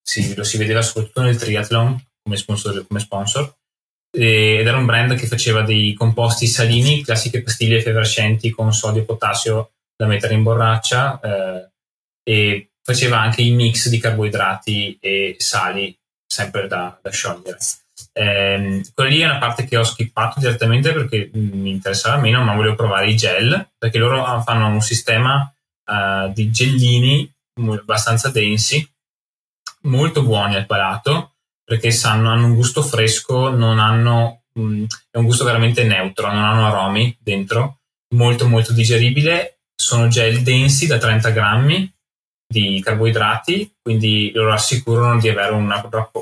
si, lo si vedeva soprattutto nel triathlon come sponsor, come sponsor ed era un brand che faceva dei composti salini, classiche pastiglie effervescenti con sodio e potassio da mettere in borraccia eh, e faceva anche i mix di carboidrati e sali sempre da, da sciogliere. Eh, quella lì è una parte che ho skippato direttamente perché mi interessava meno, ma volevo provare i gel perché loro fanno un sistema uh, di gellini abbastanza densi, molto buoni al palato perché sanno, hanno un gusto fresco, non hanno, mh, è un gusto veramente neutro, non hanno aromi dentro, molto molto digeribile. Sono gel densi da 30 grammi di carboidrati, quindi loro assicurano di avere un,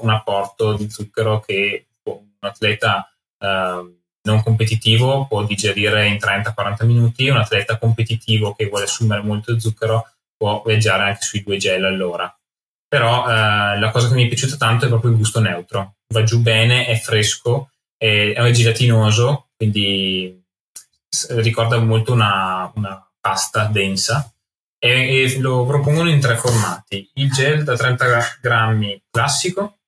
un apporto di zucchero che un atleta eh, non competitivo può digerire in 30-40 minuti, un atleta competitivo che vuole assumere molto zucchero può viaggiare anche sui due gel all'ora. Però eh, la cosa che mi è piaciuta tanto è proprio il gusto neutro, va giù bene, è fresco, è, è gelatinoso, quindi ricorda molto una, una pasta densa. E, e, lo propongono in tre formati. Il gel da 30 grammi classico,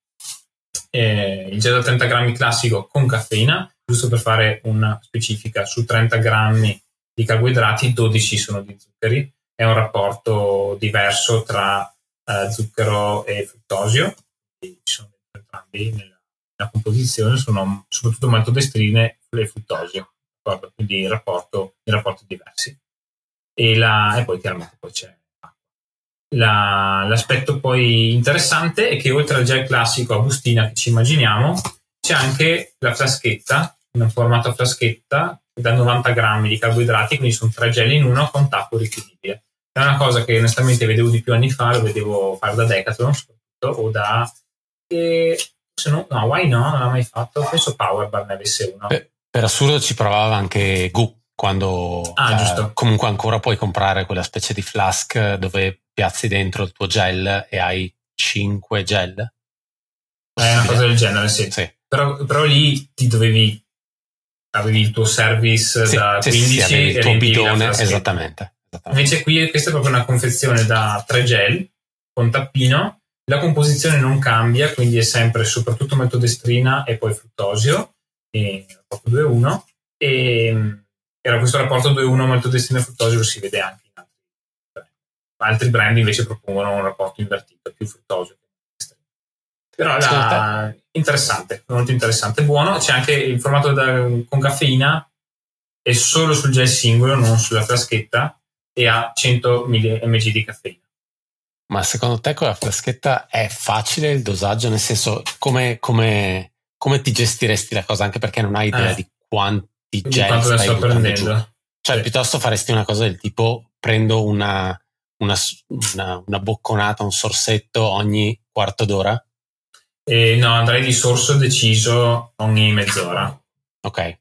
eh, il gel da 30 grammi classico con caffeina, giusto per fare una specifica, su 30 grammi di carboidrati 12 sono di zuccheri, è un rapporto diverso tra eh, zucchero e fruttosio, ci sono entrambi nella, nella, composizione, sono soprattutto maltodestrine e fruttosio, quindi il rapporto, i rapporti diversi e, la, e poi chiaramente poi c'è la, l'aspetto poi interessante è che oltre al gel classico a bustina che ci immaginiamo, c'è anche la fraschetta, in formato fraschetta da 90 grammi di carboidrati, quindi sono tre gel in uno con tappo richiudibile. È una cosa che onestamente vedevo di più anni fa, lo vedevo fare da Decathlon soprattutto, o da... E, se no, no, why no, non l'ha mai fatto, penso Powerbar ne avesse uno. Per, per assurdo ci provava anche Gu quando ah, eh, comunque ancora puoi comprare quella specie di flask dove piazzi dentro il tuo gel e hai 5 gel. È una cosa del genere, sì. sì. Però, però, lì ti dovevi avevi il tuo service sì, da 15 sì, il tuo bidone, esattamente. Invece qui questa è proprio una confezione da 3 gel con tappino. La composizione non cambia, quindi è sempre soprattutto maltodestrina e poi fruttosio, e proprio 2-1. E era questo rapporto 2-1 molto destino fruttosio lo si vede anche in altri brand. Altri brand invece propongono un rapporto invertito, più fruttosio. Però la... interessante, molto interessante, buono. C'è anche il formato da, con caffeina, è solo sul gel singolo, non sulla fraschetta, e ha 100 mg di caffeina. Ma secondo te con la fraschetta è facile il dosaggio? Nel senso, come, come, come ti gestiresti la cosa? Anche perché non hai idea eh. di quanti gel stai sto prendendo. Cioè, sì. piuttosto faresti una cosa del tipo prendo una, una, una, una bocconata, un sorsetto ogni quarto d'ora? Eh, no, andrei di sorso deciso ogni mezz'ora. Ok.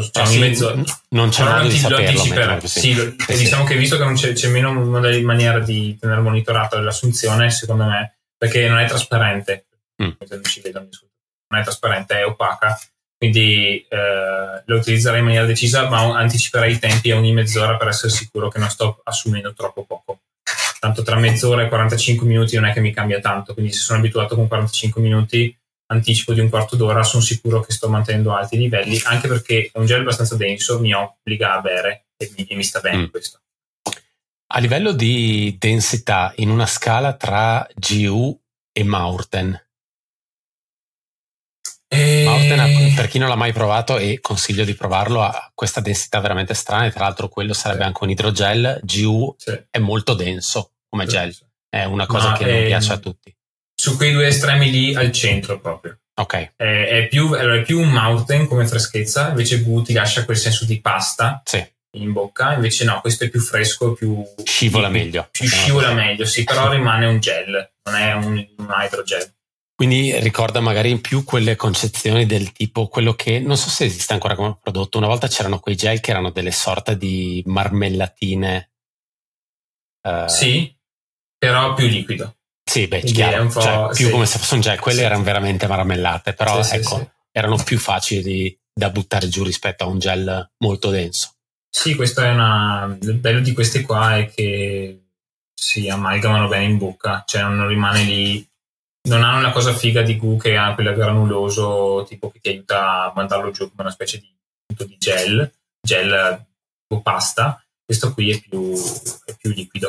Cioè, cioè, ogni mezz'ora. Non c'è modo di saperlo. Sì, lo, sì, diciamo che visto che non c'è, c'è meno maniera di tenere monitorato l'assunzione, secondo me, perché non è trasparente, mm. non ci vedo non è trasparente, è opaca, quindi eh, lo utilizzerei in maniera decisa, ma anticiperei i tempi a ogni mezz'ora per essere sicuro che non sto assumendo troppo poco. Tanto tra mezz'ora e 45 minuti non è che mi cambia tanto, quindi se sono abituato con 45 minuti, anticipo di un quarto d'ora, sono sicuro che sto mantenendo alti livelli, anche perché è un gel abbastanza denso, mi obbliga a bere e mi, e mi sta bene mm. questo. A livello di densità, in una scala tra GU e Maurten, e... Mountain, per chi non l'ha mai provato e consiglio di provarlo, ha questa densità veramente strana e tra l'altro quello sarebbe sì. anche un idrogel. GU sì. è molto denso come gel, è una cosa Ma che è... non piace a tutti. Su quei due estremi lì al centro proprio. Ok. È, è, più, è più, un mountain come freschezza, invece GU ti lascia quel senso di pasta sì. in bocca, invece no, questo è più fresco, più... Scivola più, meglio. Più scivola meglio, sì, però rimane un gel, non è un, un hydrogel. Quindi ricorda magari in più quelle concezioni del tipo quello che non so se esiste ancora come prodotto. Una volta c'erano quei gel che erano delle sorte di marmellatine. Uh, sì, però più liquido. Sì, beh, chiaro, cioè, più sì. come se fosse un gel. Quelle sì. erano veramente marmellate, però sì, ecco, erano più facili da buttare giù rispetto a un gel molto denso. Sì, questo è una... il bello di questi qua è che si amalgamano bene in bocca, cioè non rimane lì non hanno la cosa figa di Goo che ha quella granuloso tipo che ti aiuta a mandarlo giù come una specie di, di gel, gel o pasta. Questo qui è più, è più liquido,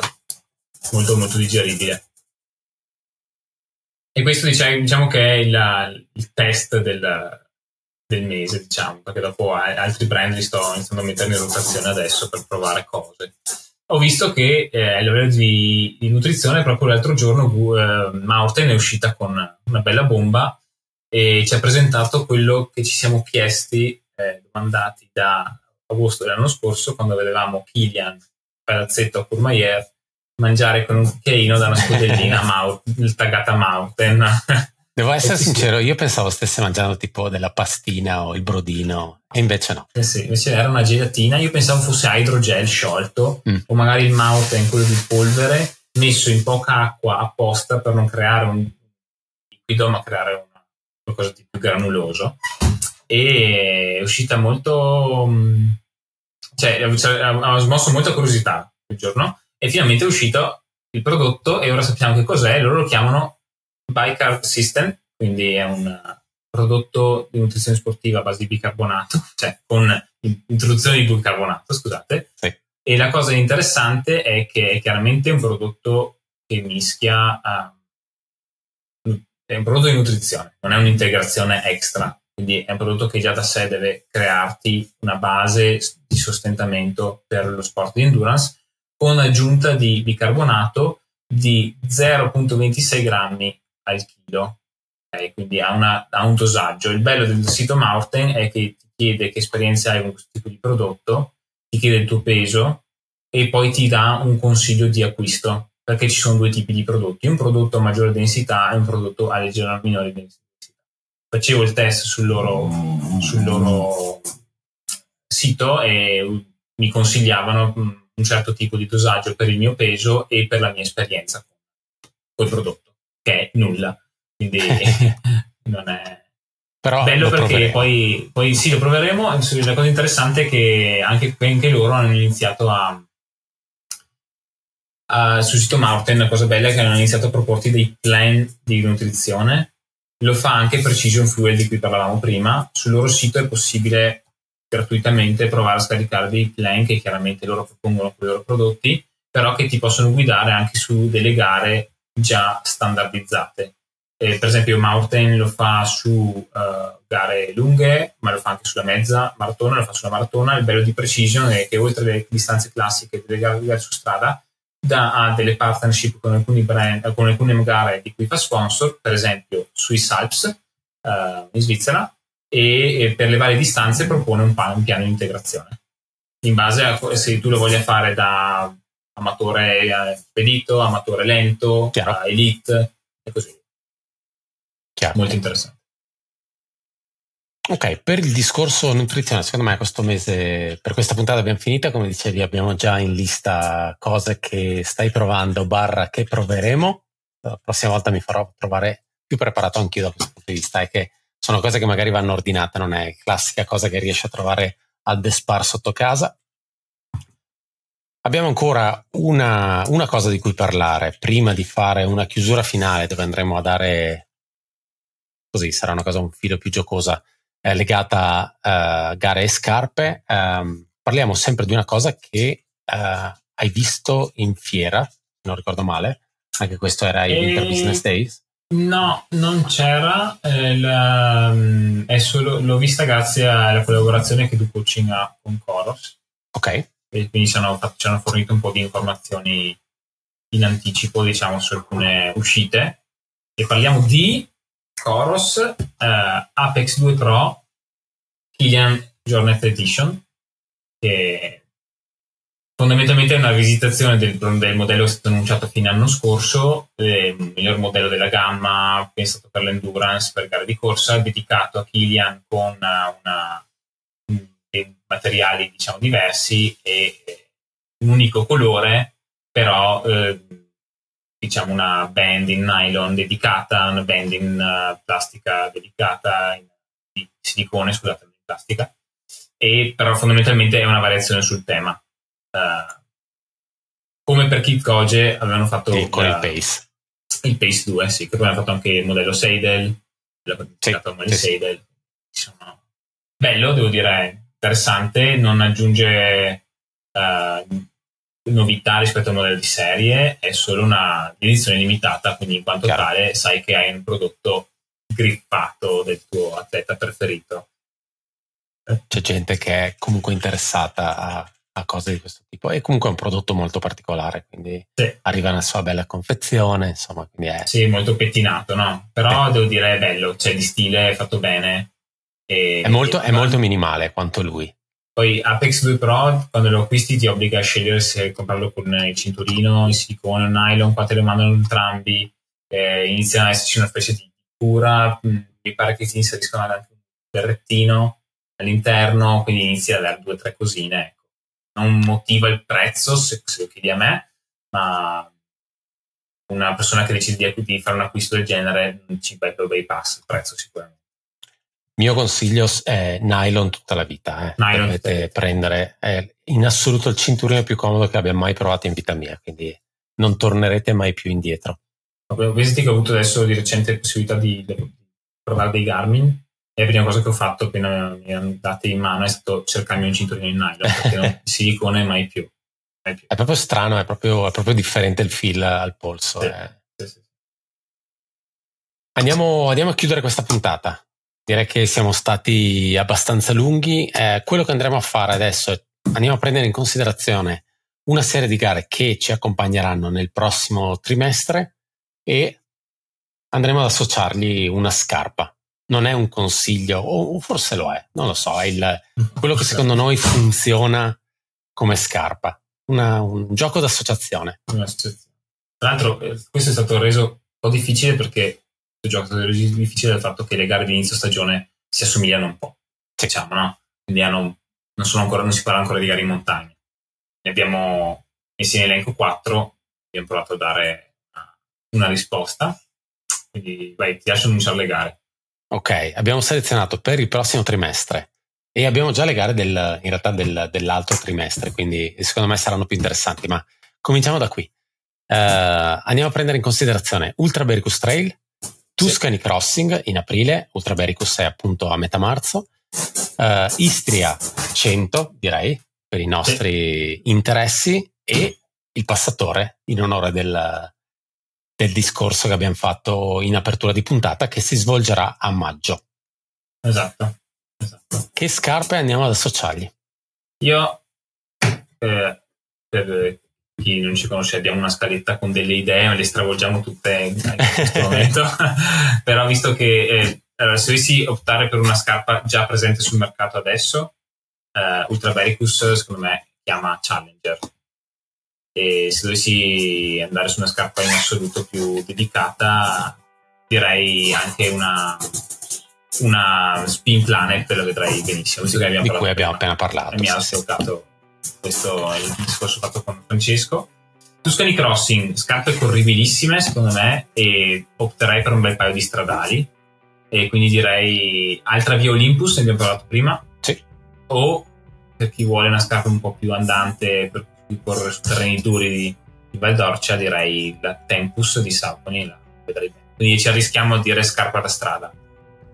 molto molto digeribile. E questo diciamo, che è il, il test del, del, mese, diciamo, perché dopo altri brand li sto iniziando a mettere in rotazione adesso per provare cose. Ho visto che eh, a livello di, di, nutrizione proprio l'altro giorno eh, Maurten è uscita con una bella bomba e ci ha presentato quello che ci siamo chiesti, eh, domandati da agosto dell'anno scorso quando vedevamo Kilian Palazzetto a Courmayeur mangiare con un cucchiaino da una scodellina Maut- taggata Maurten Devo essere sincero, io pensavo stesse mangiando tipo della pastina o il brodino, e invece no. Eh sì, invece era una gelatina. Io pensavo fosse idrogel sciolto, mm. o magari il mountain, quello di polvere, messo in poca acqua apposta per non creare un liquido, ma creare una, qualcosa di più granuloso. E è uscita molto. Mm, cioè, ha smosso molta curiosità quel giorno, e finalmente è uscito il prodotto, e ora sappiamo che cos'è. Loro lo chiamano Bicarb System, quindi è un prodotto di nutrizione sportiva a base di bicarbonato, cioè con introduzione di bicarbonato, scusate. Sì. E la cosa interessante è che è chiaramente un prodotto che mischia, uh, è un prodotto di nutrizione, non è un'integrazione extra, quindi è un prodotto che già da sé deve crearti una base di sostentamento per lo sport di endurance con aggiunta di bicarbonato di 0,26 grammi al chilo, okay? quindi ha, una, ha, un dosaggio. Il bello del sito Mountain è che ti chiede che esperienza hai con questo tipo di prodotto, ti chiede il tuo peso e poi ti dà un consiglio di acquisto, perché ci sono due tipi di prodotti, un prodotto a maggiore densità e un prodotto a leggera minore densità. Facevo il test sul loro, sul loro sito e mi consigliavano un certo tipo di dosaggio per il mio peso e per la mia esperienza col prodotto che è nulla. Quindi non è Però bello perché poi, poi, sì, lo proveremo. La cosa interessante è che anche, anche loro hanno iniziato a, a sul sito Mountain, la cosa bella è che hanno iniziato a proporti dei plan di nutrizione. Lo fa anche Precision Fuel di cui parlavamo prima. Sul loro sito è possibile gratuitamente provare a scaricare dei plan che chiaramente loro propongono con i loro prodotti, però che ti possono guidare anche su delle gare già standardizzate. Eh, per esempio Mountain lo fa su uh, gare lunghe, ma lo fa anche sulla mezza maratona, lo fa sulla maratona. Il bello di Precision è che oltre alle distanze classiche delle gare, su strada, da, ha delle partnership con brand, con alcune gare di cui fa sponsor, per esempio Swiss Alps uh, in Svizzera, e, e, per le varie distanze propone un, un piano di integrazione. In base a se tu lo voglia fare da amatore eh, spedito, amatore lento, elite e così via. Chiaro. Molto interessante. Ok, per il discorso nutrizione, secondo me questo mese, per questa puntata abbiamo finita, come dicevi abbiamo già in lista cose che stai provando, barra che proveremo, la prossima volta mi farò trovare più preparato anch'io da questo punto di vista, è che sono cose che magari vanno ordinate, non è classica cosa che riesci a trovare al despar sotto casa. Abbiamo ancora una, una cosa di cui parlare prima di fare una chiusura finale dove andremo a dare, così sarà una cosa un filo più giocosa, eh, legata a uh, gare e scarpe. Um, parliamo sempre di una cosa che uh, hai visto in fiera, non ricordo male, anche questo era il Winter Business Days. No, non c'era, eh, la, mm, solo, l'ho vista grazie alla collaborazione che tu Coaching ha con Coros. Ok e quindi ci hanno, ci hanno fornito un po' di informazioni in anticipo, diciamo, su alcune uscite. E parliamo di Coros, eh, Apex 2 Pro, Kilian Jornet Edition, che fondamentalmente è una visitazione del, del modello che è stato annunciato fine anno scorso, il miglior modello della gamma pensato per l'endurance, per gare di corsa, dedicato a Kilian con una materiali diciamo diversi e un unico colore, però eh, diciamo una band in nylon dedicata, una band in uh, plastica dedicata, di silicone, scusate, in plastica, e però fondamentalmente è una variazione sul tema. Uh, come per Kit Koje avevano fatto sì, con il Pace. Il Pace 2, sì, che poi hanno fatto anche il modello Seidel, la sì, sì, Seidel. Insomma, bello, devo dire, interessante, non aggiunge uh, novità rispetto al modello di serie, è solo una edizione limitata, quindi in quanto Chiaro. tale sai che hai un prodotto grippato del tuo atleta preferito. C'è gente che è comunque interessata a, a cose di questo tipo e comunque è un prodotto molto particolare, quindi sì. arriva nella sua bella confezione, insomma. È... Sì, molto pettinato, no? Però eh. devo dire è bello, cioè di stile è fatto bene e, è, molto, è molto minimale quanto lui. Poi Apex 2 Pro, quando lo acquisti, ti obbliga a scegliere se comprarlo con il cinturino, il silicone, il nylon, qua te lo mandano entrambi, eh, inizia a esserci una specie di cura, mm, mi pare che ti inseriscono anche un berrettino all'interno, quindi inizia a dare due o tre cosine. Non motiva il prezzo, se, se lo chiedi a me, ma una persona che decide di, fare un acquisto del genere ci vai per bypass il prezzo sicuramente. Mio consiglio è nylon tutta la vita. Eh. Nylon Dovete prendere è in assoluto il cinturino più comodo che abbia mai provato in vita mia, quindi non tornerete mai più indietro. Visti che ho avuto adesso di recente possibilità di, di provare dei Garmin e la prima cosa che ho fatto appena mi hanno dati in mano è stato cercarmi un cinturino in nylon perché non, silicone mai più, mai più. È proprio strano, è proprio, è proprio, differente il feel al polso. Sì, eh. sì, sì. Andiamo, andiamo a chiudere questa puntata. Direi che siamo stati abbastanza lunghi. Eh, quello che andremo a fare adesso è andiamo a prendere in considerazione una serie di gare che ci accompagneranno nel prossimo trimestre e andremo ad associargli una scarpa. Non è un consiglio, o forse lo è, non lo so, è il, quello che secondo noi funziona come scarpa. Una, un gioco d'associazione. Tra l'altro, eh, questo è stato reso un po' difficile perché gioco è difficile dal fatto che le gare di inizio stagione si assomigliano un po', diciamo, no? Quindi hanno, non, ancora, non si parla ancora di gare in montagna. Ne abbiamo messi in elenco quattro, abbiamo provato a dare una risposta. Quindi vai, ti lascio annunciare le gare. Ok, abbiamo selezionato per il prossimo trimestre e abbiamo già le gare del, in realtà del, dell'altro trimestre, quindi secondo me saranno più interessanti, ma cominciamo da qui. Uh, andiamo a prendere in considerazione Ultra Bericus Trail, Tuscany Crossing in aprile, Ultrabericus è appunto a metà marzo, uh, Istria 100 direi per i nostri interessi e il passatore in onore del, del discorso che abbiamo fatto in apertura di puntata che si svolgerà a maggio. Esatto. esatto. Che scarpe andiamo ad associargli? Io, eh, per chi non ci conosce, abbiamo una scaletta con delle idee, le stravolgiamo tutte in questo momento, però visto che eh, allora, se dovessi optare per una scarpa già presente sul mercato adesso, eh, Ultra Vericus secondo me chiama Challenger e se dovessi andare su una scarpa in assoluto più dedicata direi anche una, una Spin Planet lo vedrei benissimo visto che abbiamo di cui abbiamo appena parlato mi ha sì, questo è il discorso fatto con Francesco. Tuscany Crossing scarpe corribilissime secondo me e opterei per un bel paio di stradali. E quindi direi altra via Olympus ne abbiamo parlato prima. Sì. o per chi vuole una scarpa un po' più andante per duri di, di Valdorcia, direi la Tempus di bene. Quindi ci arrischiamo a dire scarpa da strada.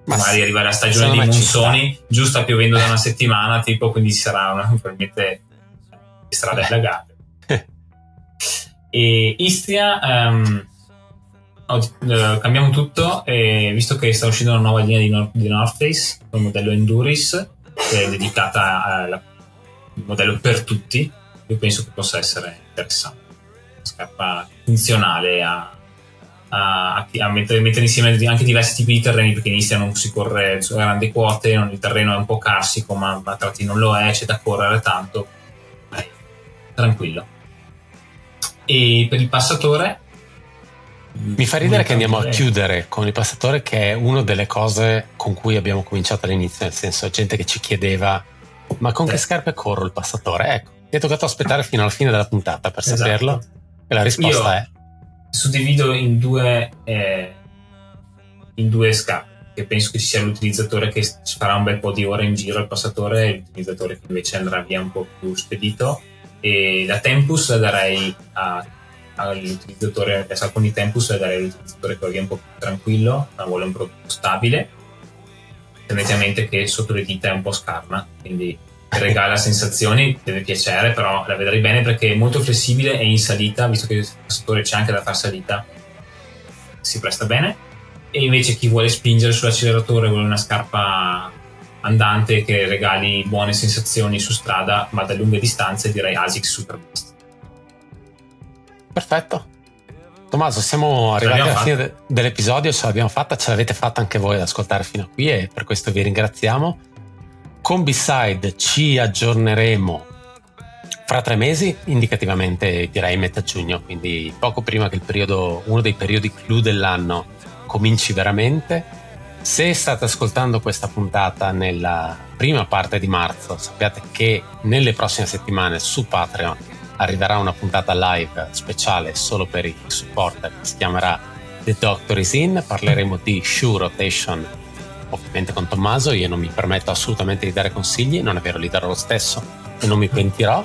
Ma Magari sì, arriva la stagione di monsoni, giusto piovendo da una settimana, tipo, quindi sarà una, probabilmente strada allagate. e Istria, um, uh, cambiamo tutto, visto che sta uscendo una nuova linea di, Nor- di North Face, il modello Enduris, che è dedicata al modello per tutti, io penso che possa essere interessante. Una scarpa funzionale a, a, a mettere, mettere, insieme anche diversi tipi di terreni perché inizia non si corre su grandi quote, il terreno è un po' carsico ma a tratti non lo è, c'è da correre tanto. Dai, tranquillo. E per il passatore mi fa ridere che andiamo a chiudere con il passatore che è una delle cose con cui abbiamo cominciato all'inizio, nel senso gente che ci chiedeva ma con che scarpe corro il passatore? Ecco, è toccato aspettare fino alla fine della puntata per esatto. saperlo? E la risposta Io è? suddivido in due eh, in due scarpe che penso che ci sia l'utilizzatore che farà un bel po' di ore in giro il passatore e l'utilizzatore che invece andrà via un po' più spedito. E la Tempus la darei a, all'utilizzatore che sa con i Tempus la darei all'utilizzatore che va via un po' più tranquillo ma vuole un prodotto stabile. Tendenzialmente che sotto le dita è un po' scarna quindi regala sensazioni, deve piacere, però la vedrei bene perché è molto flessibile e in salita, visto che il settore c'è anche da far salita, si presta bene. E invece chi vuole spingere sull'acceleratore, vuole una scarpa andante che regali buone sensazioni su strada, ma da lunghe distanze, direi ASICS Super Best. Perfetto. Tommaso, siamo arrivati alla fine de- dell'episodio, ce l'abbiamo fatta, ce l'avete fatta anche voi ad ascoltare fino a qui e per questo vi ringraziamo. Con B-Side ci aggiorneremo fra tre mesi, indicativamente direi metà giugno, quindi poco prima che periodo, uno dei periodi clou dell'anno cominci veramente. Se state ascoltando questa puntata nella prima parte di marzo, sappiate che nelle prossime settimane su Patreon arriverà una puntata live speciale solo per i supporter si chiamerà The Doctor is In. Parleremo di Shoe Rotation ovviamente con Tommaso, io non mi permetto assolutamente di dare consigli, non è vero, li darò lo stesso e non mi pentirò.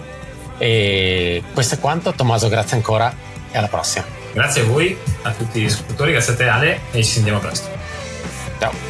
E questo è quanto, Tommaso, grazie ancora e alla prossima. Grazie a voi, a tutti gli ascoltatori, grazie a te Ale e ci sentiamo presto.